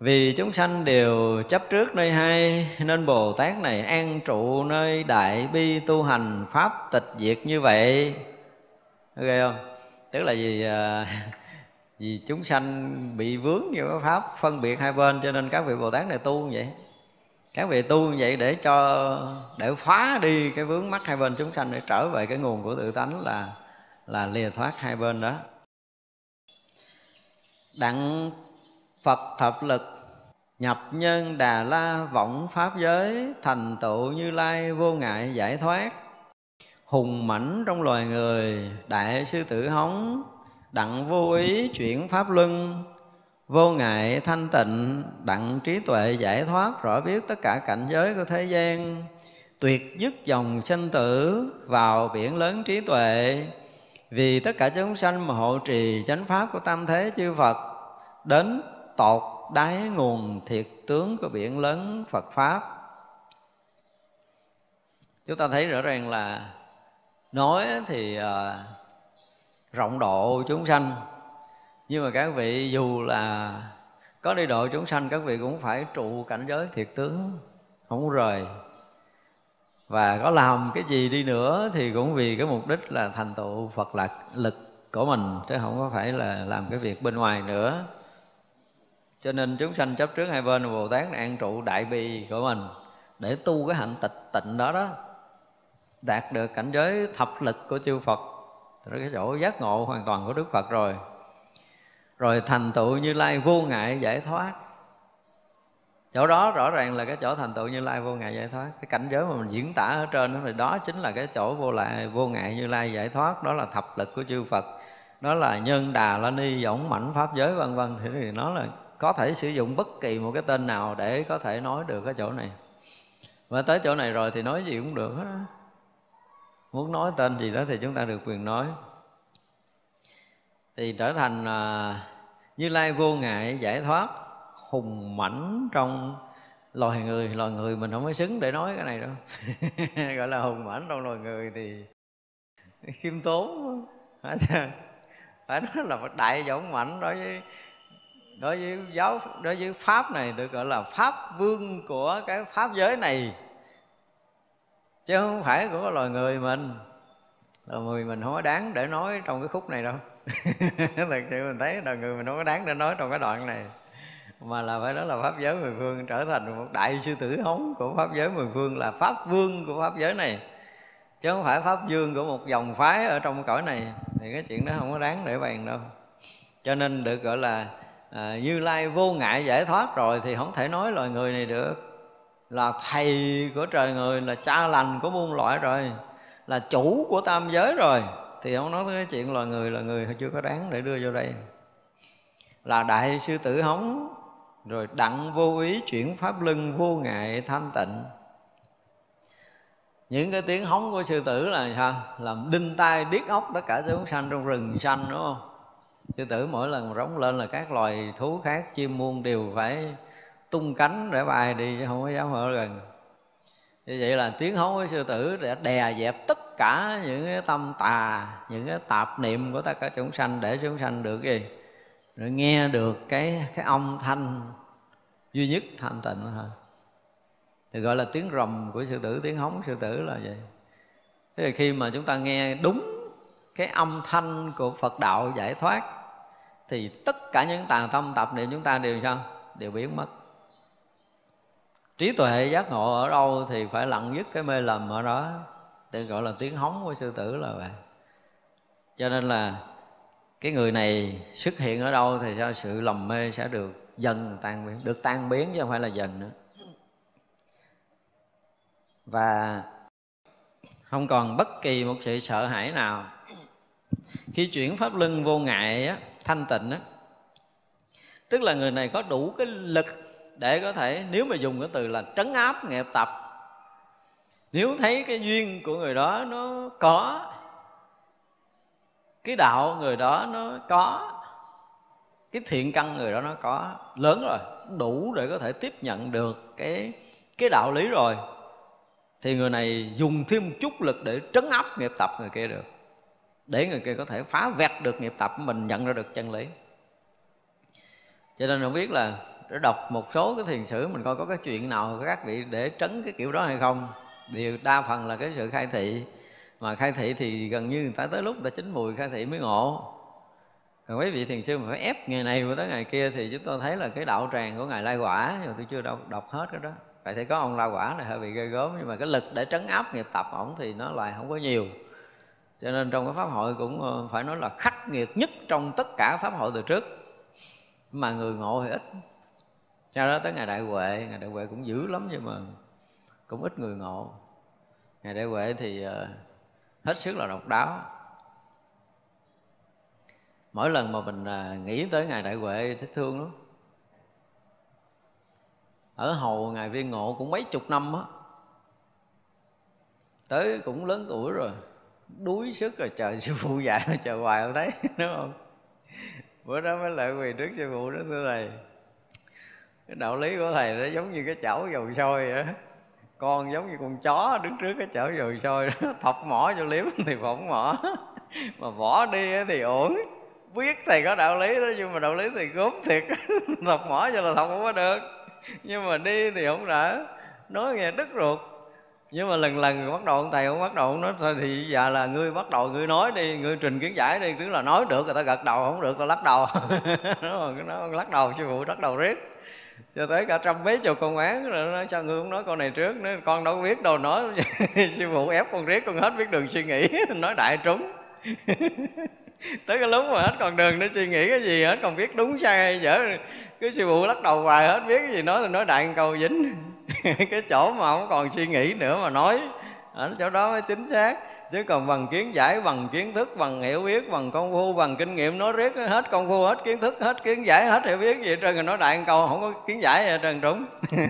Vì chúng sanh đều chấp trước nơi hai, Nên Bồ Tát này an trụ nơi đại bi tu hành Pháp tịch diệt như vậy. Ok không? Tức là gì à, vì chúng sanh bị vướng vào cái Pháp phân biệt hai bên, Cho nên các vị Bồ Tát này tu như vậy. Các vị tu như vậy để cho, để phá đi cái vướng mắc hai bên chúng sanh, để trở về cái nguồn của tự tánh là là lìa thoát hai bên đó. Đặng phật thập lực, nhập nhân đà la vọng pháp giới, thành tựu như lai vô ngại giải thoát hùng mãnh trong loài người, đại sư tử hống đặng vô ý chuyển pháp luân. Vô ngại thanh tịnh, đặng trí tuệ giải thoát rõ biết tất cả cảnh giới của thế gian. Tuyệt dứt dòng sinh tử, vào biển lớn trí tuệ. Vì tất cả chúng sanh mà hộ trì chánh pháp của tam thế chư Phật, đến tột đáy nguồn thiệt tướng của biển lớn Phật pháp. Chúng ta thấy rõ ràng là nói thì à, rộng độ chúng sanh. Nhưng mà các vị dù là có đi độ chúng sanh các vị cũng phải trụ cảnh giới thiệt tướng không rời. Và có làm cái gì đi nữa thì cũng vì cái mục đích là thành tựu Phật lạc lực của mình chứ không có phải là làm cái việc bên ngoài nữa. Cho nên chúng sanh chấp trước hai bên Bồ Tát an trụ đại bi của mình để tu cái hạnh tịch tịnh đó đó đạt được cảnh giới thập lực của chư Phật. Rồi cái chỗ giác ngộ hoàn toàn của Đức Phật rồi. Rồi thành tựu như lai vô ngại giải thoát. Chỗ đó rõ ràng là cái chỗ thành tựu như lai vô ngại giải thoát. Cái cảnh giới mà mình diễn tả ở trên đó thì đó chính là cái chỗ vô lại, vô ngại như lai giải thoát. Đó là thập lực của chư phật. Đó là nhân, đà, la ni võng mảnh pháp giới, vân vân. Thì nó là có thể sử dụng bất kỳ một cái tên nào để có thể nói được cái chỗ này. Và tới chỗ này rồi thì nói gì cũng được hết muốn nói tên gì đó thì chúng ta được quyền nói. Thì trở thành à, như lai vô ngại giải thoát hùng mãnh trong loài người. Loài người mình không có xứng để nói cái này đâu. Gọi là hùng mãnh trong loài người thì khiêm tốn phải nói là đại dũng mạnh đối với đối với giáo đối với pháp này được gọi là pháp vương của cái pháp giới này chứ không phải của loài người mình. Loài người mình không có đáng để nói trong cái khúc này đâu. Thật sự mình thấy loài người mình không có đáng để nói trong cái đoạn này. Mà là phải nói là pháp giới mười phương trở thành một đại sư tử hống của pháp giới mười phương là pháp vương của pháp giới này. Chứ không phải pháp vương của một dòng phái ở trong cõi này thì cái chuyện đó không có đáng để bàn đâu. Cho nên được gọi là à, như lai vô ngại giải thoát rồi thì không thể nói loài người này được là thầy của trời người, là cha lành của muôn loại rồi, là chủ của tam giới rồi. Thì ông nói cái chuyện loài người là người, chưa có đáng để đưa vô đây. Là đại sư tử hống, rồi đặng vô ý chuyển pháp lưng vô ngại thanh tịnh. Những cái tiếng hống của sư tử là sao? Làm đinh tai điếc ốc tất cả chúng sanh trong rừng xanh đúng không? Sư tử mỗi lần rống lên là các loài thú khác, chim muôn đều phải tung cánh để bay đi, chứ không có dám ở gần. Như vậy là tiếng hống của sư tử đã đè dẹp tất cả những cái tâm tà, những cái tạp niệm của tất cả chúng sanh để chúng sanh được gì? Rồi nghe được cái cái âm thanh duy nhất thanh tịnh thôi. Thì gọi là tiếng rầm của sư tử, tiếng hống sư tử là vậy. Thế thì khi mà chúng ta nghe đúng cái âm thanh của phật đạo giải thoát, thì tất cả những tà tâm tạp niệm chúng ta đều sao? Đều biến mất trí tuệ giác ngộ ở đâu thì phải lặng dứt cái mê lầm ở đó. Tự gọi là tiếng hóng của sư tử là vậy. Cho nên là cái người này xuất hiện ở đâu thì sao sự lầm mê sẽ được dần tan biến được tan biến chứ không phải là dần nữa. Và không còn bất kỳ một sự sợ hãi nào. Khi chuyển pháp luân vô ngại á, thanh tịnh á, tức là người này có đủ cái lực để có thể, nếu mà dùng cái từ là trấn áp nghiệp tập, nếu thấy cái duyên của người đó nó có, cái đạo người đó nó có, cái thiện căn người đó nó có, lớn rồi, đủ để có thể tiếp nhận được cái cái đạo lý rồi, thì người này dùng thêm một chút lực để trấn áp nghiệp tập người kia được. Để người kia có thể phá vẹt được nghiệp tập của mình, nhận ra được chân lý. Cho nên không biết là để đọc một số cái thiền sử mình coi có cái chuyện nào các vị để trấn cái kiểu đó hay không. Điều đa phần là cái sự khai thị. Mà khai thị thì gần như người ta tới lúc người ta chín mùi khai thị mới ngộ. Còn quý vị thiền sư mà phải ép ngày này qua tới ngày kia thì chúng tôi thấy là cái đạo tràng của ngài lai quả nhưng mà tôi chưa đọc, đọc hết cái đó. Phải sẽ có ông la quả này hơi bị ghê gớm nhưng mà cái lực để trấn áp nghiệp tập ổng thì nó lại không có nhiều. Cho nên trong cái pháp hội cũng ờ, phải nói là khắc nghiệt nhất trong tất cả pháp hội từ trước. Mà người ngộ thì ít sau đó tới ngày đại huệ, ngày đại huệ cũng dữ lắm nhưng mà, cũng ít người ngộ. Ngày đại huệ thì ờ, hết sức là độc đáo. Mỗi lần mà mình ờ, nghĩ tới ngày đại huệ thích thương lắm. Ở hầu ngài viên ngộ cũng mấy chục năm á. Tới cũng lớn tuổi rồi, đuối sức rồi, chờ sư phụ dạy, chờ hoài không thấy, đúng không? Bữa đó mới lại quỳ trước sư phụ đó, thưa thầy cái đạo lý của thầy nó giống như cái chảo dầu sôi vậy con giống như con chó đứng trước cái chảo dầu sôi đó, thọc mỏ cho liếm thì phỏng mỏ. Mà bỏ đi thì ổn biết thầy có đạo lý đó, nhưng mà đạo lý thì gốm thiệt. Thọc mỏ cho là thọc không có được. Nhưng mà đi thì không đã nói nghe đứt ruột. Nhưng mà lần lần bắt đầu ông thầy ông bắt đầu nói, thôi thì giờ là ngươi bắt đầu ngươi nói đi, ngươi trình kiến giải đi. Cứ là nói được, người ta gật đầu, không được ta lắc đầu. Nó lắc đầu sư phụ, lắc đầu riết. cho tới cả trăm mấy chục con án, rồi nói, sao ngươi không nói con này trước? Nó con đâu biết đâu, nói sư phụ ép con riết, con hết biết đường suy nghĩ. Nói đại trúng. Tới cái lúc mà hết còn đường để suy nghĩ cái gì, hết còn biết đúng sai hay dở, cái sư phụ lắc đầu hoài, hết biết cái gì nói thì nói đại câu dính. Cái chỗ mà không còn suy nghĩ nữa mà nói, ở chỗ đó mới chính xác chứ còn bằng kiến giải, bằng kiến thức, bằng hiểu biết, bằng công phu, bằng kinh nghiệm, nói riết hết công phu, hết kiến thức, hết kiến giải, hết hiểu biết gì trơn rồi nói đại câu, không có kiến giải gì trơn trúng.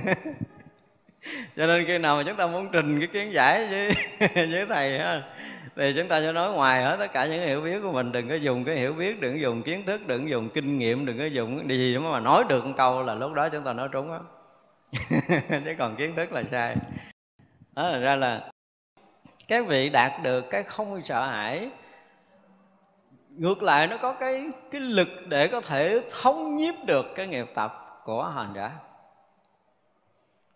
Cho nên khi nào mà chúng ta muốn trình cái kiến giải với với thầy ha, thì chúng ta sẽ nói ngoài hết tất cả những hiểu biết của mình. Đừng có dùng cái hiểu biết, đừng có dùng kiến thức, đừng có dùng kinh nghiệm, đừng có dùng cái gì mà nói được một câu là lúc đó chúng ta nói trúng á. Chứ còn kiến thức là sai. Đó, là ra là các vị đạt được cái không sợ hãi. Ngược lại nó có cái cái lực để có thể thống nhiếp được cái nghiệp tập của hành giả.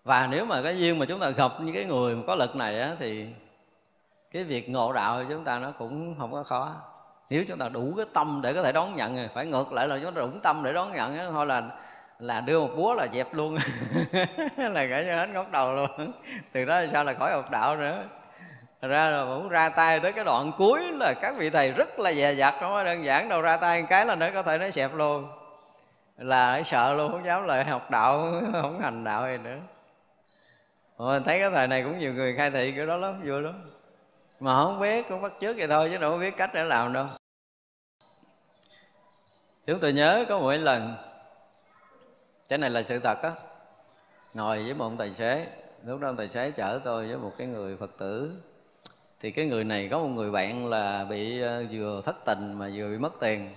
Và nếu mà cái duyên mà chúng ta gặp những cái người mà có lực này á, thì cái việc ngộ đạo của chúng ta nó cũng không có khó. Nếu chúng ta đủ cái tâm để có thể đón nhận rồi phải ngược lại là chúng ta đủ tâm để đón nhận á, thôi là là đưa một búa là dẹp luôn. Là cả hết ngóc đầu luôn. Từ đó sao là khỏi học đạo nữa ra là muốn ra tay tới cái đoạn cuối là các vị thầy rất là dè dặt, không có đơn giản đâu, ra tay một cái là nó có thể nó xẹp luôn. Là sợ luôn, không dám lại học đạo, không hành đạo gì nữa. Mình thấy cái thời này cũng nhiều người khai thị cái đó lắm, vui lắm. Mà không biết, cũng bắt chước vậy thôi, chứ đâu có biết cách để làm đâu. Chúng tôi nhớ có mỗi lần, cái này là sự thật á, ngồi với một ông tài xế, lúc đó ông tài xế chở tôi với một cái người phật tử thì cái người này có một người bạn là bị ờ, vừa thất tình mà vừa bị mất tiền.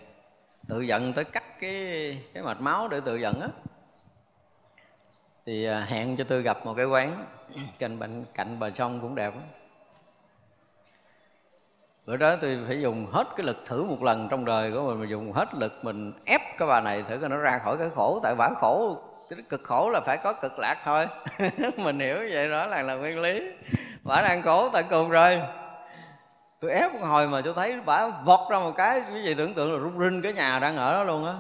Tự giận tới cắt cái cái mạch máu để tự giận á. Thì ờ, hẹn cho tôi gặp một cái quán, cạnh bệnh cạnh bờ sông cũng đẹp bữa đó tôi phải dùng hết cái lực thử một lần trong đời của mình, mà dùng hết lực mình ép cái bà này thử coi nó ra khỏi cái khổ, tại bản khổ, cái cực khổ là phải có cực lạc thôi. Mình hiểu vậy đó là là nguyên lý. Bả đang khổ tại cùng rồi tôi ép một hồi mà tôi thấy bà vọt ra một cái cái gì tưởng tượng là rung rinh cái nhà đang ở đó luôn á.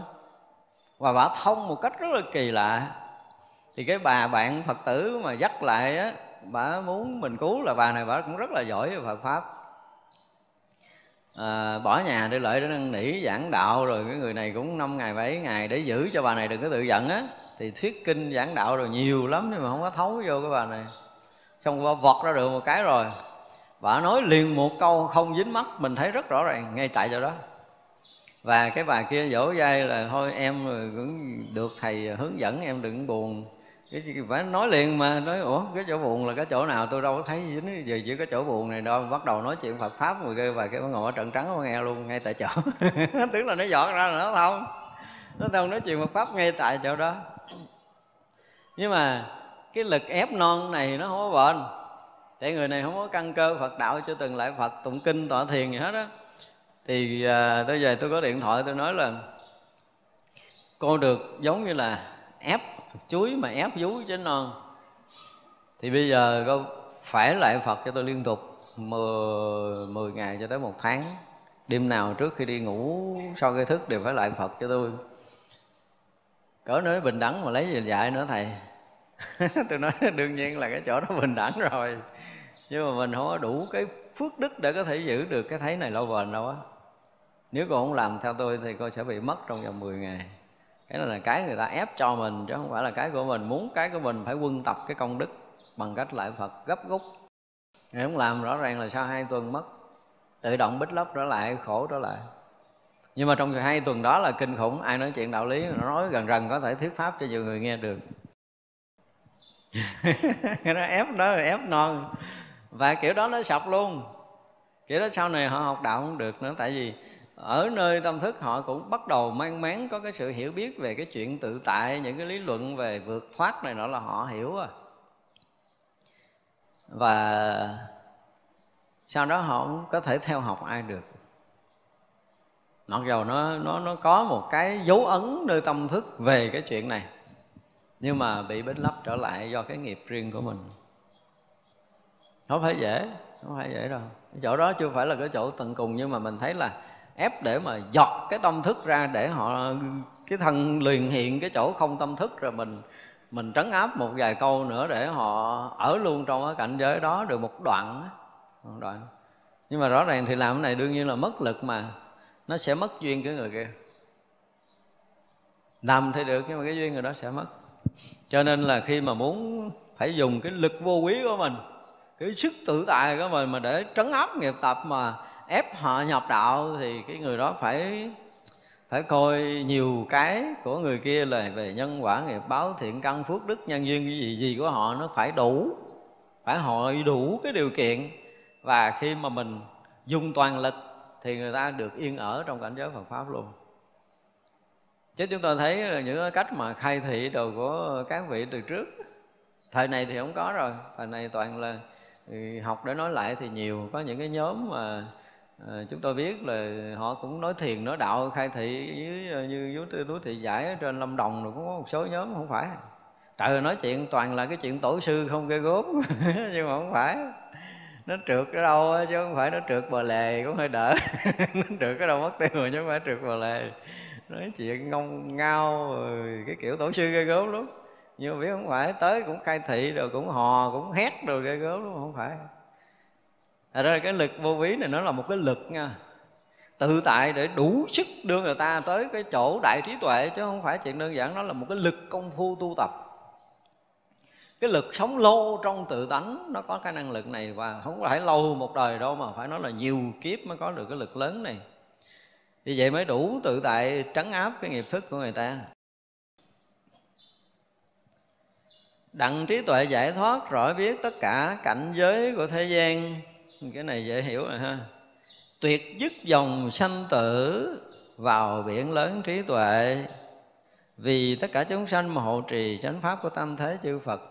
Và bà thông một cách rất là kỳ lạ. Thì cái bà bạn phật tử mà dắt lại á bà muốn mình cứu là bà này bà cũng rất là giỏi về phật pháp. À, bỏ nhà để lợi để năn nỉ giảng đạo rồi cái người này cũng năm ngày bảy ngày để giữ cho bà này đừng có tự giận á. Thì thuyết kinh giảng đạo rồi nhiều lắm nhưng mà không có thấu vô cái bà này. Xong qua vọt ra được một cái rồi bà nói liền một câu không dính mắt, mình thấy rất rõ ràng ngay tại chỗ đó. Và cái bà kia dỗ dai là, thôi em cũng được thầy hướng dẫn, em đừng buồn. Cái phải nói liền mà, nói, ủa, cái chỗ buồn là cái chỗ nào? Tôi đâu có thấy dính giờ chỉ có chỗ buồn này đâu. Bắt đầu nói chuyện Phật pháp người kia và cái ngồi ở trận trắng nghe luôn, ngay tại chỗ. Tức là nó dọn ra là nó thông. Nó thông nói chuyện Phật pháp ngay tại chỗ đó. Nhưng mà cái lực ép non này nó không có bền để người này không có căn cơ Phật đạo cho từng lại Phật tụng kinh tọa thiền gì hết á. Thì à, tới giờ tôi có điện thoại tôi nói là cô được giống như là ép chuối mà ép vú chứ non. Thì bây giờ cô phải lại Phật cho tôi liên tục 10, 10 ngày cho tới một tháng. Đêm nào trước khi đi ngủ sau khi thức đều phải lại Phật cho tôi. Cỡ nữa bình đẳng mà lấy gì dạy nữa thầy. Tôi nói đương nhiên là cái chỗ đó bình đẳng rồi nhưng mà mình không có đủ cái phước đức để có thể giữ được cái thấy này lâu bền đâu á. Nếu cô không làm theo tôi thì cô sẽ bị mất trong vòng 10 ngày. Cái này là cái người ta ép cho mình, chứ không phải là cái của mình. Muốn cái của mình phải quân tập cái công đức bằng cách lại phật gấp rút. Nếu không làm rõ ràng là sau hai tuần mất. Tự động bích lấp trở lại, khổ trở lại. Nhưng mà trong hai tuần đó là kinh khủng. Ai nói chuyện đạo lý nó nói gần gần có thể thuyết pháp cho nhiều người nghe được. Nó ép đó là ép non và kiểu đó nó sập luôn. Kiểu đó sau này họ học đạo không được nữa, tại vì ở nơi tâm thức họ cũng bắt đầu mang máng có cái sự hiểu biết về cái chuyện tự tại, những cái lý luận về vượt thoát này nọ là họ hiểu à và sau đó họ không có thể theo học ai được. Mặc dầu nó nó nó có một cái dấu ấn nơi tâm thức về cái chuyện này, nhưng mà bị bến lấp trở lại do cái nghiệp riêng của mình không phải dễ, không phải dễ đâu. Chỗ đó chưa phải là cái chỗ tận cùng, nhưng mà mình thấy là ép để mà dọt cái tâm thức ra để họ, cái thân liền hiện cái chỗ không tâm thức, rồi mình mình trấn áp một vài câu nữa để họ ở luôn trong cái cảnh giới đó được một đoạn một đoạn. Nhưng mà rõ ràng thì làm cái này đương nhiên là mất lực mà, nó sẽ mất duyên cái người kia. Làm thì được, nhưng mà cái duyên người đó sẽ mất. Cho nên là khi mà muốn phải dùng cái lực vô quý của mình cái sức tự tại của mình mà để trấn áp nghiệp tập mà ép họ nhập đạo thì cái người đó phải phải coi nhiều cái của người kia là về nhân quả nghiệp báo, thiện căn, phước đức, nhân duyên, cái gì gì của họ nó phải đủ, phải hội đủ cái điều kiện. Và khi mà mình dùng toàn lực thì người ta được yên ở trong cảnh giới Phật pháp luôn. Chứ chúng ta thấy là những cách mà khai thị đồ của các vị từ trước, thời này thì không có rồi, thời này toàn là học để nói lại thì nhiều. Có những cái nhóm mà à, chúng tôi biết là họ cũng nói thiền nói đạo khai thị với ờ, như vú tú thị giải ở trên lâm đồng rồi cũng có một số nhóm không phải. Trời nói chuyện toàn là cái chuyện tổ sư không gây gốm nhưng mà không phải. Nó trượt ở đâu chứ không phải nó trượt bờ lề cũng hơi đỡ. Nó trượt ở đâu mất tiêu rồi chứ không phải trượt bờ lề. Nói chuyện ngông ngao cái kiểu tổ sư gây gốm lắm nhưng mà biết không phải, tới cũng khai thị rồi, cũng hò, cũng hét rồi gây gớm đúng không phải. À, Thật ra cái lực vô ví này nó là một cái lực nha. Tự tại để đủ sức đưa người ta tới cái chỗ đại trí tuệ, Chứ không phải chuyện đơn giản, Nó là một cái lực công phu tu tập. Cái lực sống lâu trong tự tánh, Nó có cái năng lực này Và không phải lâu một đời đâu Mà phải nói là nhiều kiếp mới có được cái lực lớn này. Vì vậy mới đủ tự tại trấn áp cái nghiệp thức của người ta. Đặng trí tuệ giải thoát rõ biết tất cả cảnh giới của thế gian. Cái này dễ hiểu rồi ha. Tuyệt dứt dòng sanh tử vào biển lớn trí tuệ. Vì tất cả chúng sanh mà hộ trì chánh pháp của tam thế chư Phật.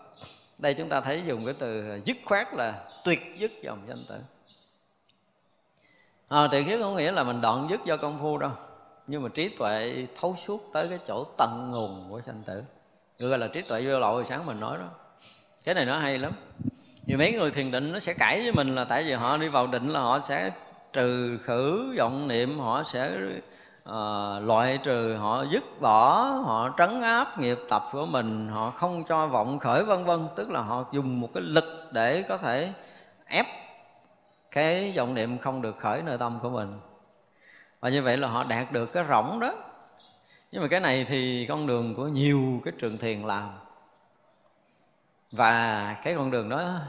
Đây chúng ta thấy dùng cái từ dứt khoát là tuyệt dứt dòng sanh tử. À, tuyệt dứt không nghĩa là mình đoạn dứt do công phu đâu. Nhưng mà trí tuệ thấu suốt tới cái chỗ tận nguồn của sanh tử gọi là trí tuệ vô lậu sáng mình nói đó. Cái này nó hay lắm. Nhiều mấy người thiền định nó sẽ cãi với mình là tại vì họ đi vào định là họ sẽ trừ khử vọng niệm họ sẽ uh, loại trừ họ dứt bỏ họ trấn áp nghiệp tập của mình họ không cho vọng khởi vân vân. Tức là họ dùng một cái lực để có thể ép cái vọng niệm không được khởi nơi tâm của mình. Và như vậy là họ đạt được cái rỗng đó nhưng mà cái này thì con đường của nhiều cái trường thiền làm. Và cái con đường đó,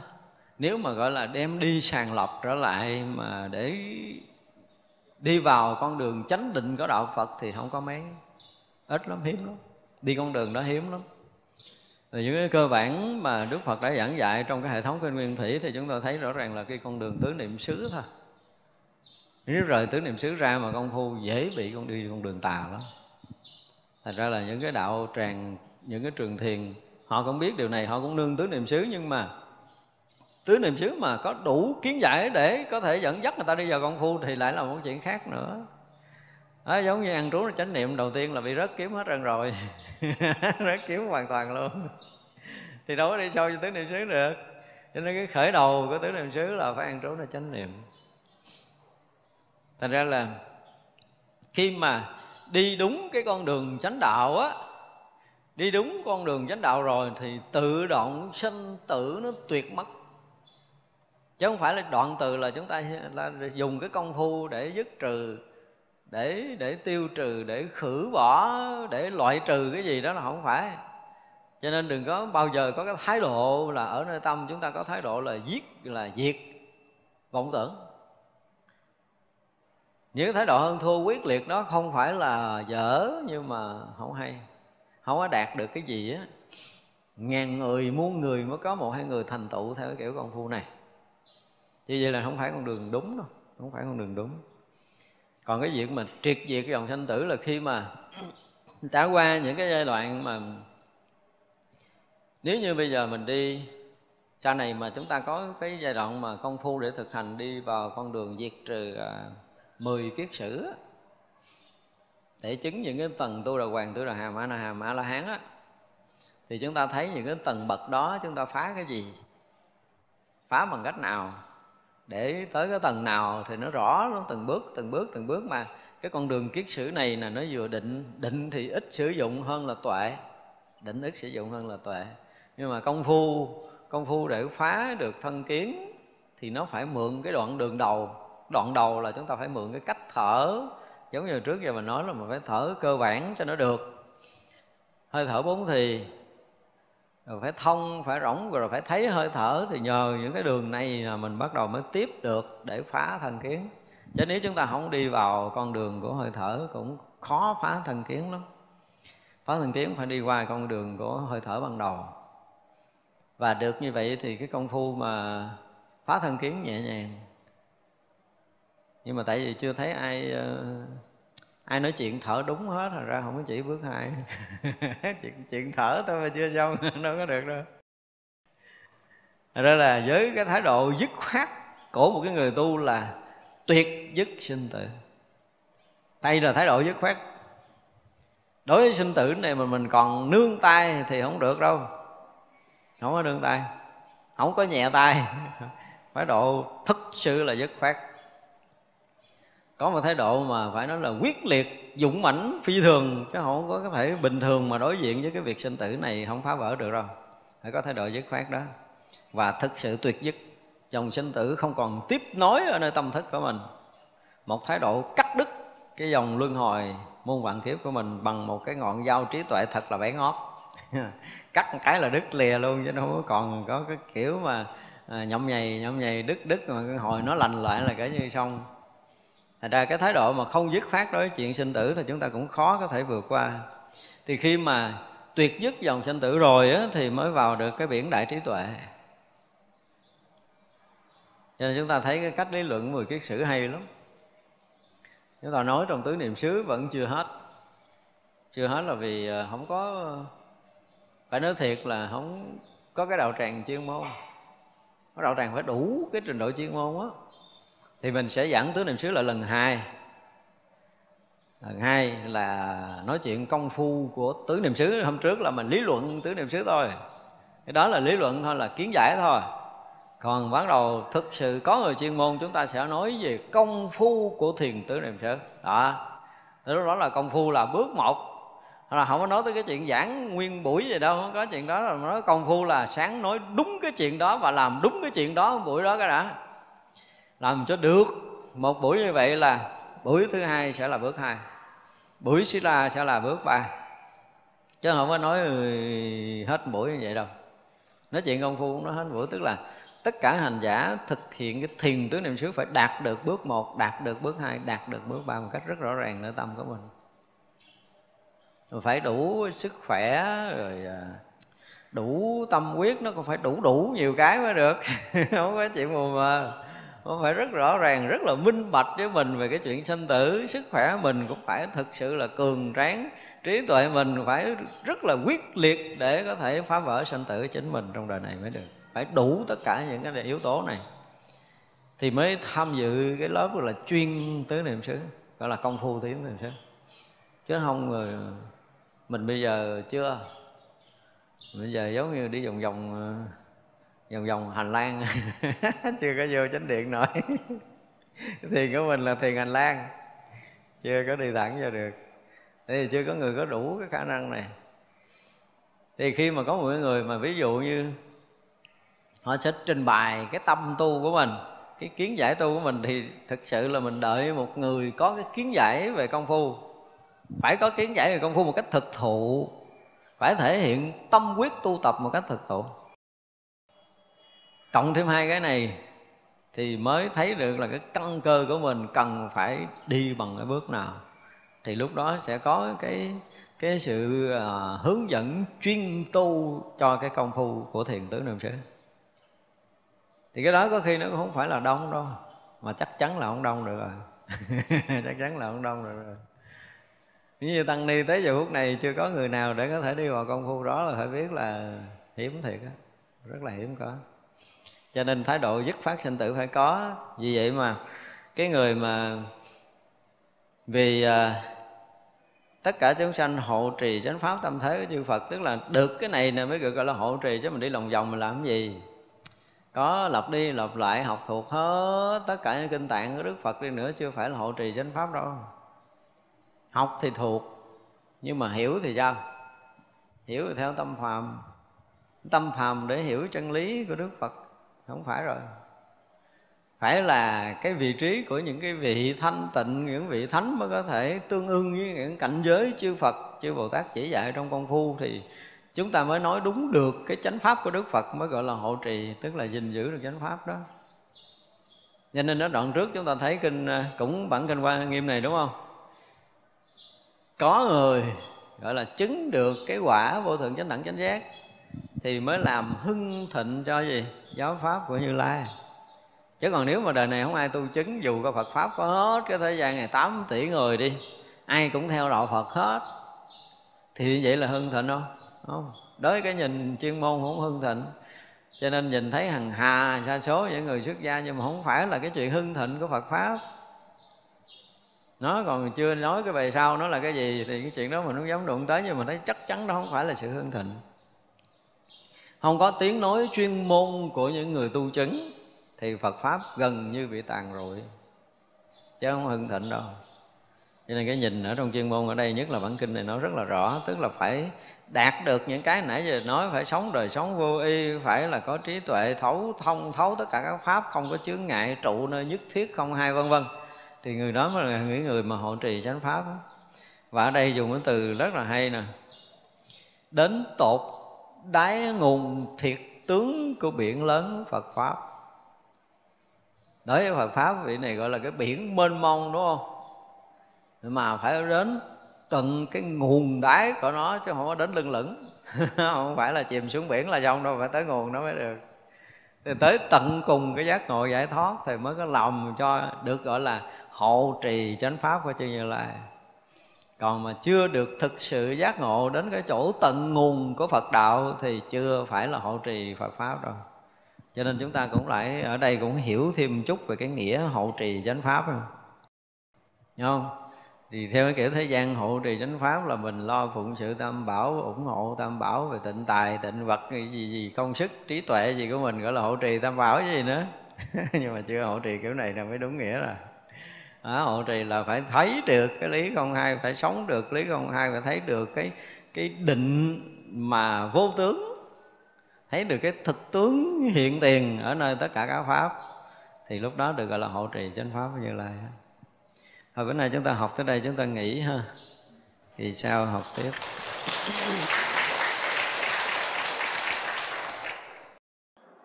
nếu mà gọi là đem đi sàng lọc trở lại mà để đi vào con đường chánh định của đạo Phật thì không có mấy. Ít lắm, hiếm lắm. Đi con đường đó hiếm lắm. Rồi những cái cơ bản mà Đức Phật đã giảng dạy trong cái hệ thống kinh nguyên thủy thì chúng ta thấy rõ ràng là cái con đường tứ niệm xứ thôi. Nếu rời tứ niệm xứ ra mà công phu dễ bị con đi con đường tà lắm thành ra là những cái đạo tràng những cái trường thiền họ cũng biết điều này họ cũng nương tứ niệm xứ nhưng mà tứ niệm xứ mà có đủ kiến giải để có thể dẫn dắt người ta đi vào công phu thì lại là một chuyện khác nữa. Đó, giống như ăn trú là chánh niệm đầu tiên là bị rớt kiếm hết rần rồi. Rớt kiếm hoàn toàn luôn. Thì đâu có đi sâu cho tứ niệm xứ được. Cho nên cái khởi đầu của tứ niệm xứ là phải ăn trú là chánh niệm. Thành ra là khi mà đi đúng cái con đường chánh đạo á, đi đúng con đường chánh đạo rồi thì tự động sinh tử nó tuyệt mất. Chứ không phải là đoạn từ là chúng ta là dùng cái công phu để dứt trừ, để để tiêu trừ, để khử bỏ, để loại trừ cái gì đó là không phải. Cho nên đừng có bao giờ có cái thái độ là ở nơi tâm chúng ta có thái độ là giết, là diệt vọng tưởng những thái độ hơn thua quyết liệt đó không phải là dở, nhưng mà không hay. Không có đạt được cái gì á. Ngàn người muôn người mới có một hai người thành tựu theo cái kiểu công phu này. Như vậy là không phải con đường đúng đâu, không phải con đường đúng. Còn cái việc mà triệt diệt cái dòng sanh tử là khi mà đã qua những cái giai đoạn mà nếu như bây giờ mình đi, sau này mà chúng ta có cái giai đoạn mà công phu để thực hành đi vào con đường diệt trừ à, mười kiết sử. Để chứng những cái tầng tu đà hoàng, tu đà hàm a la hàm a la hán á, thì chúng ta thấy những cái tầng bậc đó, chúng ta phá cái gì? Phá bằng cách nào? Để tới cái tầng nào thì nó rõ nó từng bước từng bước từng bước mà. Cái con đường kiết sử này là nó vừa định định thì ít sử dụng hơn là tuệ, định ít sử dụng hơn là tuệ. Nhưng mà công phu công phu để phá được thân kiến thì nó phải mượn cái đoạn đường đầu đoạn đầu là chúng ta phải mượn cái cách thở. Giống như trước giờ mình nói là mình phải thở cơ bản cho nó được. Hơi thở bốn thì, rồi phải thông, phải rỗng, rồi phải thấy hơi thở thì nhờ những cái đường này là mình bắt đầu mới tiếp được để phá thân kiến. Chứ nếu chúng ta không đi vào con đường của hơi thở cũng khó phá thân kiến lắm. Phá thân kiến phải đi qua con đường của hơi thở ban đầu. Và được như vậy thì cái công phu mà phá thân kiến nhẹ nhàng nhưng mà tại vì chưa thấy ai ờ, ai nói chuyện thở đúng hết thành ra không có chỉ bước hai. Chuyện, chuyện thở thôi mà chưa xong đâu có được đâu. Đó là với cái thái độ dứt khoát của một cái người tu là tuyệt dứt sinh tử. Đây là thái độ dứt khoát. Đối với sinh tử này mà mình còn nương tay thì không được đâu. Không có nương tay. Không có nhẹ tay. Thái độ thực sự là dứt khoát có một thái độ mà phải nói là quyết liệt dũng mãnh phi thường chứ không có thể bình thường mà đối diện với cái việc sinh tử này không phá vỡ được đâu. Phải có thái độ dứt khoát đó. Và thực sự tuyệt dứt dòng sinh tử không còn tiếp nối ở nơi tâm thức của mình. Một thái độ cắt đứt cái dòng luân hồi muôn vạn kiếp của mình bằng một cái ngọn dao trí tuệ thật là bẻ ngót. Cắt một cái là đứt lìa luôn chứ không còn có cái kiểu mà à, nhầy nhộng nhầy đứt đứt mà hồi nó lành lại là cái như xong Thành ra cái thái độ mà không dứt phát đối với chuyện sinh tử thì chúng ta cũng khó có thể vượt qua. Thì khi mà tuyệt dứt dòng sinh tử rồi á, thì mới vào được cái biển đại trí tuệ. Cho nên chúng ta thấy cái cách lý luận mười kiết sử hay lắm. Chúng ta nói trong tứ niệm xứ vẫn chưa hết. Chưa hết là vì ờ, không có phải nói thiệt là không có cái đạo tràng chuyên môn. cái đạo tràng phải đủ cái trình độ chuyên môn á thì mình sẽ giảng tứ niệm xứ lại lần hai. Lần hai là nói chuyện công phu của tứ niệm xứ. Hôm trước là mình lý luận tứ niệm xứ thôi. Cái đó là lý luận thôi, là kiến giải thôi. Còn bắt đầu thực sự có người chuyên môn, chúng ta sẽ nói về công phu của thiền tứ niệm xứ. Đó. Lúc đó là công phu là bước một. Là không có nói tới cái chuyện giảng nguyên buổi gì đâu, không có chuyện đó là nói công phu là sáng nói đúng cái chuyện đó và làm đúng cái chuyện đó buổi đó cái đã làm cho được một buổi như vậy là buổi thứ hai sẽ là bước hai. Buổi xí la sẽ là bước ba. Chứ không có nói hết buổi như vậy đâu. Nói chuyện công phu nó hết buổi, tức là tất cả hành giả thực hiện cái thiền tứ niệm xứ phải đạt được bước một, đạt được bước hai, đạt được bước ba một cách rất rõ ràng nơi tâm của mình. Phải đủ sức khỏe, rồi à, đủ tâm quyết nó còn phải đủ đủ nhiều cái mới được. Không có chuyện mù mờ nó phải rất rõ ràng, rất là minh bạch với mình về cái chuyện sinh tử. Sức khỏe mình cũng phải thực sự là cường tráng, trí tuệ mình phải rất là quyết liệt để có thể phá vỡ sinh tử chính mình trong đời này mới được. Phải đủ tất cả những cái yếu tố này. Thì mới tham dự cái lớp gọi là chuyên tứ niệm xứ, gọi là công phu tứ niệm xứ. Chứ không người mình bây giờ chưa. Bây giờ giống như đi vòng vòng ờ, vòng vòng hành lang. Chưa có vô chánh điện nổi. Thiền của mình là thiền hành lang. Chưa có đi thẳng vô được. Thì chưa có người có đủ cái khả năng này. Thì khi mà có một người mà ví dụ như họ sẽ trình bày cái tâm tu của mình, cái kiến giải tu của mình, thì thực sự là mình đợi một người có cái kiến giải về công phu. Phải có kiến giải về công phu một cách thực thụ. Phải thể hiện tâm quyết tu tập một cách thực thụ cộng thêm hai cái này thì mới thấy được là cái căn cơ của mình cần phải đi bằng cái bước nào. Thì lúc đó sẽ có cái cái sự à, hướng dẫn chuyên tu cho cái công phu của thiền tứ niệm xứ thì cái đó có khi nó cũng không phải là đông đâu mà chắc chắn là không đông được rồi. Chắc chắn là không đông được rồi. Như tăng ni tới giờ phút này chưa có người nào để có thể đi vào công phu đó là phải biết là hiếm thiệt á rất là hiếm có cho nên thái độ dứt phát sinh tử phải có. Vì vậy mà cái người mà vì à, tất cả chúng sanh hộ trì chánh pháp tâm thế của chư Phật tức là được cái này nè mới được gọi là hộ trì chứ mình đi lòng vòng mình làm cái gì? Có lặp đi lặp lại học thuộc hết tất cả những kinh tạng của Đức Phật đi nữa chưa phải là hộ trì chánh pháp đâu. Học thì thuộc nhưng mà hiểu thì sao? Hiểu thì theo tâm phàm. Tâm phàm để hiểu chân lý của Đức Phật không phải rồi. Phải là cái vị trí của những cái vị thanh tịnh, những vị thánh mới có thể tương ưng với những cảnh giới chư Phật, chư Bồ Tát chỉ dạy trong công phu. Thì chúng ta mới nói đúng được cái chánh pháp của Đức Phật mới gọi là hộ trì, tức là gìn giữ được chánh pháp đó. Cho nên ở đoạn trước chúng ta thấy kinh à, cũng bản kinh quan nghiêm này, đúng không? Có người gọi là chứng được cái quả vô thượng chánh đẳng chánh giác thì mới làm hưng thịnh cho gì? Giáo pháp của như lai. Chứ còn nếu mà đời này không ai tu chứng, dù có phật pháp có hết, cái thế gian này 8 tỷ người đi, ai cũng theo đạo phật hết. Thì vậy là hưng thịnh không? Không. Đối cái nhìn chuyên môn không hưng thịnh. Cho nên nhìn thấy hằng hà sa số những người xuất gia, nhưng mà không phải là cái chuyện hưng thịnh của phật pháp. Nó còn chưa nói cái bài sau, nó là cái gì thì cái chuyện đó mình không dám đụng tới, nhưng mà thấy chắc chắn đó không phải là sự hưng thịnh không có tiếng nói chuyên môn của những người tu chứng, thì Phật pháp gần như bị tàn rụi. Chứ không hưng thịnh đâu. Cho nên cái nhìn ở trong chuyên môn ở đây, nhất là bản kinh này, nó rất là rõ. Tức là phải đạt được những cái nãy giờ nói, phải sống đời sống vô y, phải là có trí tuệ, thấu thông, thấu tất cả các pháp, không có chướng ngại, trụ nơi nhất thiết, không hai vân vân. Thì người đó mới là những người mà hộ trì chánh pháp đó. và ở đây dùng cái từ rất là hay nè. Đến tột đáy nguồn thiệt tướng của biển lớn Phật pháp. Đối với Phật pháp vị này gọi là cái biển mênh mông, đúng không? Mà phải đến tận cái nguồn đáy của nó chứ không có đến lưng lửng. Không phải là chìm xuống biển là xong đâu, phải tới nguồn nó mới được. Thì tới tận cùng cái giác ngộ giải thoát thì mới có lòng cho được gọi là hộ trì chánh pháp của chư như lai còn mà chưa được thực sự giác ngộ đến cái chỗ tận nguồn của phật đạo thì chưa phải là hộ trì phật pháp đâu. Cho nên chúng ta cũng lại ở đây cũng hiểu thêm chút về cái nghĩa hộ trì chánh pháp không không? Thì theo cái kiểu thế gian hộ trì chánh pháp là mình lo phụng sự tam bảo, ủng hộ tam bảo về tịnh tài, tịnh vật gì gì công sức, trí tuệ gì của mình, gọi là hộ trì tam bảo gì nữa. Nhưng mà chưa hộ trì kiểu này là mới đúng nghĩa rồi à, hộ trì là phải thấy được cái lý không hai phải sống được lý không hai phải thấy được cái cái định mà vô tướng. Thấy được cái thực tướng hiện tiền ở nơi tất cả các pháp. Thì lúc đó được gọi là hộ trì chánh pháp như lai. Hồi bữa nay chúng ta học tới đây chúng ta nghỉ ha. Thì sao học tiếp.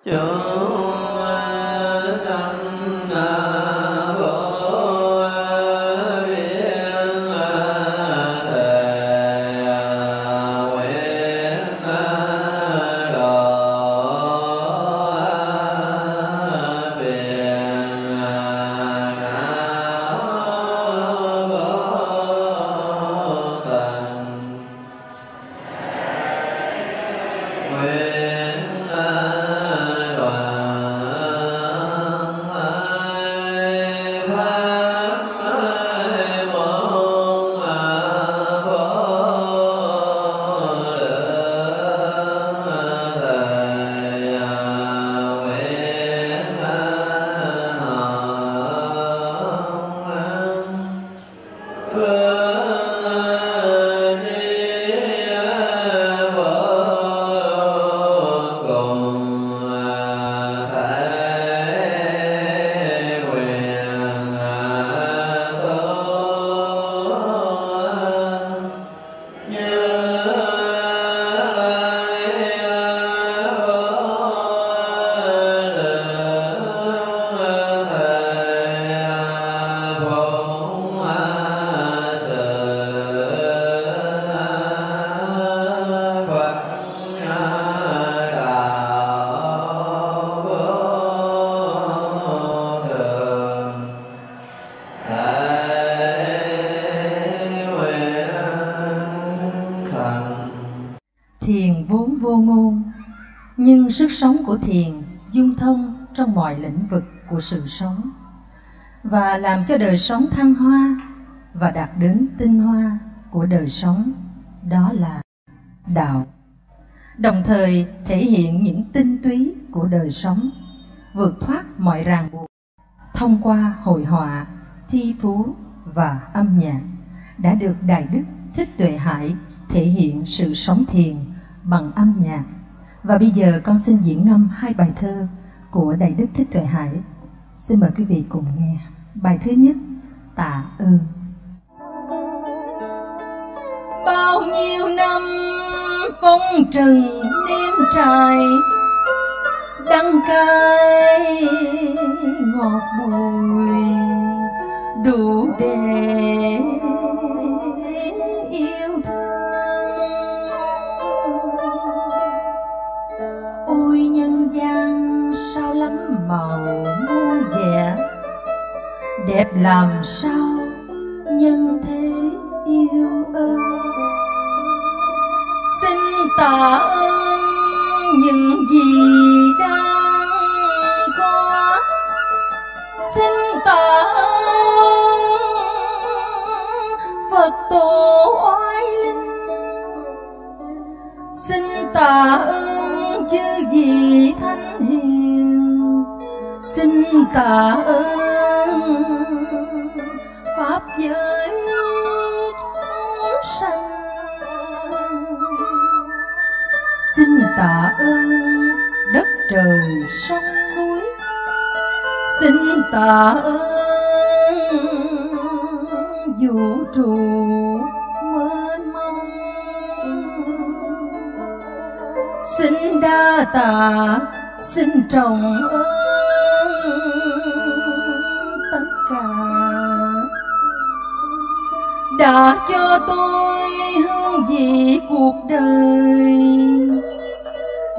Chúng của thiền dung thông trong mọi lĩnh vực của sự sống, và làm cho đời sống thăng hoa và đạt đến tinh hoa của đời sống, đó là đạo. Đồng thời thể hiện những tinh túy của đời sống, vượt thoát và bây giờ con xin diễn ngâm hai bài thơ của đại đức thích tuệ hải. Xin mời quý vị cùng nghe bài thứ nhất.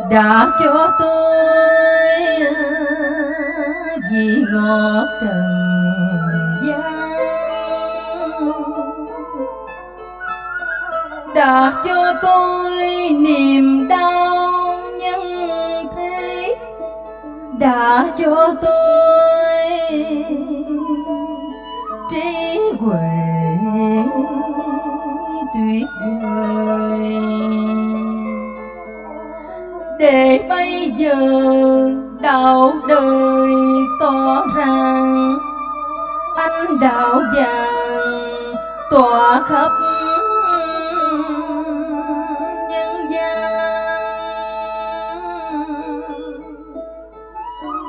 Đã cho tôi vị ngọt trần gian. Đã cho tôi niềm giờ đạo đời tỏ ràng anh đạo vàng tỏa khắp nhân gian.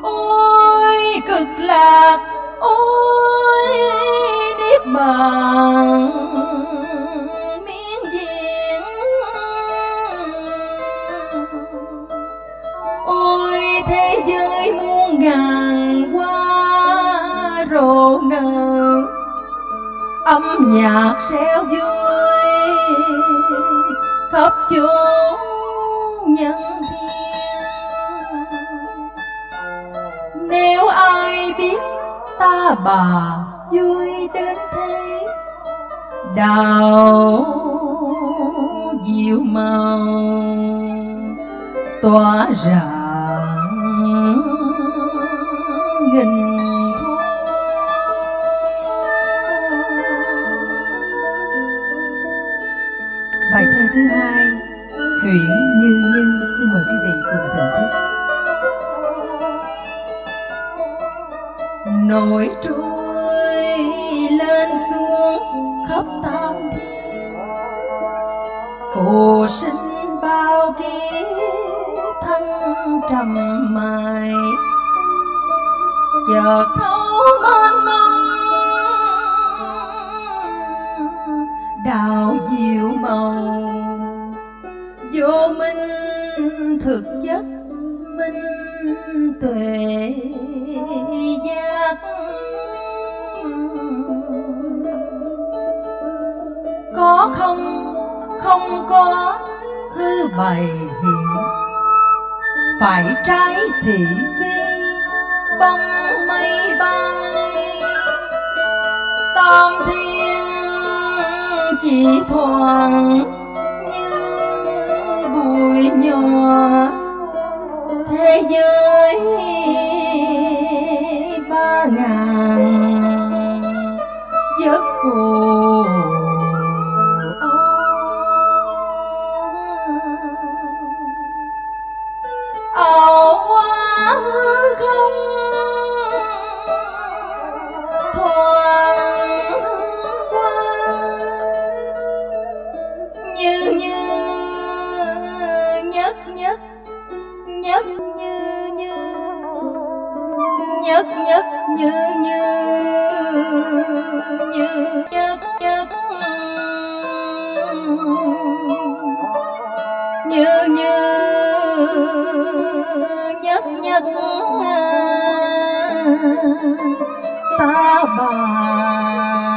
Ôi, cực lạc, ôi, niết bàn. Ngàn hoa rộ nở. Âm nhạc reo vui khắp chốn nhân thiên. Nếu ai biết ta bà vui đến thế đào diệu màu. Tỏa rạng nghìn thu bài thơ thứ hai huyện như như xin mời quý vị cùng thưởng thức. Nổi trôi lên xuống khắp tam thiên. Phù sinh bao kiếp thăng trầm mài giọt thấu mênh mông, đào diệu màu. Vô minh thực chất, minh tuệ giác. Có không không có hư bày hiện, phải trái thị phi bóng mây bay. Tam thiên chỉ thoáng như bụi nhỏ. Thế giới nhất nhất. Ta bà